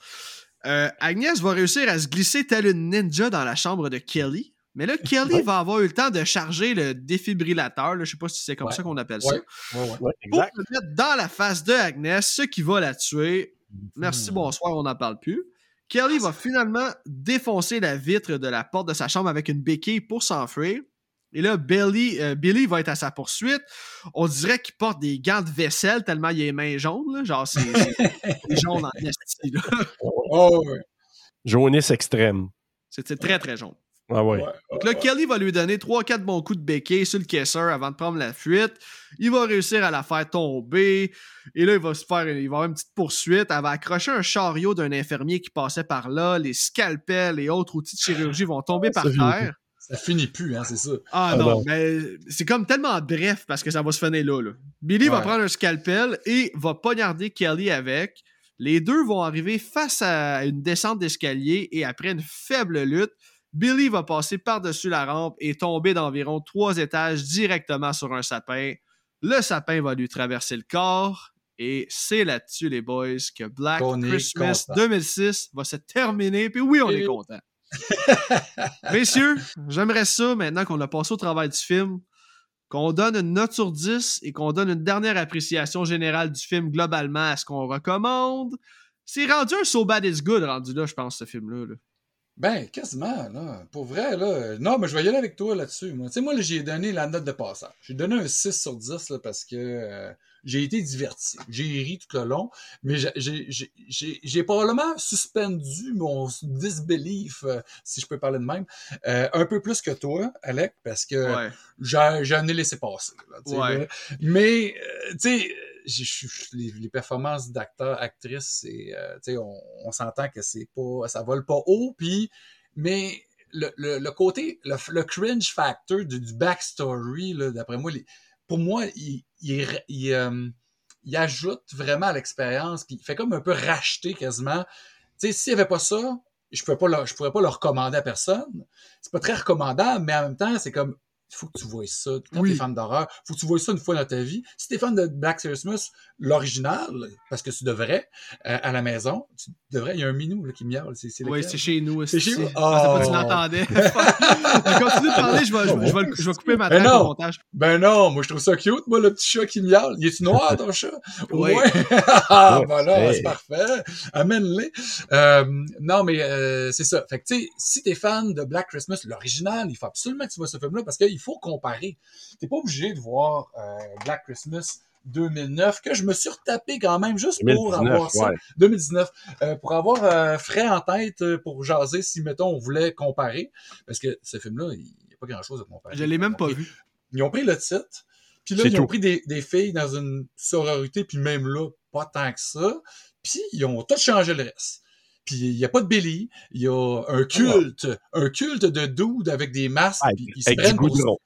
Euh, Agnès va réussir à se glisser telle une ninja dans la chambre de Kelly. Mais là, Kelly va avoir eu le temps de charger le défibrillateur. Là, je sais pas si c'est comme Ouais. ça qu'on appelle ça. Pour le mettre dans la face de Agnès, ce qui va la tuer. Merci, Hmm. bonsoir, on n'en parle plus. Kelly va finalement défoncer la vitre de la porte de sa chambre avec une béquille pour s'enfuir. Et là, Billy, euh, Billy va être à sa poursuite. On dirait qu'il porte des gants de vaisselle tellement il a les mains jaunes. là. Genre, c'est jaune en esti. Oh, ouais. Jaunisse extrême. C'est c'est très, très jaune. Ah ouais. Donc là, Kelly va lui donner 3-4 bons coups de béquet sur le caisseur avant de prendre la fuite. Il va réussir à la faire tomber. Et là, il va se faire il va avoir une petite poursuite. Elle va accrocher un chariot d'un infirmier qui passait par là. Les scalpels et autres outils de chirurgie vont tomber par terre. Ça finit plus, hein, c'est ça. Ah, non, mais c'est comme tellement bref parce que ça va se finir là. là. Billy va prendre un scalpel et va poignarder Kelly avec. Les deux vont arriver face à une descente d'escalier et après une faible lutte, Billy va passer par-dessus la rampe et tomber d'environ trois étages directement sur un sapin. Le sapin va lui traverser le corps. Et c'est là-dessus, les boys, que Black Christmas 2006 va se terminer. Puis oui, on est content. Messieurs, j'aimerais ça, maintenant qu'on a passé au travail du film, qu'on donne une note sur 10 et qu'on donne une dernière appréciation générale du film globalement à ce qu'on recommande. C'est rendu un So Bad It's Good rendu là, je pense, ce film-là. Là. Ben, quasiment, là. Pour vrai, là. Non, mais je vais y aller avec toi là-dessus. Moi, tu sais, moi, j'ai donné la note de passage. J'ai donné un 6 sur 10 là, parce que euh, j'ai été diverti. J'ai ri tout le long, mais j'ai probablement suspendu mon disbelief, euh, si je peux parler de même, euh, un peu plus que toi, Alec, parce que j'en ai laissé passer. Là, Mais, tu sais les, les, performances d'acteurs, actrices, euh, on, on s'entend que c'est pas, ça vole pas haut, puis, mais le, le, côté, le, cringe factor du, backstory, d'après moi, pour moi, euh, il, ajoute vraiment à l'expérience, il fait comme un peu racheter quasiment. Tu s'il n'y avait pas ça, je ne pourrais, pas pourrais pas le recommander à personne. C'est pas très recommandable, mais en même temps, c'est comme il faut que tu vois ça. Quand t'es fan d'horreur, il faut que tu vois ça une fois dans ta vie. Si t'es fan de Black Christmas, l'original, parce que tu devrais, euh, à la maison, tu devrais, il y a un minou là, qui miaule. C'est, oui, c'est chez nous. C'est chez nous? Ah, oh. tu l'entendais. Continue de parler, je vais, je, vais, je vais couper ma tête au montage. Ben non, moi je trouve ça cute, moi, le petit chat qui miaule. Il est-tu noir, ton chat? Oui. Ouais. ah, voilà, c'est parfait. Amène-les. Euh, non, mais euh, c'est ça. Fait que, tu sais, si t'es fan de Black Christmas, l'original, il faut absolument que tu vois ce film-là parce qu'il faut comparer. T'es pas obligé de voir euh, Black Christmas 2009 que je me suis retapé quand même juste pour avoir ça. 2019 euh, pour avoir euh, frais en tête pour jaser si mettons on voulait comparer. Parce que ce film là il n'y a pas grand chose à comparer. Je l'ai même pas vu. ils ont pris le titre puis là ils ont pris des, des, filles dans une sororité puis même là pas tant que ça. Puis ils ont tout changé le reste puis il n'y a pas de Billy, il y a un culte, un culte de dudes avec des masques, puis ils se prennent pour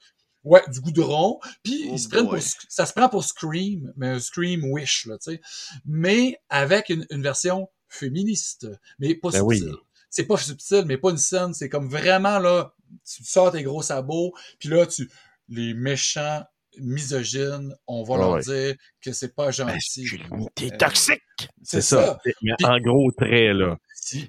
Ouais, du goudron, puis ils se prennent pour ça se prend pour Scream, mais un Scream Wish là, tu sais. Mais avec une, version féministe, mais pas ben subtile. C'est pas subtil, mais pas une scène, c'est comme vraiment là, tu sors tes gros sabots, puis là tu les méchants misogynes, on va leur dire que c'est pas ben, gentil. T'es euh, toxique! C'est ça. en gros trait, là.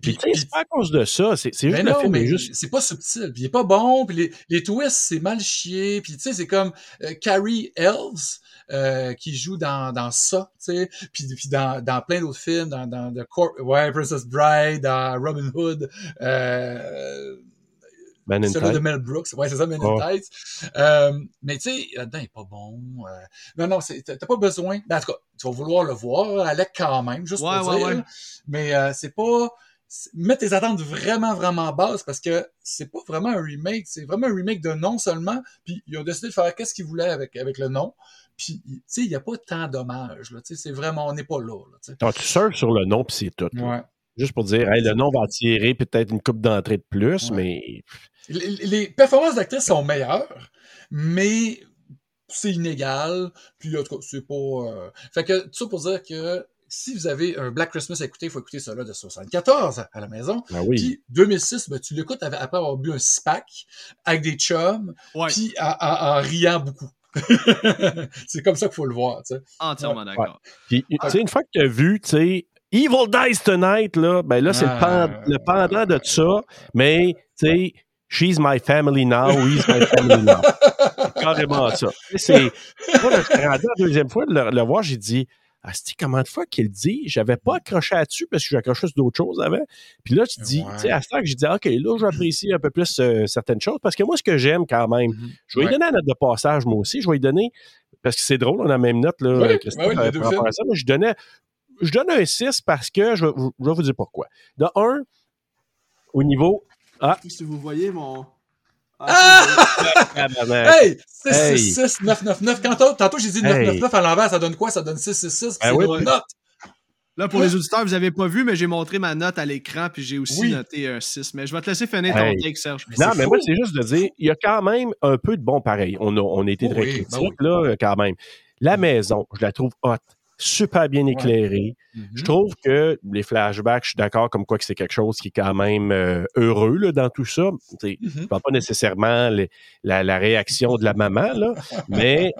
Puis, c'est pas à cause de ça, c'est juste le film mais juste... c'est pas subtil, puis il est pas bon, puis les, les twists, c'est mal chié, puis tu sais, c'est comme euh, Carrie Elves, euh, qui joue dans, dans ça, tu sais, puis, puis dans, dans plein d'autres films, dans, dans The Court, ouais, Princess Bride, dans Robin Hood, euh, Man in celui de Mel Brooks. Ouais, c'est ça, Men in Tights. Euh, mais tu sais, là-dedans, il est pas bon. Euh, non, non, t'as pas besoin. Ben, en tout cas, tu vas vouloir le voir, Alec, quand même, juste pour dire. Ouais. Mais euh, c'est pas... Mets tes attentes vraiment, vraiment basses parce que c'est pas vraiment un remake. C'est vraiment un remake de nom seulement. Puis ils ont décidé de faire qu'est-ce qu'ils voulaient avec, avec le nom. Puis, tu sais, il n'y a pas tant d'hommages. C'est vraiment, on n'est pas là. là Donc, tu surfes sur le nom, puis c'est tout. Ouais. Juste pour dire, hey, le nom va attirer peut-être une coupe d'entrée de plus, mais les, performances d'actrices sont meilleures, mais c'est inégal. Puis en tout cas, c'est pas. Euh, fait que tout ça pour dire que si vous avez un Black Christmas à écouter, il faut écouter celui de 74 à la maison. Ah oui. Puis 2006, ben, tu l'écoutes après avoir bu un SPAC avec des chums, puis en, riant beaucoup. c'est comme ça qu'il faut le voir. Tu sais. Entièrement d'accord. Puis, tu sais, une fois que tu as vu, tu sais, Evil Dies Tonight, là, ben là, c'est le, ah. le, pendant de ça, mais, tu sais, She's my family now, he's my family now. Carrément ça. C'est, moi, je suis rendu la deuxième fois de le, voir, j'ai dit, ah, comment de fois qu'il dit? J'avais pas accroché là-dessus parce que j'ai accroché sur d'autres choses avant. Puis là, tu dis, tu sais, à ce que j'ai dit, OK, là, j'apprécie un peu plus euh, certaines choses parce que moi, ce que j'aime quand même, mm-hmm. je vais lui donner la note de passage, moi aussi. Je vais lui donner, parce que c'est drôle, on a la même note, là, oui, oui, euh, ça, mais je donnais, je donne un 6 parce que je, je vais vous dire pourquoi. De un, au niveau ah. Si vous voyez mon, Ah! hey! 666 999. Quand tantôt, j'ai dit 999 à l'envers, ça donne quoi? Ça donne 666. Ben c'est oui, note. Là, pour les auditeurs, vous n'avez pas vu, mais j'ai montré ma note à l'écran, puis j'ai aussi noté un 6. Mais je vais te laisser finir ton take, Serge. non, mais moi, c'est juste de dire, il y a quand même un peu de bon pareil. On a, on a été très critiques, ben là, quand même. La maison, je la trouve hot super bien éclairée. Je mm-hmm. trouve que les flashbacks, je suis d'accord comme quoi que c'est quelque chose qui est quand même euh, heureux là, dans tout ça. Mm-hmm. Je ne parle pas nécessairement la, la, réaction de la maman, là, mais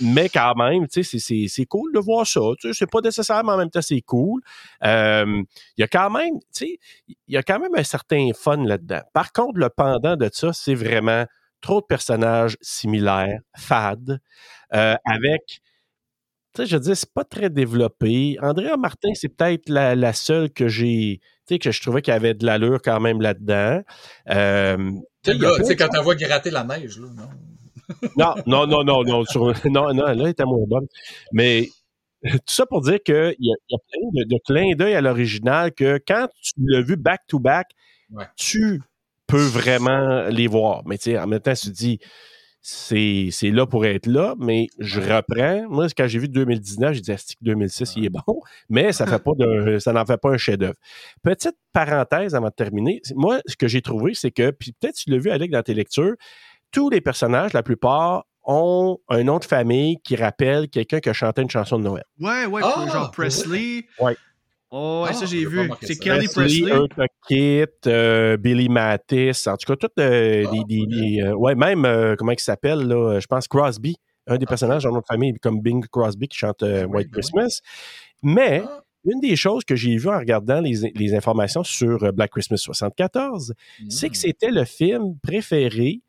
mais quand même, c'est cool de voir ça. C'est pas nécessaire, mais en même temps, c'est cool. Il y a quand même, tu sais, il y a quand même un certain fun là-dedans. Par contre, le pendant de ça, c'est vraiment trop de personnages similaires, fades, euh, avec tu sais, je dis, c'est pas très développé. Andrea Martin, c'est peut-être la, seule que j'ai, tu sais, que je trouvais qu'il y avait de l'allure quand même là-dedans. Euh, tu sais, quand on voit gratter la neige, là, non? non, non, non, non, non, non, non, là, elle était moins bonne. Mais tout ça pour dire qu'il y, y, a plein de, de clins d'œil à l'original que quand tu l'as vu back-to-back, tu peux vraiment les voir. Mais tu sais, en même temps, tu te dis, c'est, là pour être là, mais je reprends. Moi, quand j'ai vu 2019, j'ai dit, Astic 2006, il est bon, mais ça fait pas de, ça n'en fait pas un chef-d'œuvre. Petite parenthèse avant de terminer. Moi, ce que j'ai trouvé, c'est que, puis peut-être tu l'as vu, Alec, dans tes lectures, tous les personnages, la plupart, ont un nom de famille qui rappelle quelqu'un qui a chanté une chanson de Noël. Ouais, ouais, ah, genre Presley. Ouais. Oh, ouais, ça, j'ai ah, vu. C'est Kelly Presley. Kit, euh, Billy Mattis, en tout cas, toutes euh, ah, les, euh, ouais, même, comment il s'appelle, là, je pense Crosby, un des personnages dans notre famille, comme Bing Crosby qui chante White ben Christmas. Mais, une des choses que j'ai vues en regardant les, les, informations sur Black Christmas 74, c'est que mm. c'était le film préféré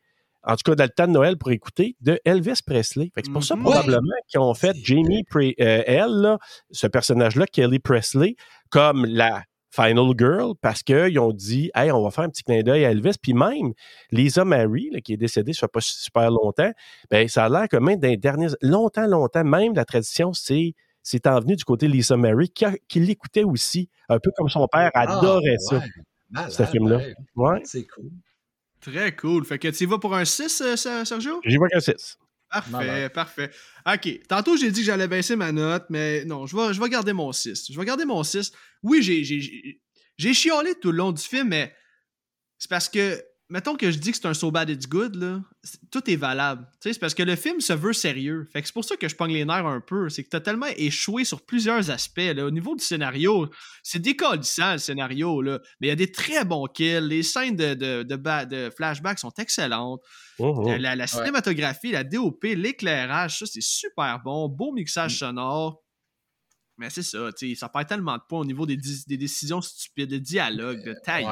en tout cas dans le temps de Noël pour écouter, de Elvis Presley. c'est pour ça mhm. probablement qu'ils ont fait Jamie Pre euh, elle, ce personnage-là, Kelly Presley, comme la Final Girl, parce qu'ils ont dit, hey, on va faire un petit clin d'œil à Elvis. Puis même Lisa Marie, qui est décédée, ça fait pas super longtemps, ben ça a l'air que même dans derniers, longtemps, longtemps, même la tradition, c'est c'est envenu du côté de Lisa Marie, qui, l'écoutait aussi, un peu comme son père ah, adorait ça, ce film-là. Ouais. C'est cool. Très cool. Fait que tu y vas pour un 6, euh, Sergio? J'y vais qu'un 6. Parfait, parfait. OK. Tantôt, j'ai dit que j'allais baisser ma note, mais non, je vais, je vais garder mon 6. Je vais garder mon 6. Oui, j'ai chiolé tout le long du film, mais c'est parce que mettons que je dis que c'est un so bad it's good, là, tout est valable. C'est parce que le film se veut sérieux. Fait que c'est pour ça que je pogne les nerfs un peu. C'est que t'as tellement échoué sur plusieurs aspects. Là. Au niveau du scénario, c'est décollissant le scénario. Là. Mais il y a des très bons kills. Les scènes de, de, de, flashback sont excellentes. Oh, oh. La, cinématographie, la DOP, l'éclairage, ça c'est super bon. Beau mixage mm. sonore. Mais c'est ça, tu ça perd tellement de points au niveau des, des décisions stupides, de dialogue, de taille.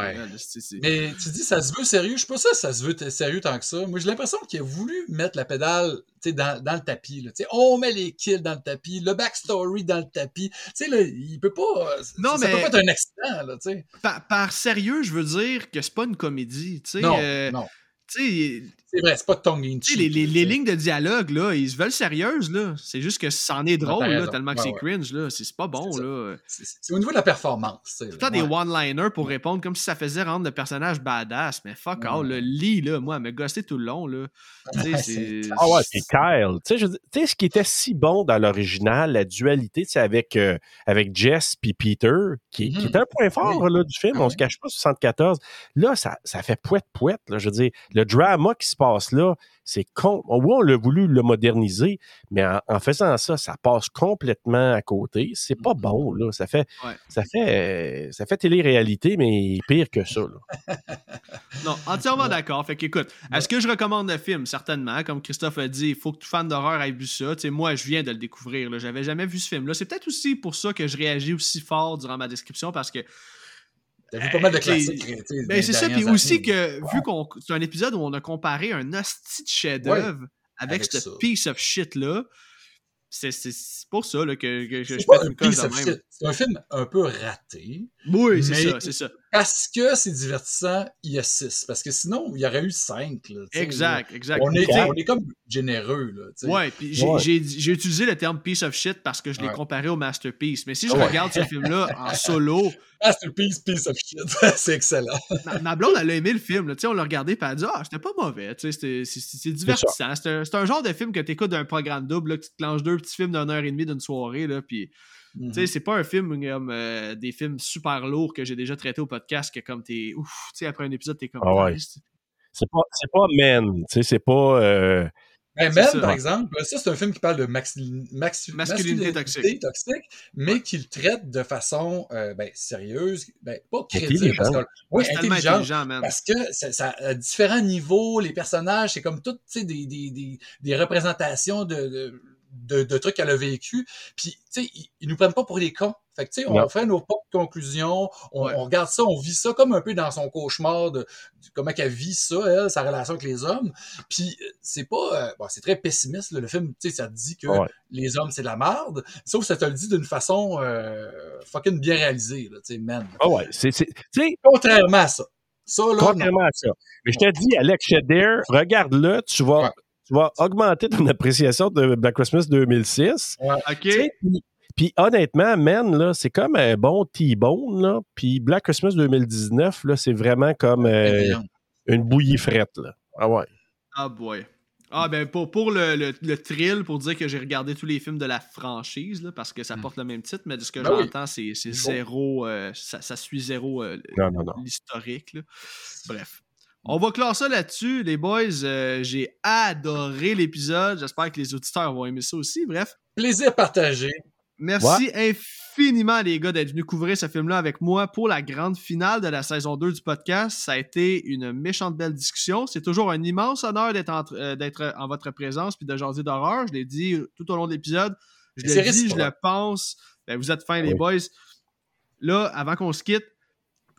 Mais tu dis, ça se veut sérieux? Je suis pas ça, ça se veut sérieux tant que ça. Moi, j'ai l'impression qu'il a voulu mettre la pédale dans, dans le tapis. Là. On met les kills dans le tapis, le backstory dans le tapis. sais là, il peut pas. Non, ça, mais. peut pas être un accident. Là, par, par, sérieux, je veux dire que c'est pas une comédie. Non, euh, non. C'est vrai, c'est pas tongue in les, les, les, lignes de dialogue, là, ils se veulent sérieuses, là. C'est juste que c'en est drôle, là, tellement que c'est cringe, là. C'est pas bon, là. C'est au niveau de la performance. C'est pas des one-liners pour répondre comme si ça faisait rendre le personnage badass, mais fuck all, le lit, là, moi, elle me gossé tout le long, là. ah ouais, c'est Kyle. Tu sais, ce qui était si bon dans l'original, la dualité, c'est avec, euh, avec Jess puis Peter, qui, qui mm-hmm. était un point fort, là, du film, ah on se cache pas, 74. Là, ça, ça fait pouette-pouette, là. Je veux dire, le drama qui se là, c'est con. Oui, on l'a voulu le moderniser, mais en, faisant ça, ça passe complètement à côté. C'est pas mm-hmm. bon, là. Ça fait, ça fait, ça fait télé-réalité, mais pire que ça, non, entièrement d'accord. Fait qu'écoute, est-ce que je recommande le film? Certainement. Comme Christophe a dit, il faut que tout fan d'horreur ait vu ça. moi, je viens de le découvrir. J'avais jamais vu ce film-là. C'est peut-être aussi pour ça que je réagis aussi fort durant ma description parce que T'as vu pas mal de classiques. Ben, c'est ça, puis aussi que, vu qu'on c'est un épisode où on a comparé un hostie de chef-d'œuvre avec, ce piece of shit-là, c'est pour ça là, que, que, je fais une colle de même. C'est un film un peu raté. Oui, c'est ça, c'est ça. Parce que c'est divertissant, il y a 6. Parce que sinon, il y aurait eu 5. exact, exact. On est, on est, comme généreux. Là, ouais, puis j'ai utilisé le terme piece of shit parce que je l'ai comparé au masterpiece. Mais si je regarde ce film-là en solo. Masterpiece, piece of shit. c'est excellent. Ma, blonde, elle a aimé le film. Là. On l'a regardé et elle a dit Ah, c'était pas mauvais. C'est divertissant. C'est un, genre de film que tu écoutes d'un programme double, là, que tu te clenches deux petits films d'une heure et demie d'une soirée. Là, puis tu sais, mm-hmm. c'est pas un film comme euh, des films super lourds que j'ai déjà traités au podcast que comme t'es ouf, tu sais, après un épisode, t'es comme. Ah ouais. C'est pas, c'est pas Men, tu sais, c'est pas. Euh... Ben, Men, par exemple, ça, c'est un film qui parle de masculinité, toxique. mais qui le traite de façon euh, ben, sérieuse, ben, pas crédible. Parce que, oui, intelligent. Parce que ça, à différents niveaux, les personnages, c'est comme toutes des, des, des, des représentations de de, trucs qu'elle a vécu. Puis, tu sais, ils, nous prennent pas pour des cons. Fait que, tu sais, on fait nos propres conclusions, on, regarde ça, on vit ça comme un peu dans son cauchemar de, comment qu'elle vit ça, elle, sa relation avec les hommes. Puis, c'est pas, euh, bon, c'est très pessimiste, le film, tu sais, ça te dit que les hommes, c'est de la merde, sauf que ça te le dit d'une façon euh, fucking bien réalisée, tu sais, man. Ah ouais, c'est, Contrairement à ça. Ça, là, Contrairement à ça. Mais je te dis, Alex Shedder, regarde-le, tu vas tu vas augmenter ton appréciation de Black Christmas 2006. OK. Puis honnêtement, Man, là, c'est comme un bon T-Bone, là. Puis Black Christmas 2019, là, c'est vraiment comme euh, une bouillie frette, là. Ah ouais. Ah boy. Ah ben pour, pour le, le, thrill, pour dire que j'ai regardé tous les films de la franchise, là, parce que ça hmm. porte le même titre, mais de ce que ben j'entends, c'est zéro, euh, ça, ça, suit zéro euh, l'historique. Bref. On va clore ça là-dessus, les boys. Euh, j'ai adoré l'épisode. J'espère que les auditeurs vont aimer ça aussi. Bref. Plaisir partagé. Merci infiniment, les gars, d'être venus couvrir ce film-là avec moi pour la grande finale de la saison 2 du podcast. Ça a été une méchante belle discussion. C'est toujours un immense honneur d'être en, euh, en votre présence puis de jaser d'horreur. Je l'ai dit tout au long de l'épisode. Je l'ai dit, je le pense. Ben, vous êtes fins, les boys. Là, avant qu'on se quitte,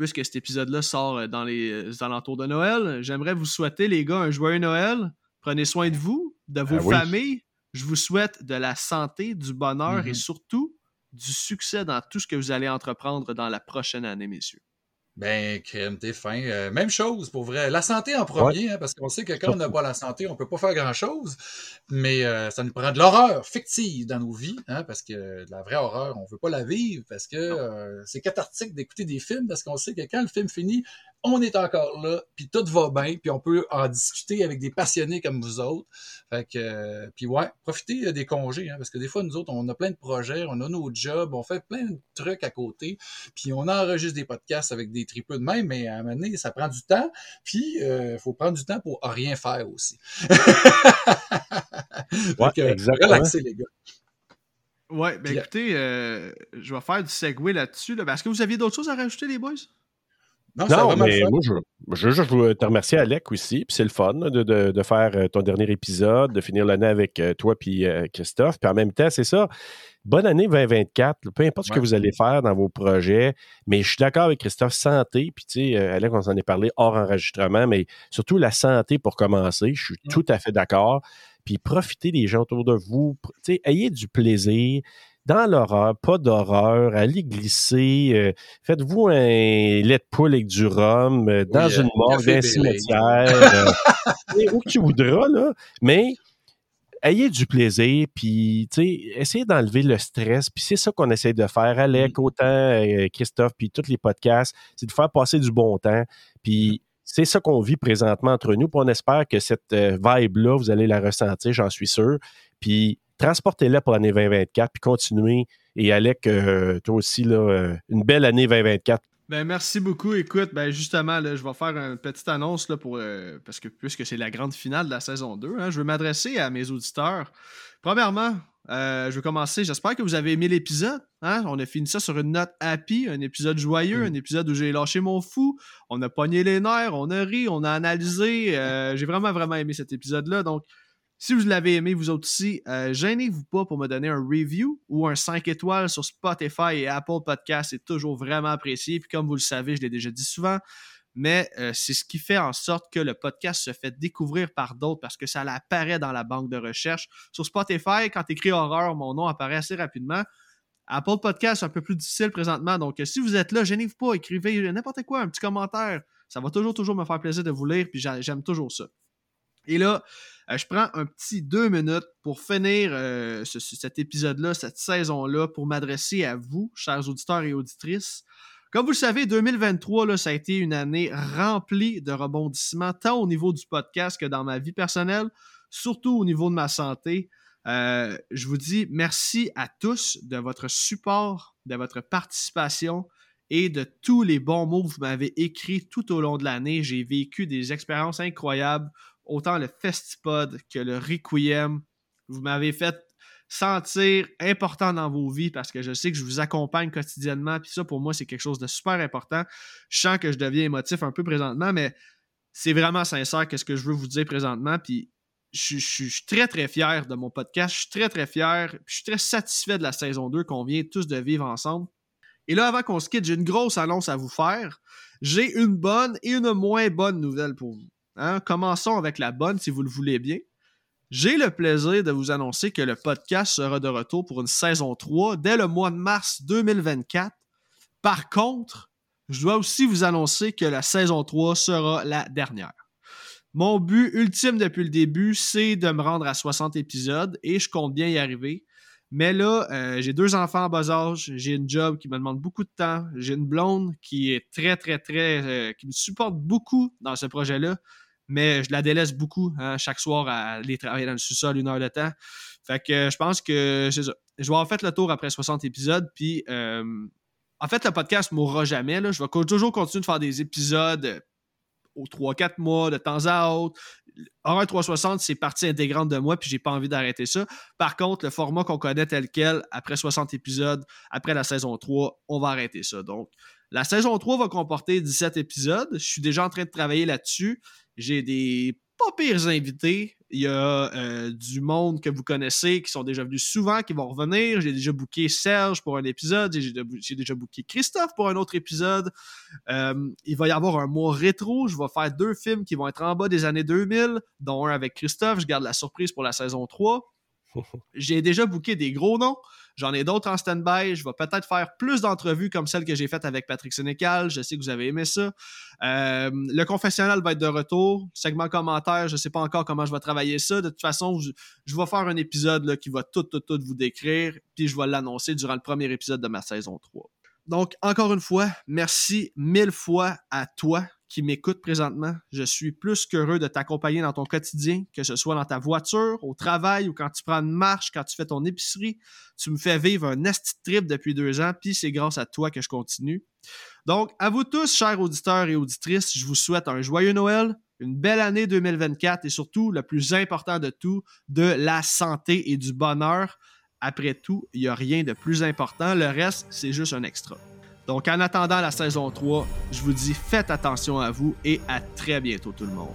puisque cet épisode-là sort euh, dans les euh, alentours de Noël, j'aimerais vous souhaiter, les gars, un joyeux Noël. Prenez soin de vous, de vos ben familles. Je vous souhaite de la santé, du bonheur et mm-hmm. surtout du succès dans tout ce que vous allez entreprendre dans la prochaine année, messieurs. Ben, crème, t'es fin. Euh, même chose, pour vrai. La santé en premier, hein, parce qu'on sait que quand on n'a pas la santé, on peut pas faire grand-chose. Mais euh, ça nous prend de l'horreur fictive dans nos vies, hein, parce que la vraie horreur, on veut pas la vivre, parce que euh, c'est cathartique d'écouter des films, parce qu'on sait que quand le film finit, on est encore là, puis tout va bien, puis on peut en discuter avec des passionnés comme vous autres. Fait que, euh, puis ouais, profitez euh, des congés, hein, parce que des fois, nous autres, on a plein de projets, on a nos jobs, on fait plein de trucs à côté, puis on enregistre des podcasts avec des tripeux de même, mais à un moment donné, ça prend du temps, puis il euh, faut prendre du temps pour rien faire aussi. ouais, exactement. Relaxez, les gars. Ouais, ben écoutez, je vais faire du segue là-dessus. Là. Est-ce que vous aviez d'autres choses à rajouter, les boys? Non, mais moi, je, je, je, veux te remercier, Alec, aussi. Puis c'est le fun de, de, de, faire euh, ton dernier épisode, de finir l'année avec euh, toi puis euh, Christophe. Puis en même temps, c'est ça. Bonne année 2024. Peu importe ce que vous allez faire dans vos projets. Mais je suis d'accord avec Christophe, santé. Puis tu sais, Alec, on s'en est parlé hors enregistrement, mais surtout la santé pour commencer. Je suis tout à fait d'accord. Puis profitez des gens autour de vous. Tu sais, ayez du plaisir dans l'horreur, pas d'horreur, allez glisser, euh, faites-vous un lait de poule avec du rhum euh, dans une morgue, d'un cimetière, euh, où tu voudras, là, mais ayez du plaisir, puis essayez d'enlever le stress, puis c'est ça qu'on essaie de faire, Alec, mm. autant Christophe, puis tous les podcasts, c'est de faire passer du bon temps, puis. C'est ça qu'on vit présentement entre nous, puis on espère que cette vibe-là, vous allez la ressentir, j'en suis sûr, puis transportez-la pour l'année 2024, puis continuez. Et Alec, euh, toi aussi, là, euh, une belle année 2024. Ben, merci beaucoup. Écoute, ben, justement, je vais faire une petite annonce là, euh, parce que puisque c'est la grande finale de la saison 2, hein, je veux m'adresser à mes auditeurs. Premièrement, je vais commencer. J'espère que vous avez aimé l'épisode. Hein? On a fini ça sur une note happy, un épisode joyeux, mm. un épisode où j'ai lâché mon fou. On a pogné les nerfs, on a ri, on a analysé. j'ai vraiment, vraiment aimé cet épisode-là. Donc, si vous l'avez aimé, vous autres aussi, euh, gênez-vous pas pour me donner un review ou un 5 étoiles sur Spotify et Apple Podcast. C'est toujours vraiment apprécié. Puis comme vous le savez, je l'ai déjà dit souvent, mais euh, c'est ce qui fait en sorte que le podcast se fait découvrir par d'autres parce que ça apparaît dans la banque de recherche. Sur Spotify, quand tu horreur, mon nom apparaît assez rapidement. Apple Podcast, c'est un peu plus difficile présentement. Donc, si vous êtes là, gênez-vous pas, écrivez n'importe quoi, un petit commentaire. Ça va toujours, toujours me faire plaisir de vous lire, puis j'aime toujours ça. Et là, euh, je prends un petit deux minutes pour finir euh, cet épisode-là, cette saison-là, pour m'adresser à vous, chers auditeurs et auditrices. Comme vous le savez, 2023, là, ça a été une année remplie de rebondissements, tant au niveau du podcast que dans ma vie personnelle, surtout au niveau de ma santé. Euh, je vous dis merci à tous de votre support, de votre participation et de tous les bons mots que vous m'avez écrits tout au long de l'année. J'ai vécu des expériences incroyables, autant le Festipod que le Requiem. Vous m'avez fait sentir important dans vos vies parce que je sais que je vous accompagne quotidiennement. Puis ça, pour moi, c'est quelque chose de super important. Je sens que je deviens émotif un peu présentement, mais c'est vraiment sincère qu'est-ce que je veux vous dire présentement. Puis je, suis très, très fier de mon podcast. Je suis très, très fier. Je suis très satisfait de la saison 2 qu'on vient tous de vivre ensemble. Et là, avant qu'on se quitte, j'ai une grosse annonce à vous faire. J'ai une bonne et une moins bonne nouvelle pour vous. Hein. Commençons avec la bonne, si vous le voulez bien. J'ai le plaisir de vous annoncer que le podcast sera de retour pour une saison 3 dès le mois de mars 2024. Par contre, je dois aussi vous annoncer que la saison 3 sera la dernière. Mon but ultime depuis le début, c'est de me rendre à 60 épisodes et je compte bien y arriver. Mais là, euh, j'ai deux enfants en bas âge, j'ai une job qui me demande beaucoup de temps, j'ai une blonde qui est très, très, très. Euh, qui me supporte beaucoup dans ce projet-là mais je la délaisse beaucoup hein, chaque soir à aller travailler dans le sous-sol une heure de temps. Fait que je pense que c'est ça. Je vais avoir fait le tour après 60 épisodes, puis euh, en fait, le podcast ne mourra jamais. Je vais toujours continuer de faire des épisodes euh, aux 3-4 mois, de temps à autre. Horror 360, c'est partie intégrante de moi, puis j'ai pas envie d'arrêter ça. Par contre, le format qu'on connaît tel quel, après 60 épisodes, après la saison 3, on va arrêter ça. Donc, la saison 3 va comporter 17 épisodes. Je suis déjà en train de travailler là-dessus. J'ai des pas pires invités. Il y a euh, du monde que vous connaissez qui sont déjà venus souvent, qui vont revenir. J'ai déjà booké Serge pour un épisode. J'ai déjà booké Christophe pour un autre épisode. Euh, il va y avoir un mois rétro. Je vais faire deux films qui vont être en bas des années 2000, dont un avec Christophe. Je garde la surprise pour la saison 3. J'ai déjà booké des gros noms. J'en ai d'autres en stand-by. Je vais peut-être faire plus d'entrevues comme celle que j'ai faite avec Patrick Sénécal. Je sais que vous avez aimé ça. Euh, le confessionnal va être de retour. Segment commentaire, je ne sais pas encore comment je vais travailler ça. De toute façon, je, vais faire un épisode qui va tout, tout, tout vous décrire. Puis je vais l'annoncer durant le premier épisode de ma saison 3. Donc, encore une fois, merci mille fois à toi qui m'écoute présentement. Je suis plus qu'heureux de t'accompagner dans ton quotidien, que ce soit dans ta voiture, au travail ou quand tu prends une marche, quand tu fais ton épicerie. Tu me fais vivre un esti trip depuis deux ans, puis c'est grâce à toi que je continue. Donc, à vous tous, chers auditeurs et auditrices, je vous souhaite un joyeux Noël, une belle année 2024 et surtout, le plus important de tout, de la santé et du bonheur. Après tout, il n'y a rien de plus important. Le reste, c'est juste un extra. Donc, en attendant la saison 3, je vous dis faites attention à vous et à très bientôt tout le monde.